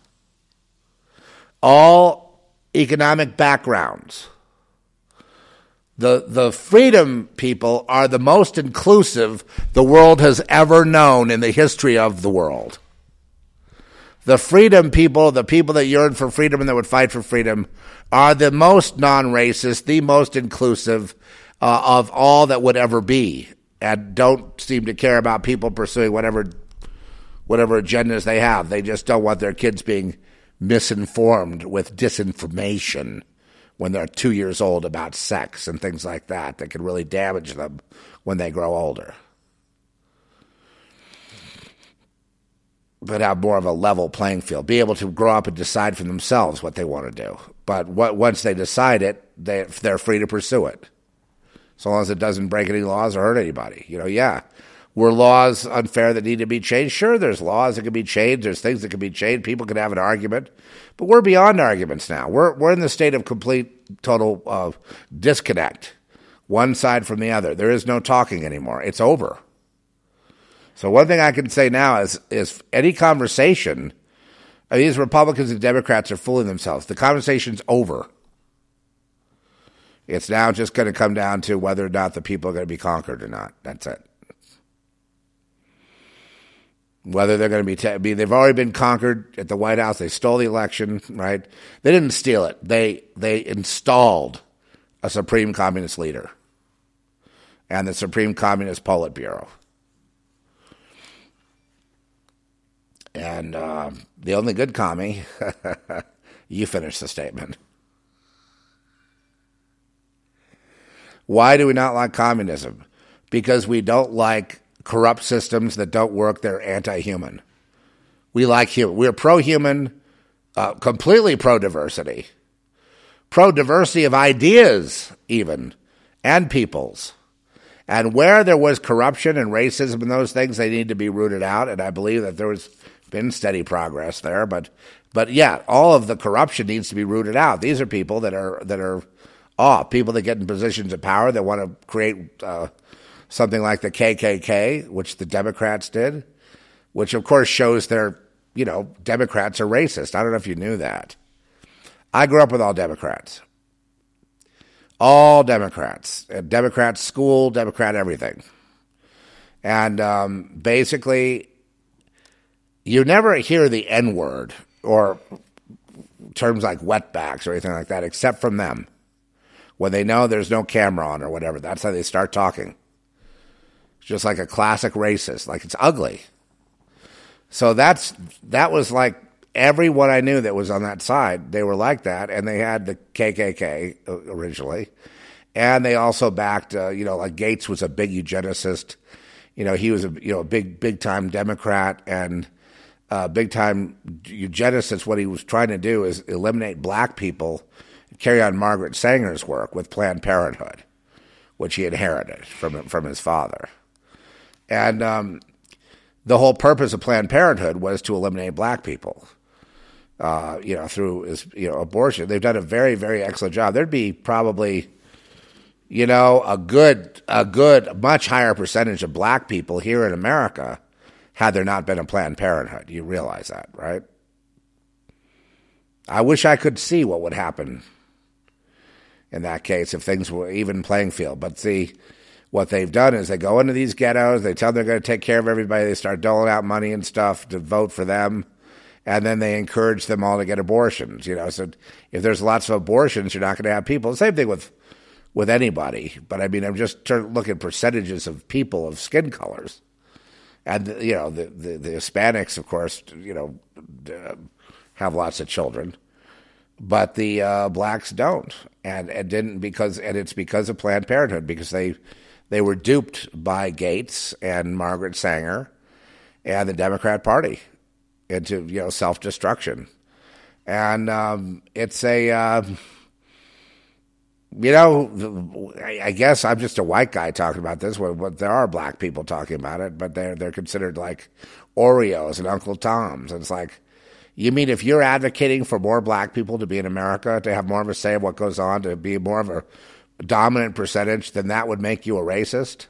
all economic backgrounds. The, the freedom people are the most inclusive the world has ever known in the history of the world. The freedom people, the people that yearn for freedom and that would fight for freedom, are the most non racist, the most inclusive uh, of all that would ever be, and don't seem to care about people pursuing whatever whatever agendas they have. They just don't want their kids being misinformed with disinformation when they're two years old about sex and things like that that can really damage them when they grow older. But have more of a level playing field, be able to grow up and decide for themselves what they want to do. But what, once they decide it, they, they're free to pursue it, so long as it doesn't break any laws or hurt anybody. You know, yeah, were laws unfair that need to be changed? Sure, there's laws that can be changed. There's things that can be changed. People can have an argument, but we're beyond arguments now. We're we're in the state of complete total uh, disconnect, one side from the other. There is no talking anymore. It's over. So one thing I can say now is is any conversation. These Republicans and Democrats are fooling themselves. The conversation's over. It's now just going to come down to whether or not the people are going to be conquered or not. That's it whether they're going to be, te- be they've already been conquered at the White House. They stole the election, right? They didn't steal it. They they installed a supreme communist leader and the Supreme Communist Politburo. And uh, the only good commie, you finish the statement. Why do we not like communism? Because we don't like corrupt systems that don't work, they're anti human. We like human. We're pro human, uh, completely pro diversity, pro diversity of ideas, even, and peoples. And where there was corruption and racism and those things, they need to be rooted out. And I believe that there has been steady progress there. But, but yeah, all of the corruption needs to be rooted out. These are people that are that are off, people that get in positions of power that want to create uh, something like the KKK, which the Democrats did, which of course shows their, you know, Democrats are racist. I don't know if you knew that. I grew up with all Democrats. All Democrats. Democrat school, Democrat everything. And um, basically, you never hear the N word or terms like wetbacks or anything like that except from them. When they know there's no camera on or whatever, that's how they start talking just like a classic racist. Like it's ugly. So that's that was like everyone I knew that was on that side. They were like that, and they had the KKK originally, and they also backed. Uh, you know, like Gates was a big eugenicist. You know, he was a you know a big big time Democrat and uh, big time eugenicist. What he was trying to do is eliminate black people, carry on Margaret Sanger's work with Planned Parenthood, which he inherited from from his father. And um, the whole purpose of Planned Parenthood was to eliminate black people. Uh, you know, through you know abortion. They've done a very very excellent job. There'd be probably, you know, a good a good much higher percentage of black people here in America had there not been a Planned Parenthood. You realize that, right? I wish I could see what would happen in that case if things were even playing field. But see, what they've done is they go into these ghettos, they tell them they're going to take care of everybody, they start doling out money and stuff to vote for them, and then they encourage them all to get abortions. You know, so if there's lots of abortions, you're not going to have people. Same thing with with anybody, but I mean, I'm just looking at percentages of people of skin colors, and you know, the the, the Hispanics, of course, you know, have lots of children but the uh, blacks don't, and and didn't because and it's because of Planned Parenthood because they they were duped by Gates and Margaret Sanger and the Democrat Party into you know self destruction, and um, it's a uh, you know, I guess I'm just a white guy talking about this. But there are black people talking about it, but they're they're considered like Oreos and Uncle Toms. And it's like, you mean if you're advocating for more black people to be in America, to have more of a say of what goes on, to be more of a dominant percentage, then that would make you a racist?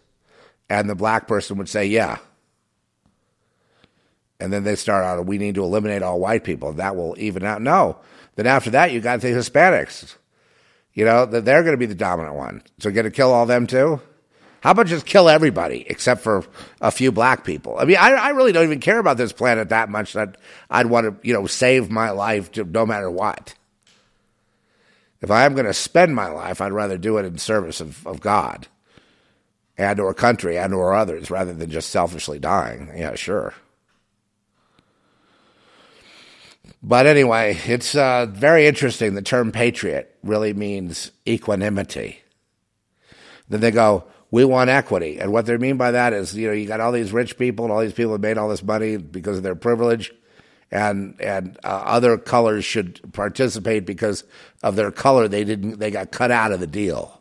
And the black person would say, yeah. And then they start out, we need to eliminate all white people. That will even out. No. Then after that, you got the Hispanics. You know, that they're going to be the dominant one. So going to kill all them too? How about just kill everybody except for a few black people? I mean, I, I really don't even care about this planet that much that I'd want to, you know, save my life to, no matter what. If I am going to spend my life, I'd rather do it in service of, of God and or country and or others rather than just selfishly dying. Yeah, sure. But anyway, it's uh, very interesting. The term patriot really means equanimity. Then they go, we want equity. And what they mean by that is, you know, you got all these rich people and all these people have made all this money because of their privilege. And and uh, other colors should participate because of their color. They didn't. They got cut out of the deal,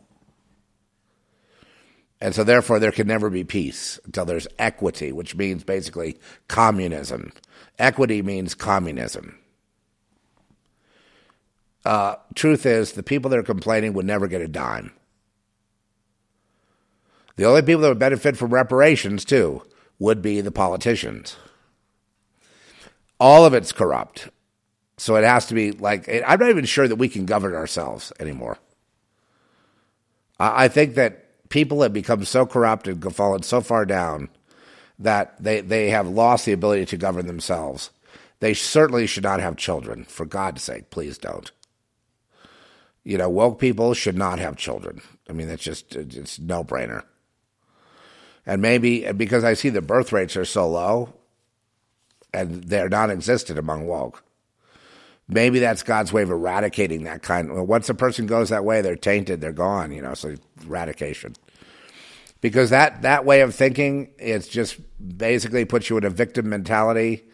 and so therefore there can never be peace until there's equity, which means basically communism. Equity means communism. Uh, truth is, the people that are complaining would never get a dime. The only people that would benefit from reparations, too, would be the politicians. All of it's corrupt. So it has to be like, I'm not even sure that we can govern ourselves anymore. I think that people have become so corrupt and fallen so far down that they, they have lost the ability to govern themselves. They certainly should not have children. For God's sake, please don't. You know, woke people should not have children. I mean, that's just, it's no brainer. And maybe because I see the birth rates are so low and they're non existent among woke, maybe that's God's way of eradicating that kind. Well, once a person goes that way, they're tainted, they're gone, you know, so eradication. Because that, that way of thinking, it's just basically puts you in a victim mentality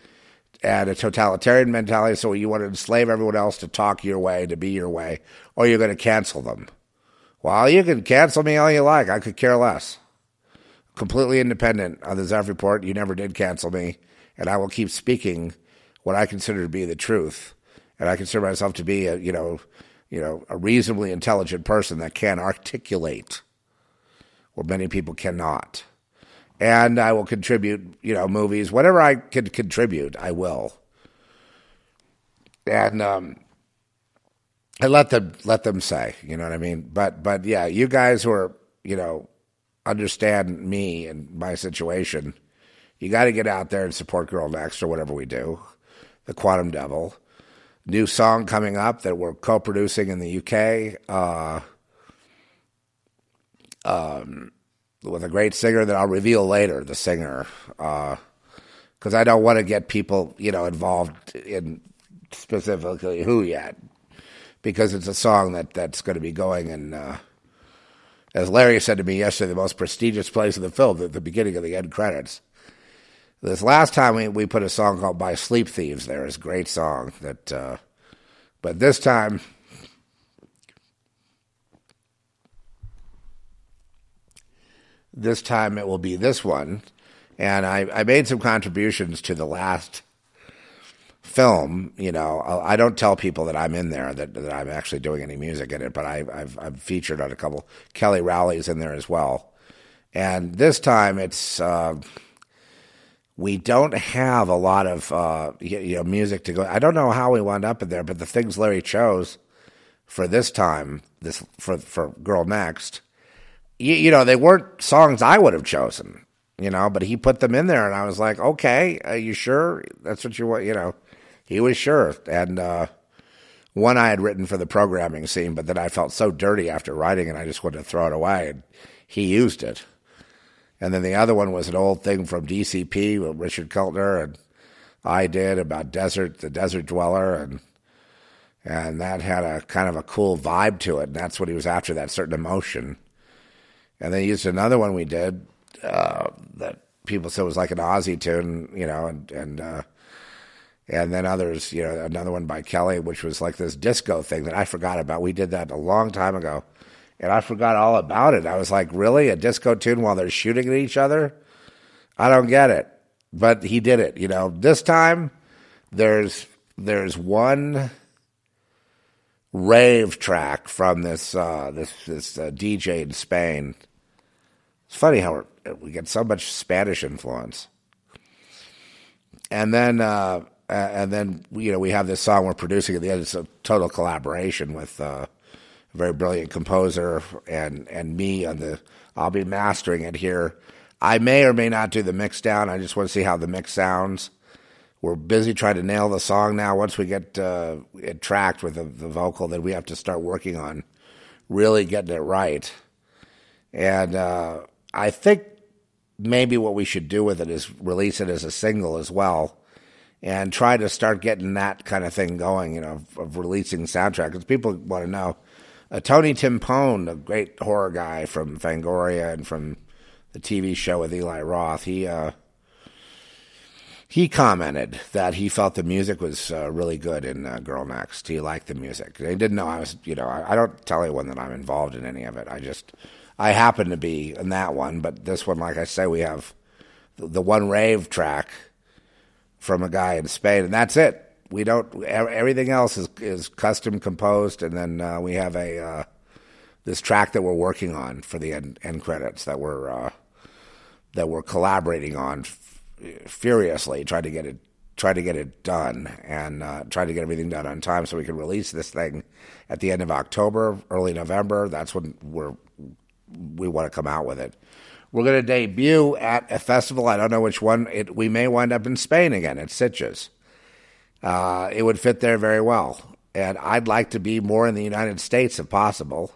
and a totalitarian mentality. So you want to enslave everyone else to talk your way, to be your way, or you're going to cancel them. Well, you can cancel me all you like. I could care less completely independent on the Zeph Report. You never did cancel me, and I will keep speaking what I consider to be the truth. And I consider myself to be a you know, you know, a reasonably intelligent person that can articulate where many people cannot. And I will contribute, you know, movies, whatever I can contribute, I will. And um, I let them let them say, you know what I mean. But but yeah, you guys who are you know understand me and my situation, you got to get out there and support Girl Next or whatever we do. The Quantum Devil. New song coming up that we're co producing in the UK uh, um, with a great singer that I'll reveal later, the singer. Because uh, I don't want to get people, you know, involved in specifically who yet. Because it's a song that, that's going to be going in. Uh, as Larry said to me yesterday, the most prestigious place in the film at the beginning of the end credits. This last time we, we put a song called "By Sleep Thieves." There is a great song that, uh, but this time. This time it will be this one, and I, I made some contributions to the last film, you know, I don't tell people that I'm in there that, that I'm actually doing any music in it, but I, have I've featured on a couple. Kelly Rowley's in there as well, and this time it's uh, we don't have a lot of uh, you know music to go. I don't know how we wound up in there, but the things Larry chose for this time, this for for Girl Next, you, you know, they weren't songs I would have chosen you know, but he put them in there, and I was like, okay, are you sure that's what you want? You know, he was sure. And uh, one I had written for the programming scene, but then I felt so dirty after writing it, I just wanted to throw it away. And he used it. And then the other one was an old thing from DCP with Richard Keltner and I did about desert, the desert dweller, and and that had a kind of a cool vibe to it. And that's what he was after, that certain emotion. And they used another one we did uh, that people said was like an Aussie tune, you know, and and uh, and then others, you know, another one by Kelly, which was like this disco thing that I forgot about. We did that a long time ago, and I forgot all about it. I was like, really? A disco tune while they're shooting at each other? I don't get it. But he did it. You know, this time there's there's one rave track from this uh, this this uh, DJ in Spain. It's funny how we get so much Spanish influence, and then uh, and then you know we have this song we're producing at the end. It's a total collaboration with uh, a very brilliant composer and and me on the. I'll be mastering it here. I may or may not do the mix down. I just want to see how the mix sounds we're busy trying to nail the song now. Once we get uh, it tracked with the, the, vocal, then we have to start working on really getting it right. And uh, I think maybe what we should do with it is release it as a single as well, and try to start getting that kind of thing going. You know, of, of releasing soundtrack because people want to know. Uh, Tony Timpone, the great horror guy from Fangoria and from the TV show with Eli Roth, he uh, he commented that he felt the music was uh, really good in uh, Girl Next. He liked the music. He didn't know I was, you know, I, I, don't tell anyone that I'm involved in any of it. I just, I happen to be in that one, but this one, like I say, we have the, the one rave track from a guy in Spain, and that's it. We don't. Everything else is is custom composed, and then uh, we have a uh, this track that we're working on for the end, end credits that we're uh, that we're collaborating on furiously tried to get it tried to get it done and uh, tried to get everything done on time so we could release this thing at the end of October, early November. That's when we're we want to come out with it. We're going to debut at a festival. I don't know which one. It, we may wind up in Spain again at Sitges. Uh, it would fit there very well, and I'd like to be more in the United States if possible.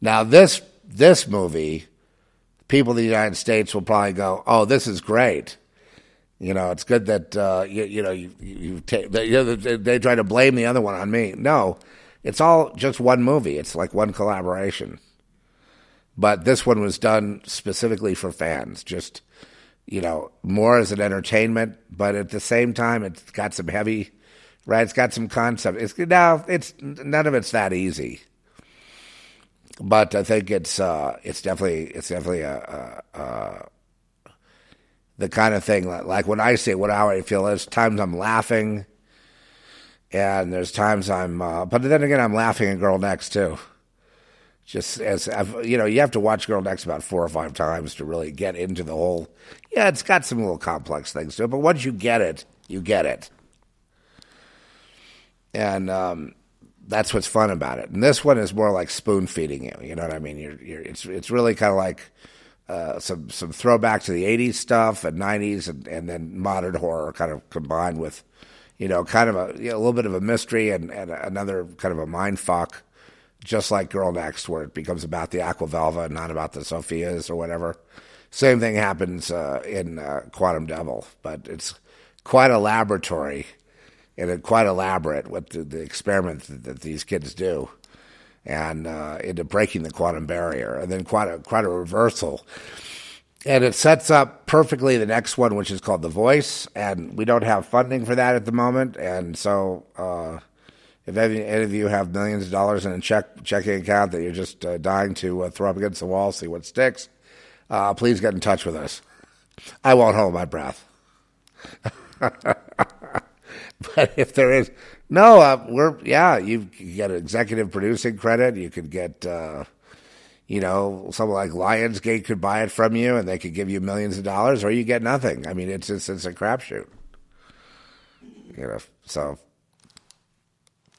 Now this this movie, people in the United States will probably go, "Oh, this is great." You know, it's good that uh, you, you know you, you take they, they try to blame the other one on me. No, it's all just one movie. It's like one collaboration. But this one was done specifically for fans, just you know, more as an entertainment. But at the same time, it's got some heavy, right? It's got some concept. It's now it's none of it's that easy. But I think it's uh, it's definitely it's definitely a, a, a the kind of thing like when I say what how I feel, there's times I'm laughing, and there's times I'm, uh, but then again, I'm laughing at Girl Next too. Just as I've, you know, you have to watch Girl Next about four or five times to really get into the whole. Yeah, it's got some little complex things to it, but once you get it, you get it, and um, that's what's fun about it. And this one is more like spoon feeding you. You know what I mean? You're, you're, it's it's really kind of like uh, some some throwback to the '80s stuff and '90s, and, and then modern horror kind of combined with, you know, kind of a, you know, a little bit of a mystery and, and another kind of a mind fuck, just like Girl Next, where it becomes about the Aquavelva and not about the Sophias or whatever. Same thing happens uh, in uh, Quantum Devil, but it's quite a laboratory and quite elaborate what the, the experiments that, that these kids do and uh, into breaking the quantum barrier, and then quite a quite a reversal. And it sets up perfectly the next one, which is called The Voice, and we don't have funding for that at the moment. And so, uh, if any, any, of you have millions of dollars in a check checking account that you're just uh, dying to uh, throw up against the wall, see what sticks, uh, please get in touch with us. I won't hold my breath. but if there is no, uh, we're yeah. You, you get executive producing credit. You could get, uh, you know, someone like Lionsgate could buy it from you, and they could give you millions of dollars, or you get nothing. I mean, it's it's, it's a crapshoot. You know, so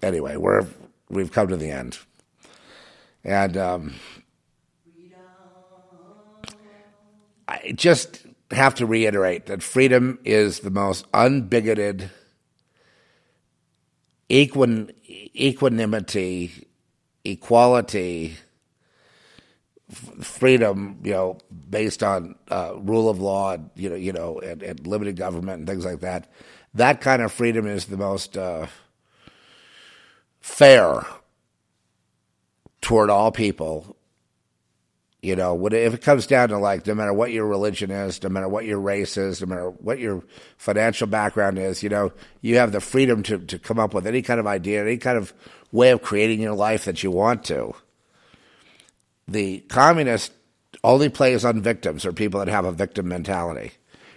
anyway, we're we've come to the end, and um, I just have to reiterate that freedom is the most unbigoted equin, equanimity, equality, freedom, you know, based on uh, rule of law, you know, you know, and, and, limited government and things like that. That kind of freedom is the most uh, fair toward all people you know, if it comes down to like, no matter what your religion is, no matter what your race is, no matter what your financial background is, you know, you have the freedom to, to come up with any kind of idea, any kind of way of creating your life that you want to. the communist only plays on victims or people that have a victim mentality.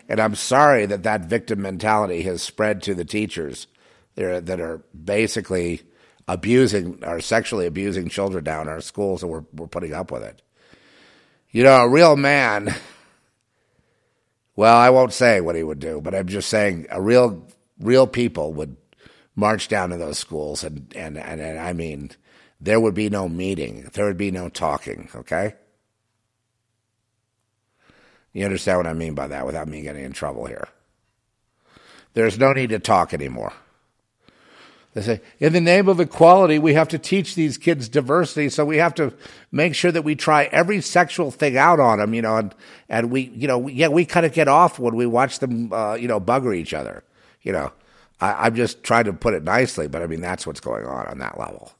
And I'm sorry that that victim mentality has spread to the teachers that are, that are basically abusing or sexually abusing children down our schools, and we're, we're putting up with it. You know, a real man, well, I won't say what he would do, but I'm just saying a real, real people would march down to those schools, and, and, and, and I mean, there would be no meeting, there would be no talking, okay? You understand what I mean by that without me getting in trouble here. There's no need to talk anymore. They say, in the name of equality, we have to teach these kids diversity, so we have to make sure that we try every sexual thing out on them, you know, and, and we, you know, yeah, we kind of get off when we watch them, uh, you know, bugger each other, you know. I, I'm just trying to put it nicely, but I mean, that's what's going on on that level.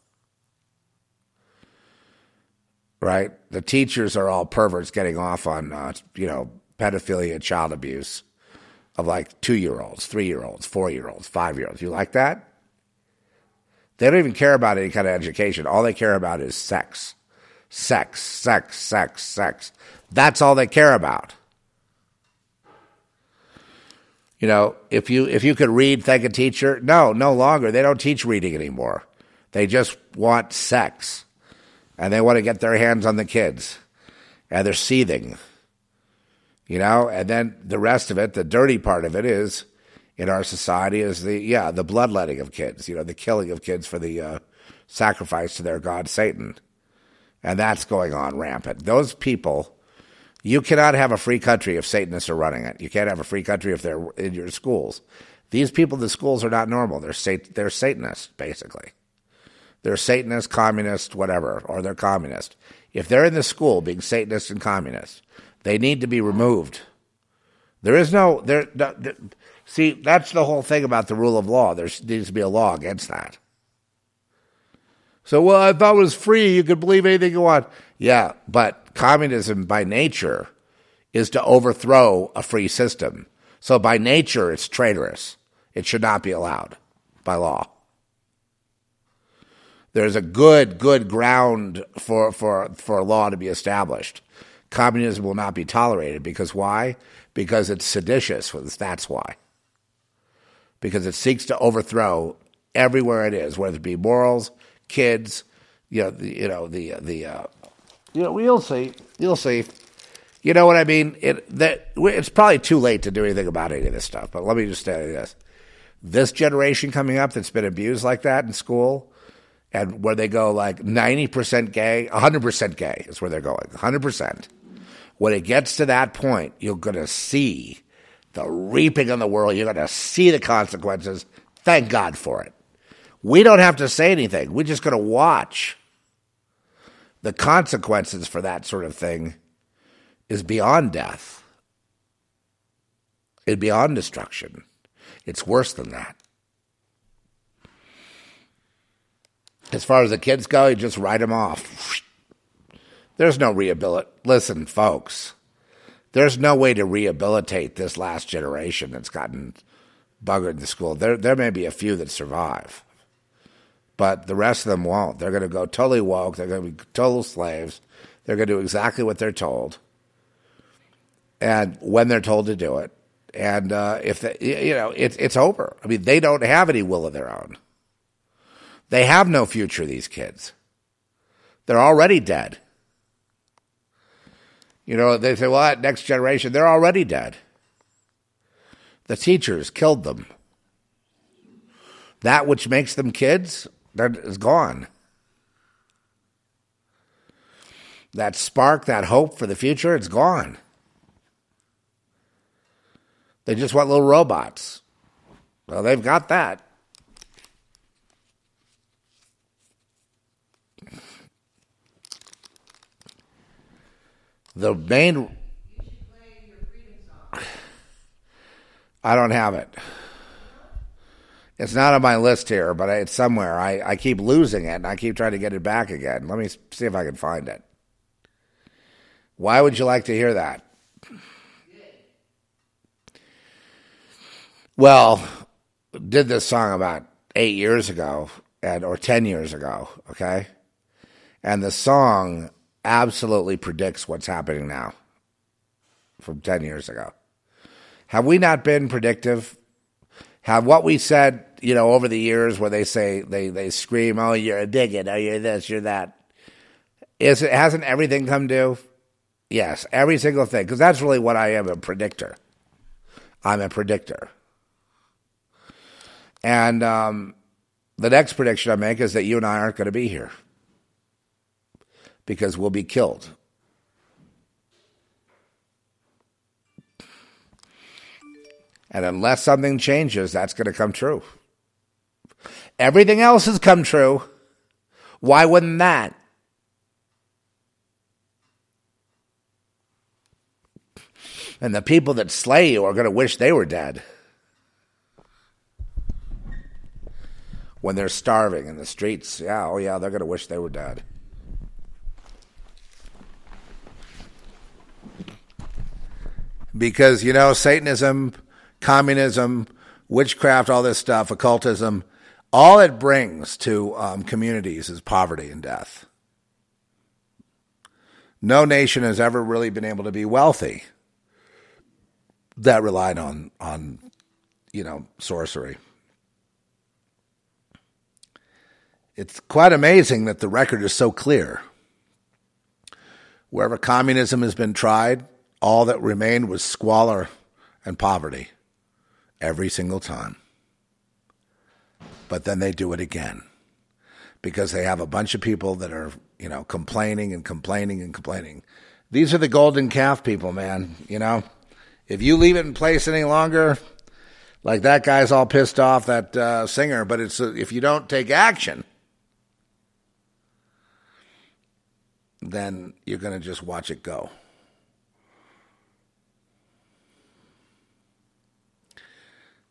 Right? The teachers are all perverts getting off on, uh, you know, pedophilia, child abuse of like two year olds, three year olds, four year olds, five year olds. You like that? They don't even care about any kind of education. All they care about is sex. Sex, sex, sex, sex. That's all they care about. You know, if you if you could read, thank a teacher. No, no longer. They don't teach reading anymore. They just want sex. And they want to get their hands on the kids. And they're seething. You know, and then the rest of it, the dirty part of it is in our society is the yeah the bloodletting of kids you know the killing of kids for the uh, sacrifice to their god satan. And that's going on rampant. Those people you cannot have a free country if satanists are running it. You can't have a free country if they're in your schools. These people the schools are not normal. They're sat- they're satanists basically. They're satanist communist whatever or they're communist if they're in the school being satanist and communist they need to be removed. There is no there, there See, that's the whole thing about the rule of law. There needs to be a law against that. So, well, I thought was free. You could believe anything you want. Yeah, but communism by nature is to overthrow a free system. So, by nature, it's traitorous. It should not be allowed by law. There's a good, good ground for, for, for law to be established. Communism will not be tolerated because why? Because it's seditious. That's why because it seeks to overthrow everywhere it is, whether it be morals, kids, you know, the, you know the the uh, you know we'll see, you'll see. You know what I mean? It that it's probably too late to do anything about any of this stuff. But let me just tell you this: this generation coming up that's been abused like that in school, and where they go like ninety percent gay, hundred percent gay is where they're going, hundred percent. When it gets to that point, you're going to see the reaping of the world. You're going to see the consequences. Thank God for it. We don't have to say anything. We're just going to watch. The consequences for that sort of thing is beyond death. It's beyond destruction. It's worse than that. As far as the kids go, you just write them off. There's no rehabilitation. Listen, folks there's no way to rehabilitate this last generation that's gotten buggered in the school. There, there may be a few that survive, but the rest of them won't. They're going to go totally woke. They're going to be total slaves. They're going to do exactly what they're told, and when they're told to do it. And uh, if they, you know, it's it's over. I mean, they don't have any will of their own. They have no future. These kids, they're already dead. You know, they say, well, that next generation, they're already dead. The teachers killed them. That which makes them kids, that is gone. That spark, that hope for the future, it's gone. They just want little robots. Well, they've got that. The main. I don't have it. It's not on my list here, but it's somewhere. I, I keep losing it and I keep trying to get it back again. Let me see if I can find it. Why would you like to hear that? Well, did this song about eight years ago and or ten years ago, okay? And the song absolutely predicts what's happening now from 10 years ago. Have we not been predictive? Have what we said, you know, over the years where they say, they, they scream, oh, you're a bigot, oh, you're this, you're that. Is it, hasn't everything come due? Yes, every single thing. Because that's really what I am a predictor. I'm a predictor. And um, the next prediction I make is that you and I aren't going to be here because we'll be killed. And unless something changes, that's going to come true. Everything else has come true. Why wouldn't that? And the people that slay you are going to wish they were dead. When they're starving in the streets, yeah, oh yeah, they're going to wish they were dead. Because, you know, Satanism, communism, witchcraft, all this stuff, occultism, all it brings to um, communities is poverty and death. No nation has ever really been able to be wealthy that relied on on you know sorcery. It's quite amazing that the record is so clear. Wherever communism has been tried, all that remained was squalor and poverty every single time. But then they do it again because they have a bunch of people that are, you know, complaining and complaining and complaining. These are the golden calf people, man, you know. If you leave it in place any longer, like that guy's all pissed off, that uh, singer, but it's uh, if you don't take action, then you're going to just watch it go.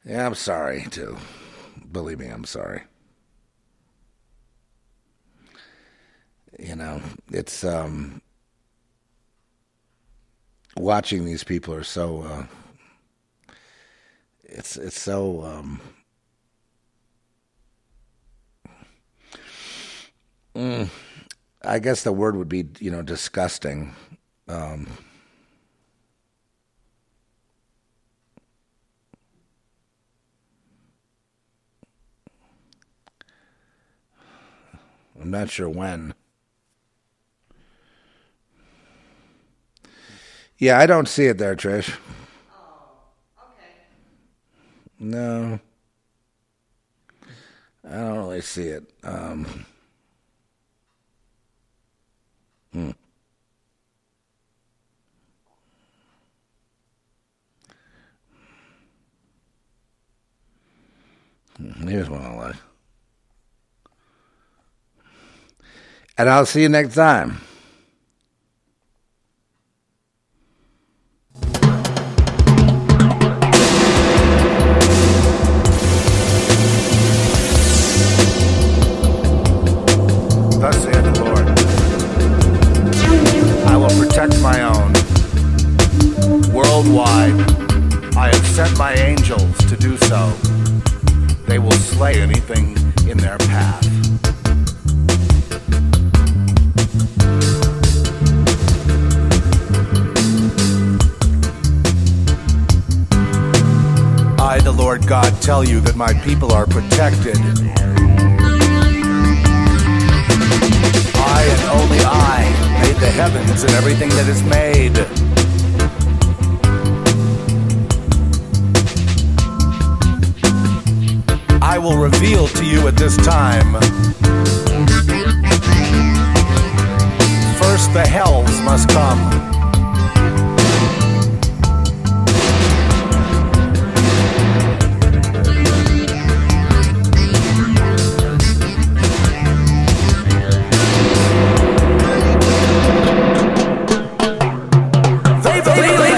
Yeah, I'm sorry too. Believe me, I'm sorry. You know, it's um watching these people are so uh, it's it's so um, mm, I guess the word would be you know disgusting. Um, I'm not sure when. Yeah, I don't see it there, Trish. Oh, okay. No. I don't really see it. Um, hmm. Hmm, Here's one I like. And I'll see you next time. Thus saith the Lord I will protect my own. Worldwide, I have sent my angels to do so. They will slay anything in their path. I, the Lord God, tell you that my people are protected. I and only I made the heavens and everything that is made. I will reveal to you at this time. First, the hells must come. They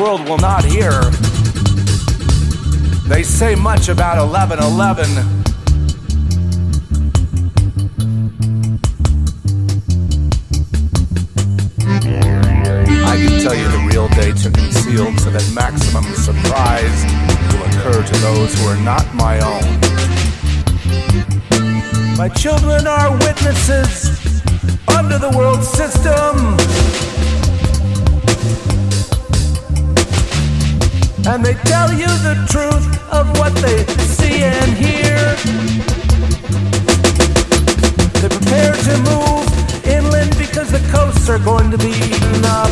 world will not hear. They say much about 1111. I can tell you the real dates are concealed so that maximum surprise will occur to those who are not my own. My children are witnesses under the world system. And they tell you the truth of what they see and hear. They prepare to move inland because the coasts are going to be eaten up.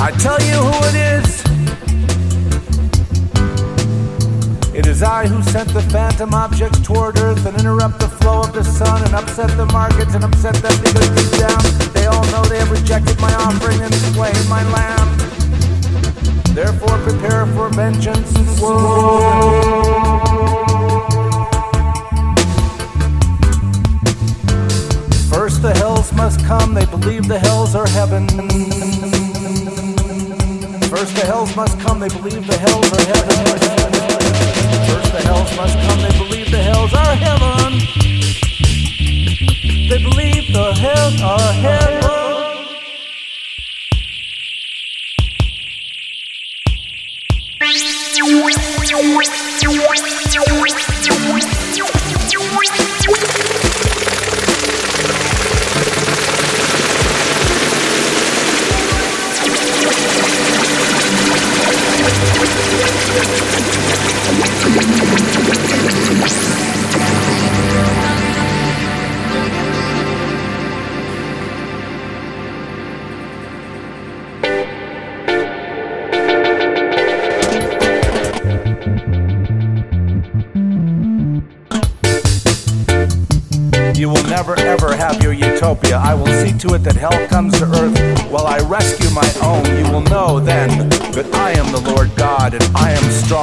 I tell you who it is. It is I who sent the phantom objects toward Earth and interrupt the flow of the sun and upset the markets and upset them because deep down they all know they have rejected my offering and slain my lamb. Therefore prepare for vengeance, world. First the hells must come, they believe the hells are heaven. First the hells must come, they believe the hells are heaven. First the hells must come, they believe the hells are heaven. They believe the hells are heaven.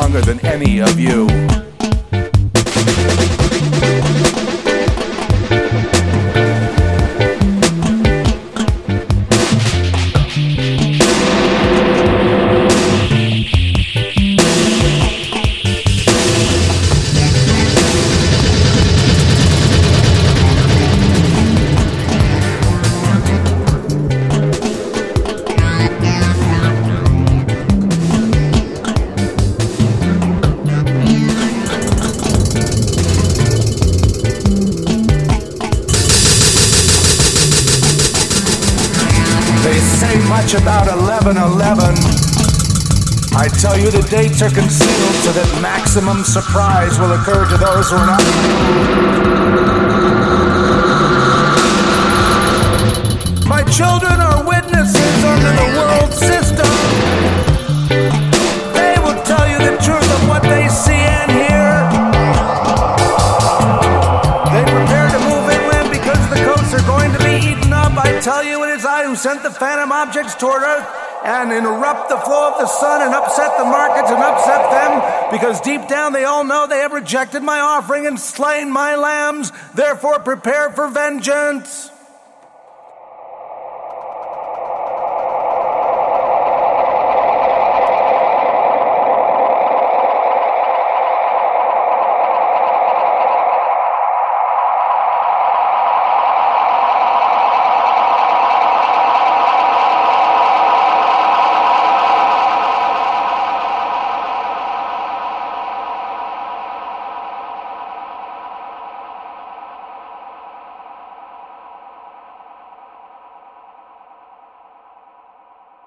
Stronger than any of you. Surprise will occur to those who are not. Sent the phantom objects toward Earth and interrupt the flow of the sun and upset the markets and upset them because deep down they all know they have rejected my offering and slain my lambs. Therefore, prepare for vengeance.